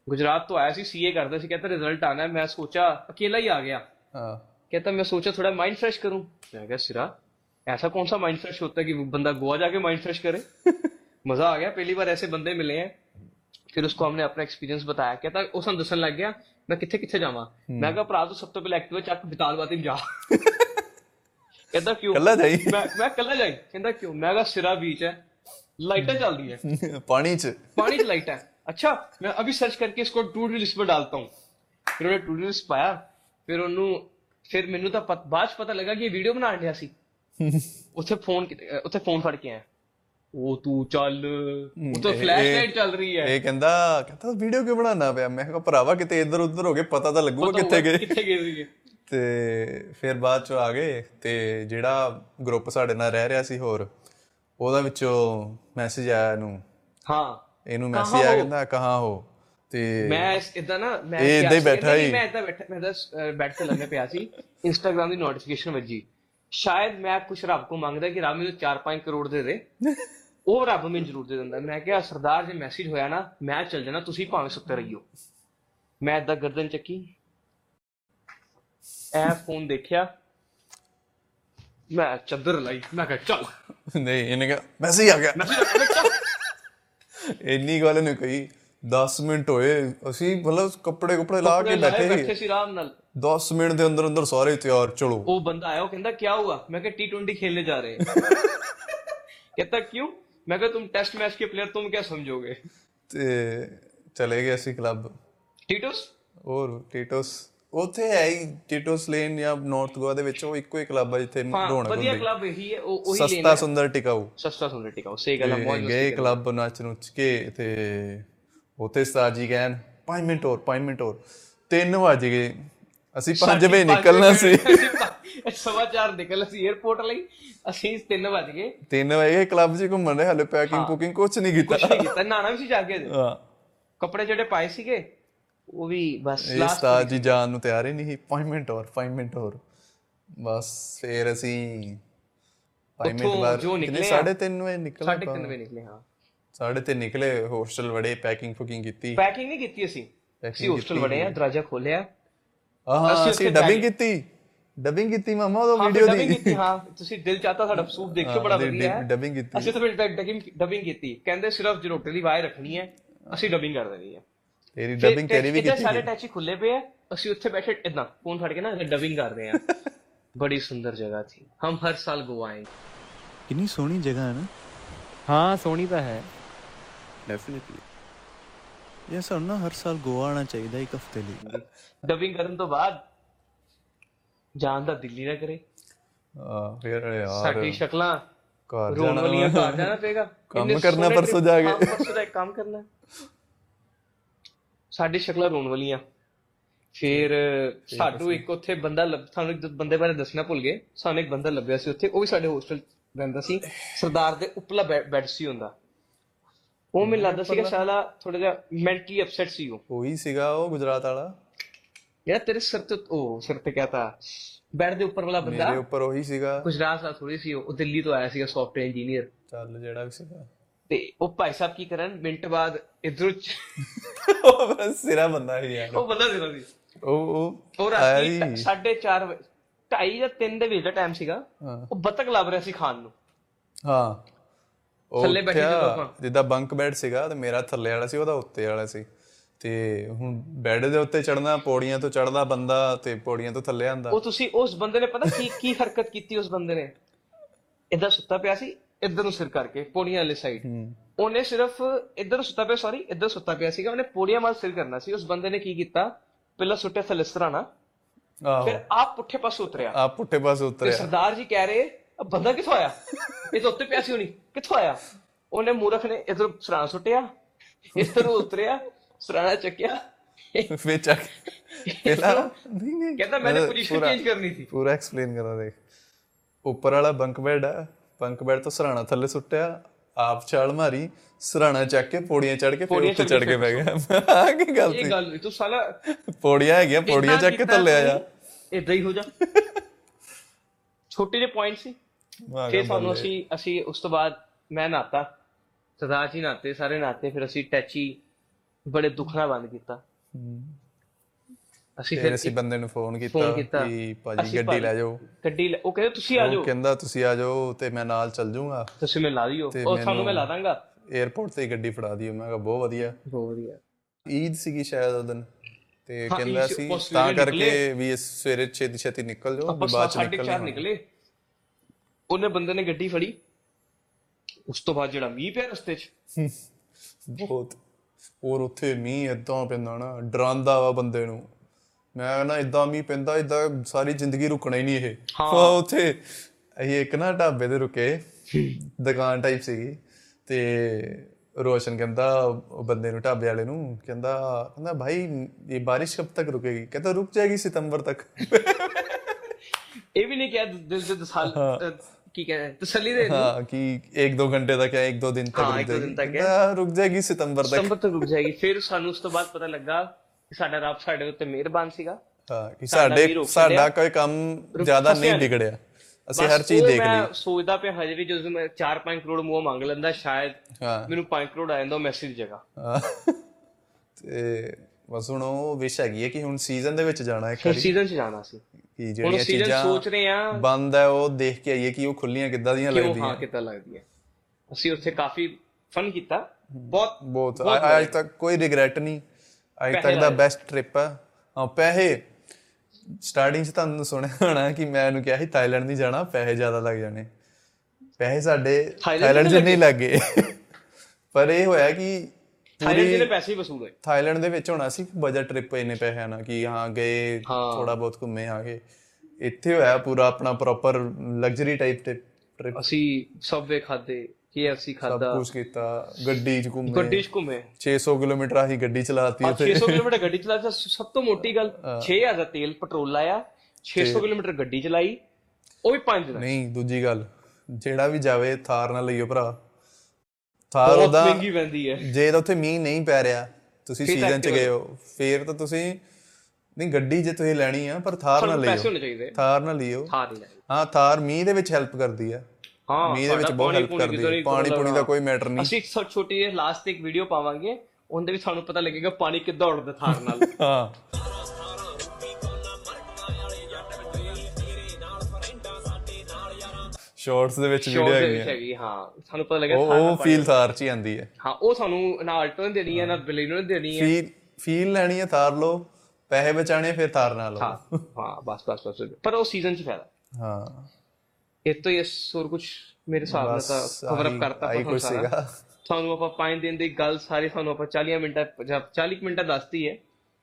गुजरात तो आया सी सीए करता सी कहता रिजल्ट आना है मैं सोचा अकेला ही आ गया ਹਾਂ कहता मैं सोचा थोड़ा माइंड फ्रेश करूँ. मैं क्या सिरा ऐसा कौन सा माइंड फ्रेश होता है कि बंदा गोवा जाके माइंड फ्रेश करे? मज़ा आ गया पहली बार ऐसे बंदे मिले हैं। फिर उसको हमने अपना एक्सपीरियंस बताया। कहता उस दसन लग गया मैं किथे किथे जावा हम्म। मैं क्या भरा तो सब तो पहले एक्टिव चक बिताल बाती जा। कहता क्यों? कल्ला जाई। मैं मैं कल्ला जाई। कहता क्यों? मैं क्या सिरा बीच है। लाइटा हम्म। चल रही है। पानी च। पानी च लाइट। है अच्छा मैं अभी सर्च करके इसको टूरिस्ट पर डालता हूँ। फिर उन्हें टूरिस्ट पाया। फिर उन्होंने ਫਿਰ ਮੈਨੂੰ ਤਾਂ ਬਾਅਦ ਚ ਪਤਾ ਲੱਗਾ ਕਿ ਇਹ ਵੀਡੀਓ ਬਣਾਉਣ ਡਿਆ ਸੀ। ਉੱਥੇ ਫੋਨ ਉੱਥੇ ਫੋਨ ਫੜ ਕੇ ਆਇਆ। ਉਹ ਤੂੰ ਚੱਲ। ਉਹ ਤਾਂ ਫਲੈਸ਼ ਲਾਈਟ ਚੱਲ ਰਹੀ ਹੈ। ਇਹ ਕਹਿੰਦਾ ਕਹਿੰਦਾ ਵੀਡੀਓ ਕਿਉਂ ਬਣਾਉਣਾ ਪਿਆ? ਮੈਂ ਕਿਹਾ ਭਰਾਵਾ ਕਿਤੇ ਇੱਧਰ ਉੱਧਰ ਹੋ ਗਏ ਪਤਾ ਤਾਂ ਲੱਗੂਗਾ ਕਿੱਥੇ ਗਏ। ਕਿੱਥੇ ਗਏ ਸੀਗੇ। ਤੇ ਫਿਰ ਬਾਅਦ ਚ ਆ ਗਏ ਤੇ ਜਿਹੜਾ ਗਰੁੱਪ ਸਾਡੇ ਨਾਲ ਰਹਿ ਰਿਹਾ ਸੀ ਹੋਰ ਉਹਦਾ ਵਿੱਚੋਂ ਮੈਸੇਜ ਆਇਆ ਇਹਨੂੰ। ਹਾਂ। ਇਹਨੂੰ ਮੈਸੇਜ ਆਇਆ? ਕਹਿੰਦਾ ਕਹਾਂ ਹੋ? ਤੇ ਮੈਂ ਏਦਾਂ ਨਾ ਮੈਂ ਏਦਾਂ ਹੀ ਬੈਠਾ ਹੀ। ਮੈਂ ਏਦਾਂ ਬੈਠਾ ਮੈਂ ਤਾਂ ਬੈਠ ਕੇ ਲੰਮੇ ਪਿਆ ਸੀ ਇੰਸਟਾਗ੍ਰam ਦੀ ਨੋਟੀਫਿਕੇਸ਼ਨ ਵੱਜੀ। ਸ਼ਾਇਦ ਮੈਂ ਕੁਛ ਰੱਬ ਕੋ ਮੰਗਦਾ ਕਿ ਰੱਬ ਮੈਨੂੰ 4-5 ਕਰੋੜ ਦੇ ਦੇ। ਉਹ ਰੱਬ ਮੈਨੂੰ ਜ਼ਰੂਰ ਦੇ ਦਿੰਦਾ। ਮੈਂ ਕਿਹਾ ਸਰਦਾਰ ਜੇ ਮੈਸੇਜ ਹੋਇਆ ਨਾ ਮੈਂ ਚੱਲ ਜਾਣਾ ਤੁਸੀਂ ਭਾਵੇਂ ਸੁੱਤੇ ਰਹੀਓ। ਮੈਂ ਏਦਾਂ ਗਰਦਨ ਚੱਕੀ। ਐ ਫੋਨ ਦੇਖਿਆ। ਮੈਂ ਚੱਦਰ ਲਈ। ਮੈਂ ਕਿਹਾ ਚੱਲ। ਨਹੀਂ ਇਹਨੇ ਕਿਹਾ ਮੈਸੇਜ ਆ ਗਿਆ। ਇੰਨੀ ਗੱਲ ਨਹੀਂ ਕਹੀ। 10 ਮਿੰਟ ਹੋਏ ਅਸੀਂ ਮਤਲਬ ਕੱਪੜੇ ਕੁਪੜੇ ਲਾ ਕੇ ਕੱਪੜੇ ਲਾਏ, ਬੈਠੇ ਬੈਠੇ ਸੀ ਸੀ ਆਰਾਮ ਨਾਲ 10 ਮਿੰਟ ਦੇ ਅੰਦਰ ਅੰਦਰ ਸਾਰੇ ਤਿਆਰ ਚਲੋ वो बंदा आया वो कहता क्या हुआ मैं कहा टी ट्वेंटी खेलने जा रहे हैं कहता क्यों मैं कहा तुम टेस्ट मैच के प्लेयर तुम क्या समझोगे ਤੇ ਚਲੇ ਗਏ ਅਸੀਂ ਕਲੱਬ टीटोस ਹੋਰ ਟੀਟੋਸ ਉੱਥੇ ਹੈ ਹੀ ਟੀਟੋਸ ਲੇਨ ਜਾਂ ਨਾਰਥ ਗੋਆ ਦੇ ਵਿੱਚ ਉਹ ਇੱਕੋ ਹੀ ਕਲੱਬ ਹੈ ਜਿੱਥੇ हाँ ਰੌਣਕ बढ़िया ਹੁੰਦੀ क्लब यही है वो- वही ਸਸਤਾ लेना है ਸੁੰਦਰ ਟਿਕਾਊ सस्ता सुंदर टिकाओ सही गल है मौज ਤੇ मस्ती ਗਏ करो। ਕਲੱਬ ਨੱਚ ਨੁੱਚ ਕੇ ਤੇ ਉੱਥੇ ਉਸਤਾਦ ਜੀ ਕਹਿਣ 5 ਮਿੰਟ ਹੋਰ 5 ਮਿੰਟ ਹੋਰ। 3 ਵਜ ਗਏ। ਅਸੀਂ 5 ਸਾਢੇ ਵਜੇ ਨਿਕਲਣਾ ਸੀ। ਸਵਾ ਚਾਰ ਨਿਕਲ ਅਸੀਂ 에어ਪੋਰਟ ਲਈ। ਅਸੀਂ 3 ਵਜ ਗਏ। 3 ਵਜੇ ਕਲੱਬ 'ਚ ਘੁੰਮਣ ਰਹੇ ਹਲੇ ਪੈਕਿੰਗ ਕੁਕਿੰਗ ਕੁਝ ਨਹੀਂ ਕੀਤਾ। ਕੁਛ ਨਹੀਂ ਕੀਤਾ ਨਾਣਾ ਵੀ ਸੀ ਜਾ ਕੇ। ਹਾਂ। ਕੱਪੜੇ ਜਿਹੜੇ ਪਾਏ ਸੀਗੇ ਉਹ ਵੀ ਬਸ ਲਾਸਟ ਉਸਤਾਦ ਜੀ ਜਾਣ ਨੂੰ ਤਿਆਰ ਹੀ ਨਹੀਂ ਸੀ। 5 ਮਿੰਟ ਹੋਰ 5 ਮਿੰਟ ਹੋਰ। ਬਸ ਫਿਰ ਅਸੀਂ 5 ਮਿੰਟ ਬਾਅਦ ਜੋ ਨਿਕਲੇ ਆ, 3:30 ਵਜੇ ਨਿਕਲੇ ਸਾਢੇ ਤਿੰਨ ਵਜੇ ਨਿਕਲੇ ਹਾਂ। ਸਾਢੇ ਤੇ ਨਿਕਲੇ ਹੋਸਟਲ ਵੜੇ ਪੈਕਿੰਗ ਫੁਕਿੰਗ ਕੀਤੀ। ਪੈਕਿੰਗ ਨਹੀਂ ਕੀਤੀ ਅਸੀਂ। ਅਸੀਂ ਹੋਸਟਲ ਵੜੇ ਆ ਦਰਵਾਜ਼ਾ ਖੋਲਿਆ ਆਹਾਂ ਅਸੀਂ ਡਬਿੰਗ ਕੀਤੀ। ਡਬਿੰਗ ਕੀਤੀ ਮਾਮਾ ਉਹ ਵੀਡੀਓ ਦੀ। ਡਬਿੰਗ ਕੀਤੀ ਹਾਂ। ਤੁਸੀਂ ਦਿਲ ਚਾਹਤਾ ਸਾਡਾ ਸੂਪ ਦੇਖਿਓ ਬੜਾ ਵਧੀਆ। ਹੈ ਡਬਿੰਗ ਕੀਤੀ। ਅਸੀਂ ਤਾਂ ਫਿਰ ਡਬਿੰਗ ਡਬਿੰਗ ਕੀਤੀ। ਕਹਿੰਦੇ ਸਿਰਫ ਜਰੋਟੇ ਦੀ ਵਾਇਰ ਰੱਖਣੀ ਹੈ ਅਸੀਂ ਡਬਿੰਗ ਕਰ ਦੇਣੀ ਹੈ। ਤੇਰੀ ਡਬਿੰਗ ਤੇਰੀ ਵੀ ਕੀਤੀ ਸਾਰੇ ਟੈਚੀ ਖੁੱਲੇ ਪਏ ਆ ਅਸੀਂ ਉੱਥੇ ਬੈਠੇ ਇਦਾਂ ਫੋਨ ਫੜ ਕੇ ਨਾ ਡਬਿੰਗ ਕਰਦੇ ਆ ਬੜੀ ਸੁੰਦਰ ਜਗ੍ਹਾ ਸੀ। ਹਮ ਹਰ ਸਾਲ ਗੋਆ ਆਏ। ਕਿੰਨੀ ਸੋਹਣੀ ਜਗ੍ਹਾ ਹੈ ਨਾ। ਹਾਂ ਸੋਹਣੀ ਤਾਂ ਹੈ। ਡੈਫੀਨਿਟਲੀ ਇਹ ਸਾਨੂੰ ਨਾ ਹਰ ਸਾਲ ਗੋਆ ਆਉਣਾ ਚਾਹੀਦਾ ਇੱਕ ਹਫ਼ਤੇ ਲਈ ਡਬਿੰਗ ਕਰਨ ਤੋਂ ਬਾਅਦ ਜਾਣ ਦਾ ਦਿਲ ਨਾ ਕਰੇ। ਹਾਂ ਫਿਰ ਯਾਰ ਸਾਡੀ ਸ਼ਕਲਾਂ ਘਰ ਰੋਣ ਜਾਣਾ ਵਾਲੀਆਂ ਘਰ ਜਾਣਾ ਪਏਗਾ। ਕੰਮ ਇੰਨੇ ਕਰਨਾ ਸੋਹਣੇ ਪਰਸੋਂ ਜਾ ਕੇ। ਹਾਂ, ਪਰਸੋਂ ਦਾ ਇੱਕ ਕੰਮ ਕਰਨਾ। ਸਾਡੀ ਸ਼ਕਲਾਂ ਰੋਣ ਵਾਲੀਆਂ। ਫਿਰ ਸਾਨੂੰ ਇੱਕ ਉੱਥੇ ਬੰਦਾ ਲੱਭ ਸਾਨੂੰ ਇੱਕ ਬੰਦੇ ਬਾਰੇ ਦੱਸਣਾ ਭੁੱਲ ਗਏ। ਸਾਨੂੰ ਇੱਕ ਬੰਦਾ ਲੱਭਿਆ ਸੀ ਉੱਥੇ ਉਹ ਵੀ ਸਾਡੇ ਹੋਸਟਲ ਰਹਿੰਦਾ ਸੀ। ਸਰਦਾਰ ਦੇ ਉੱਪਰਲਾ ਬੈੱਡ ਸੀ ਹੁੰਦਾ। ਉਹ ਮੈਨੂੰ ਲੱਗਦਾ ਸੀਗਾ ਸਾਲਾ ਥੋੜਾ ਜਿਹਾ ਮੈਂਟਲੀ ਅਪਸੈਟ ਸੀ ਉਹ। ਉਹੀ ਸੀਗਾ ਉਹ ਗੁਜਰਾਤ ਵਾਲਾ। ਯਾਰ ਤੇਰੇ ਸਿਰ ਤੇ ਉਹ ਸਿਰ ਤੇ ਕਹਤਾ ਬੈੱਡ ਦੇ ਉੱਪਰ ਵਾਲਾ ਬੰਦਾ। ਮੇਰੇ ਉੱਪਰ ਉਹੀ ਸੀਗਾ। ਗੁਜਰਾਤ ਦਾ ਥੋੜੀ ਸੀ ਉਹ ਦਿੱਲੀ ਤੋਂ ਆਇਆ ਸੀਗਾ ਸੌਫਟਵੇਅਰ ਇੰਜੀਨੀਅਰ ਚੱਲ ਜਿਹੜਾ ਵੀ ਸੀਗਾ। ਤੇ ਉਹ ਭਾਈ ਸਾਹਿਬ ਕੀ ਕਰਨ? ਮਿੰਟ ਬਾਅਦ ਇਧਰੋਂ ਉਹ ਬਸ ਸਿਰਾ ਬੰਦਾ ਹੀ ਯਾਰ। ਉਹ ਬੰਦਾ ਦੇਣਾ ਸੀ। ਉਹ ਉਹ ਉਹ ਰਾਤੀ ਹੀ। 4:30 ਵਜੇ 2:30 ਜਾਂ 3 ਦੇ ਵਿੱਚ ਦਾ ਟਾਈਮ ਸੀਗਾ। ਉਹ ਬੱਤਕ ਲੱਭ ਰਿਹਾ ਸੀ ਖਾਣ ਨੂੰ। ਹਾਂ। ਥੱਲੇ ਬੈਠੇ ਜਦੋਂ ਆਪਾਂ। ਜਿੱਦਾਂ ਬੰਕ ਬੈੱਡ ਸੀਗਾ ਤੇ ਮੇਰਾ ਥੱਲੇ ਵਾਲਾ ਸੀ ਉਹਦਾ ਉੱਤੇ ਵਾਲਾ ਸੀ। ਤੇ ਹੁਣ ਬੈੱਡ ਦੇ ਉੱਤੇ ਚੜਨਾ ਪੌੜੀਆਂ ਤੋਂ ਚੜਦਾ ਬੰਦਾ ਤੇ ਪੌੜੀਆਂ ਤੋਂ ਥੱਲੇ ਆਂਦਾ। ਉਹ ਤੁਸੀਂ ਉਸ ਬੰਦੇ ਨੇ ਪਤਾ ਕੀ ਕੀ ਹਰਕਤ ਕੀਤੀ ਉਸ ਬੰਦੇ ਨੇ? ਇਦਾਂ ਸੁੱਤਾ ਪਿਆ ਸੀ ਇੱਧਰ ਨੂੰ ਸਿਰ ਕਰਕੇ ਪੌੜੀਆਂ ਵਾਲੀ ਸਾਈਡ ਉਹਨੇ ਸਿਰਫ ਇੱਧਰ ਸੁੱਤਾ ਪਿਆ ਸੌਰੀ ਇੱਧਰ ਸੁੱਤਾ ਪਿਆ ਸੀਗਾ। ਉਹਨੇ ਪੌੜੀਆਂ ਵੱਲ ਸਿਰ ਕਰਨਾ ਸੀ। ਉਸ ਬੰਦੇ ਨੇ ਕੀ ਕੀਤਾ? ਪਹਿਲਾਂ ਸੁੱਟਿਆ ਥੱਲੇ ਸਰਾਣਾ ਆਹੋ। ਫਿਰ ਆਪ ਪੁੱਠੇ ਪਾਸੇ ਉਤਰਿਆ। ਆ ਪੁੱਠੇ ਪਾਸੇ ਤੇ ਉਤਰਿਆ। ਸਰਦਾਰ ਜੀ ਕਹਿ ਰਹੇ "ਆ ਬੰਦਾ ਕਿੱਥੋਂ ਆਇਆ? ਇਹ ਤਾਂ ਉੱਤੇ ਪਿਆ ਸੀ ਹੋਣੀ। ਕਿੱਥੋਂ ਆਇਆ? ਉਹਨੇ ਮੂਰਖ ਨੇ ਇਧਰ ਸਰਾਂ ਸੁੱਟਿਆ ਇਧਰ ਉਤਰਿਆ ਸਰਾਣਾ ਚੱਕਿਆ। ਫੇਰ ਚੱਕ ਪਹਿਲਾਂ ਨਹੀਂ ਨਹੀਂ। ਕਹਿੰਦਾ ਮੈंने ਮੈਂ ਪੋਜੀਸ਼ਨ ਚੇਂਜ ਕਰਨੀ ਥੀ ਪੂਰਾ ਐਕਸਪਲੇਨ ਕਰਾਂ ਦੇਖ। ਉੱਪਰ ਵਾਲਾ ਬੰਕ ਬੈੱਡ ਆ। ਬੰਕ ਬੈੱਡ ਤੋਂ ਸਰਾਣਾ ਥੱਲੇ ਸੁੱਟਿਆ ਆਪ ਛਾਲ ਮਾਰੀ ਸਰਾਣਾ ਚੱਕ ਕੇ ਪੌੜੀਆਂ ਚੜ ਕੇ ਫਿਰ ਉੱਤੇ ਚੜ ਕੇ ਬਹਿ ਗਿਆ। ਆ ਕੀ ਗੱਲ ਇਹ ਸੀ? ਗੱਲ ਵੀ ਤੂੰ ਸਾਲਾ ਪੌੜੀਆਂ ਹੈਗੀਆਂ ਪੌੜੀਆਂ ਚੱਕ ਕੇ ਥੱਲੇ ਆ ਜਾ। ਇਦਾਂ ਹੀ ਹੋ ਜਾ। ਛੋਟੇ ਜਿਹੇ ਪੁਆਇੰਟ ਸੀ। ਫਿਰ ਸਾਨੂੰ ਅਸੀਂ ਅਸੀਂ ਉਸ ਤੋਂ ਬਾਅਦ ਮੈਂ ਨਾਤਾ ਸਰਦਾਰ ਜੀ ਨਾਤੇ ਸਾਰੇ ਨਾਤੇ ਫਿਰ ਅਸੀਂ ਟੈਚੀ ਬੜੇ ਦੁੱਖ ਨਾਲ ਬੰਦ ਕੀਤਾ। ਅਸੀਂ ਫਿਰ ਅਸੀਂ ਬੰਦੇ ਨੂੰ ਫੋਨ ਕੀਤਾ ਕਿ ਭਾਜੀ ਗੱਡੀ ਲੈ ਜਾਓ। ਗੱਡੀ ਉਹ ਕਹਿੰਦੇ ਤੁਸੀਂ ਆ ਉਹ ਜਾਓ। ਕਹਿੰਦਾ ਤੁਸੀਂ ਆ ਜਾਓ ਤੇ ਮੈਂ ਨਾਲ ਚੱਲ ਜਾਊਂਗਾ। ਤੁਸੀਂ ਮੈਨੂੰ ਲਾ ਦਿਓ। ਉਹ ਤੁਹਾਨੂੰ ਮੈਂ ਲਾ ਦਾਂਗਾ। 에어ਪੋਰਟ ਤੇ ਗੱਡੀ ਫੜਾ ਦਿਓ। ਮੈਂ ਕਿਹਾ ਬਹੁਤ ਵਧੀਆ। ਬਹੁਤ ਵਧੀਆ। ਈਦ ਸੀਗੀ ਸ਼ਾਇਦ ਉਹ ਦਿਨ। ਤੇ ਕਹਿੰਦਾ ਸੀ, ਉਹ ਤਾਂ ਕਰਕੇ। ਵੀ ਸਵੇਰੇ ਛੇਤੀ ਛੇਤੀ ਨਿਕਲ ਜਾਓ ਬਾਅਦ ਚ ਨਿਕਲ ਚਾਰ ਨਿਕਲੇ। ਉਹਨੇ ਬੰਦੇ ਨੇ ਗੱਡੀ ਫੜੀ। ਉਸ ਤੋਂ ਬਾਅਦ ਜਿਹੜਾ ਮੀਂਹ ਪਿਆ ਰਸਤੇ 'ਚ। ਬਹੁਤ। ਔਰ ਉੱਥੇ ਮੀਂਹ ਇਦਾਂ ਪੈਂਦਾ ਨਾ ਡਰਾਂਦਾ ਵਾ ਬੰਦੇ ਨੂੰ। ਮੈਂ ਕਹਿੰਦਾ ਇਦਾਂ ਮੀਂਹ ਪੈਂਦਾ ਇਦਾਂ ਸਾਰੀ ਜ਼ਿੰਦਗੀ ਰੁਕਣਾ ਹੀ ਨਹੀਂ ਇਹ। ਹਾਂ। ਉੱਥੇ ਅਸੀਂ ਇੱਕ ਨਾ ਢਾਬੇ ਤੇ ਰੁਕੇ ਦੁਕਾਨ ਟਾਈਪ ਸੀਗੀ। ਤੇ ਰੋਸ਼ਨ ਕਹਿੰਦਾ ਬੰਦੇ ਨੂੰ ਢਾਬੇ ਵਾਲੇ ਨੂੰ ਕਹਿੰਦਾ ਕਹਿੰਦਾ ਭਾਈ ਇਹ ਬਾਰਿਸ਼ ਕਬ ਤੱਕ ਰੁਕੇਗੀ? ਕਹਿੰਦਾ ਰੁਕ ਜਾਏਗੀ ਸਤੰਬਰ ਤੱਕ। ਇਹ ਵੀ ਨਹੀਂ ਕਿਹਾ ਦਿਲ ਦੇ ਦਸਾਲ ਕੀ ਕਹਿੰਦੇ ਤਸੱਲੀ ਦੇ हाँ कि एक दो घंटे तक या एक दो दिन तक हाँ, रुक एक दो जाएगी दिन तक है। कहता, रुक जाएगी सितंबर तक ਸਤੰਬਰ ਤੱਕ ਰੁਕ ਜਾਏਗੀ ਫਿਰ ਸਾਨੂੰ ਉਸ ਤੋਂ ਬਾਅਦ ਪਤਾ ਲੱਗਾ ਕਿ ਸਾਡਾ ਰੱਬ ਸਾਡੇ ਉੱਤੇ ਮਿਹਰਬਾਨ ਸੀਗਾ ਹਾਂ ਕਿ ਸਾਡਾ ਵੀ ਸਾਡੇ ਰੁਕ ਸਾਡਾ ਛੱਡਿਆ। ਕੋਈ ਕੰਮ ਜ਼ਿਆਦਾ ਨਹੀਂ ਫਸਿਆ ਨੀ। ਵਿਗੜਿਆ ਅਸੀਂ ਬਸ ਹਰ ਚੀਜ਼ ਉਹ ਦੇਖ ਮੈਂ ਲਈ ਸੋਚਦਾ ਪਿਆ ਹਜੇ ਵੀ ਜਦੋਂ ਮੈਂ 4-5 ਕਰੋੜ ਮੂੰਹ ਮੰਗ ਲੈਂਦਾ ਸ਼ਾਇਦ ਹਾਂ ਮੈਨੂੰ 5 ਕਰੋੜ ਆ ਜਾਂਦਾ ਮੈਸੇਜ ਦੀ ਜਗ੍ਹਾ ਹਾਂ। ਤੇ ਬਸ ਹੁਣ ਉਹ ਵਿਸ਼ ਹੈਗੀ ਹੈ ਕਿ ਹੁਣ ਸੀਜ਼ਨ ਦੇ ਵਿੱਚ ਜਾਣਾ ਇੱਕ ਹੁਣ ਵਾਰੀ ਸੀਜ਼ਨ 'ਚ ਜਾਣਾ ਸੀ ਕਿ ਜਿਹੜੀਆਂ ਚੀਜ਼ਾਂ ਸੋਚ ਰਹੇ ਆ ਬੰਦ ਹੈ ਉਹ ਦੇਖ ਕੇ ਆਈਏ ਕਿ ਉਹ ਖੁੱਲੀਆਂ ਕਿੱਦਾਂ ਦੀਆਂ ਕਿਉਂ ਲੱਗਦੀਆਂ। ਹਾਂ ਕਿੱਦਾਂ ਲੱਗਦੀ ਹੈ ਅਸੀਂ ਉੱਥੇ ਕਾਫੀ ਫਨ ਕੀਤਾ। ਬਹੁਤ ਬਹੁਤ। ਅੱਜ ਤੱਕ ਕੋਈ ਰਿਗਰੈਟ ਨਹੀਂ। ਅੱਜ ਤੱਕ ਦਾ। ਬੈਸਟ ਟ੍ਰਿਪ ਹਾਂ ਪੈਸੇ। ਸਟਾਰਟਿੰਗ 'ਚ ਤੁਹਾਨੂੰ ਸੁਣਿਆ ਹੋਣਾ ਕਿ ਮੈਂ ਇਹਨੂੰ ਕਿਹਾ ਸੀ ਥਾਈਲੈਂਡ ਨਹੀਂ ਜਾਣਾ ਪੈਸੇ ਜ਼ਿਆਦਾ ਲੱਗ ਜਾਣੇ। ਪੈਸੇ ਸਾਡੇ ਥਾਈਲੈਂਡ 'ਚ ਨਹੀਂ ਲੱਗੇ। ਪਰ ਇਹ ਹੋਇਆ ਕਿ ਥਾਈਲੈਂਡ ਦੇ ਪੈਸੇ ਹੀ ਵਸੂਲ ਹੋਏ। ਥਾਈਲੈਂਡ ਦੇ ਵਿੱਚ ਹੋਣਾ ਸੀ ਬਜਟ ਟ੍ਰਿਪ ਇੰਨੇ ਪੈਸਿਆਂ ਨਾਲ ਕਿ ਹਾਂ ਗਏ। ਥੋੜਾ ਬਹੁਤ ਘੁੰਮੇ ਆ ਗਏ। ਇੱਥੇ ਹੋਇਆ ਪੂਰਾ ਆਪਣਾ ਪ੍ਰੋਪਰ ਲਗਜ਼ਰੀ ਟਾਈਪ ਟ੍ਰਿਪ ਅਸੀਂ ਸਬਵੇ ਖਾਦੇ KFC ਸਭ ਖਾਦਾ ਕੁਝ ਕੀਤਾ ਗੱਡੀ 'ਚ ਘੁੰਮੇ। ਗੱਡੀ 'ਚ ਘੁੰਮੇ। 600 ਕਿਲੋਮੀਟਰ ਆਹੀ ਗੱਡੀ ਚਲਾਤੀ ਉੱਥੇ। 600 ਕਿਲੋਮੀਟਰ ਗੱਡੀ ਚਲਾਈ ਤਾਂ ਸਭ ਤੋਂ ਮੋਟੀ ਗੱਲ 6000 ਦਾ ਤੇਲ ਪੈਟਰੋਲ ਲਾਇਆ 600 ਕਿਲੋਮੀਟਰ ਗੱਡੀ ਚਲਾਈ ਉਹ ਵੀ 5 ਦਿਨ ਨਹੀਂ ਦੂਜੀ ਗੱਲ ਜਿਹੜਾ ਵੀ ਜਾਵੇ ਥਾਰ ਨਾਲ ਲਈਓ ਭਰਾ। ਥਾਰ ਉਹਦਾ ਮਹਿੰਗੀ ਪੈਂਦੀ ਹੈ। ਜੇ ਤਾਂ ਉੱਥੇ ਮੀਂਹ ਨਹੀਂ ਪੈ ਰਿਹਾ ਤੁਸੀਂ ਸੀਜ਼ਨ 'ਚ ਗਏ ਹੋ ਫੇਰ ਤਾਂ ਤੁਸੀਂ ਨਹੀਂ ਗੱਡੀ ਜੇ ਤੁਸੀਂ ਲੈਣੀ ਆ ਪਰ ਥਾਰ ਹੋਣੇ ਚਾਹੀਦੇ। ਥਾਰ ਨਹੀਂ ਲਾਈ ਹਾਂ ਥਾਰ ਮੀਂਹ ਦੇ ਵਿੱਚ ਹੈਲਪ ਕਰਦੀ ਆ। ਹਾਂ ਮੀਂਹ ਦੇ ਵਿੱਚ ਬਹੁਤ ਹੈਲਪ ਕਰਦੀ ਹੈ ਪਾਣੀ ਪੂਣੀ ਦਾ। ਕੋਈ ਮੈਟਰ ਨਹੀਂ। ਅਸੀਂ ਇੱਕ ਛੋਟੀ ਜਿਹੀ ਲਾਸਟ ਤੇ ਇੱਕ ਵੀਡੀਓ ਪਾਵਾਂਗੇ ਉਹਦੇ ਵਿੱਚ ਸਾਨੂੰ ਪਤਾ ਲੱਗੇਗਾ ਪਾਣੀ ਕਿੱਦਾਂ ਉੱਡਦਾ ਥਾਰ ਨਾਲ। ਹਾਂ। ਸ਼ਾਰਟਸ ਦੇ ਵਿੱਚ ਵੀਡੀਓ ਹੈਗੀ ਹੈ ਹੈਗੀ ਹਾਂ। ਸਾਨੂੰ ਪਤਾ ਲੱਗਿਆ ਉਹ ਫੀਲ ਥਾਰ 'ਚ ਹੀ ਆਂਦੀ ਹੈ। ਹਾਂ ਉਹ ਸਾਨੂੰ ਨਾ ਆਲਟੋ ਨੇ ਦੇਣੀ ਹੈ ਨਾ ਬਲੇਨੋ ਨੇ ਦੇਣੀ ਹੈ। ਫੀਲ ਫੀਲ ਲੈਣੀ ਹੈ ਥਾਰ ਲੋ ਪੈਸੇ ਬਚਾਣੇ ਫਿਰ ਥਾਰ ਨਾਲ ਲਓ। ਹਾਂ ਹਾਂ ਬਸ ਬਸ ਬਸ। ਪਰ ਉਹ ਸੀਜ਼ਨ 'ਚ ਫਾਇਦਾ। ਹਾਂ। ਇਹ ਤੋਂ ਇਸ ਹੋਰ ਕੁਝ ਮੇਰੇ ਹਿਸਾਬ ਨਾਲ ਤਾਂ ਕਵਰ ਅਪ ਕਰਤਾ ਕੁਛ ਸਾਰਾ। ਸੀਗਾ। ਤੁਹਾਨੂੰ ਆਪਾਂ 5 ਦਿਨ ਦੀ ਗੱਲ ਸਾਰੀ ਤੁਹਾਨੂੰ ਆਪਾਂ 40 ਮਿੰਟਾਂ ਜਾਂ 40 ਕੁ ਮਿੰਟਾਂ ਦੱਸਤੀ ਹੈ।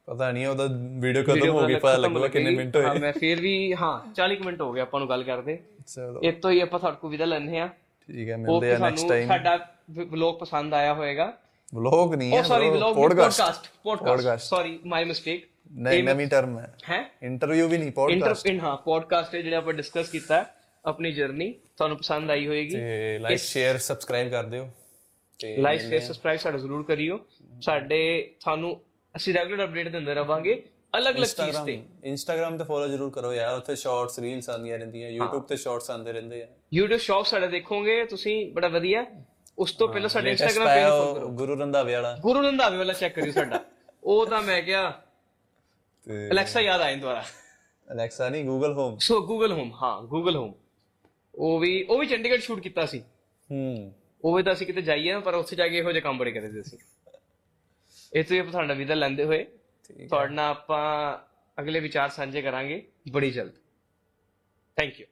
ਪਤਾ ਨਹੀਂ ਉਹਦਾ ਵੀਡੀਓ Video ਹੋ ਗਈ ਪਤਾ ਲੱਗੂਗਾ ਕਿੰਨੇ। ਮਿੰਟ ਹਾਂ ਹੋਏ ਮੈਂ ਫਿਰ ਵੀ ਹਾਂ 40 ਕੁ ਮਿੰਟ ਹੋ ਗਏ ਆਪਾਂ ਨੂੰ ਗੱਲ ਕਰਦੇ। ਚਲੋ। ਇਹ ਤੋਂ ਹੀ ਆਪਾਂ ਤੁਹਾਡੇ ਕੋਲ ਵਿਦਾ ਲੈਣੇ ਆ ਠੀਕ ਹੈ ਉਹ ਮਿਲਦੇ ਆ ਨੈਕਸਟ ਟਾਈਮ ਸਾਡਾ ਵਲੌਗ ਪਸੰਦ ਆਇਆ ਹੋਏਗਾ। ਵਲੌਗ ਨਹੀਂ ਉਹ ਹੈ sorry vlog podcast podcast. Sorry my mistake ਨਹੀਂ ਨਵੀਂ ਟਰਮ ਹੈ। ਹੈ? ਇੰਟਰਵਿਊ ਵੀ ਨਹੀਂ ਪੋਡਕਾਸਟ ਇੰਟਰ ਹਾਂ ਪੋਡਕਾਸਟ ਹੈ ਜਿਹੜਾ ਆਪਾਂ ਡਿਸਕਸ ਕੀਤਾ ਹੈ, ਆਪਣੀ ਜਰਨੀ ਤੁਹਾਨੂੰ ਪਸੰਦ ਆਈ ਹੋਏਗੀ। ਤੇ ਲਾਈਕ ਸ਼ੇਅਰ ਸਬਸਕ੍ਰਾਈਬ ਕਰ ਦਿਓ। ਤੇ ਲਾਈਕ ਸ਼ੇਅਰ ਸਬਸਕ੍ਰਾਈਬ ਸਾਡਾ ਜ਼ਰੂਰ ਕਰਿਓ। ਸਾਡੇ ਤੁਹਾਨੂੰ ਅਸੀਂ ਰੈਗੂਲਰ ਅਪਡੇਟ ਦਿੰਦੇ ਰਵਾਂਗੇ। ਅਲੱਗ-ਅਲੱਗ ਚੀਜ਼ ਤੇ। ਇੰਸਟਾਗ੍ਰam ਤੇ ਫੋਲੋ ਜ਼ਰੂਰ ਕਰੋ ਯਾਰ ਉੱਥੇ ਸ਼ਾਰਟਸ ਰੀਲਸ ਆਉਂਦੀਆਂ ਰਹਿੰਦੀਆਂ YouTube ਤੇ ਸ਼ਾਰਟਸ ਆਉਂਦੇ ਰਹਿੰਦੇ ਆ। YouTube ਸ਼ੌਪ ਸਾਡਾ ਦੇਖੋਗੇ ਤੁਸੀਂ ਬੜਾ ਵਧੀਆ। ਉਸ ਤੋਂ ਪਹਿਲਾਂ ਸਾਡੇ ਪਾਇਆ ਪੇਜ ਫੋਲੋ ਕਰੋ। ਗੁਰੂ ਰੰਧਾਵੇ ਵਾਲਾ ਗੁਰੂ ਰੰਧਾਵੇ ਵਾਲਾ ਚੈੱਕ ਕਰਿਓ ਸਾਡਾ। ਉਹ ਤਾਂ ਮੈਂ ਕਿਹਾ ਤੇ ਅਲੈਕਸਾ ਯਾਦ ਆਇਆ ਦੁਆਰਾ ਅਲੈਕਸਾ ਨਹੀਂ Google Home so Google Home ਹਾਂ ਗੂਗਲ ਹੋਮ ਉਹ ਵੀ ਉਹ ਵੀ ਚੰਡੀਗੜ੍ਹ ਸ਼ੂਟ ਕੀਤਾ ਸੀ। ਹੂੰ। ਉਹ ਵੀ ਤਾਂ ਅਸੀਂ ਕਿਤੇ ਜਾਈਏ ਪਰ ਉੱਥੇ ਜਾ ਕੇ ਇਹੋ ਜਿਹੇ ਕੰਮ ਬੜੇ ਕਰਦੇ ਸੀ। ਅਸੀਂ ਇਹ ਤੋਂ ਆਪਾਂ ਤੁਹਾਡਾ ਵਿਦਾ ਲੈਂਦੇ ਹੋਏ ਤੁਹਾਡੇ ਆਪਾਂ ਅਗਲੇ ਵਿਚਾਰ ਸਾਂਝੇ ਕਰਾਂਗੇ। ਬੜੀ ਜਲਦ। Thank you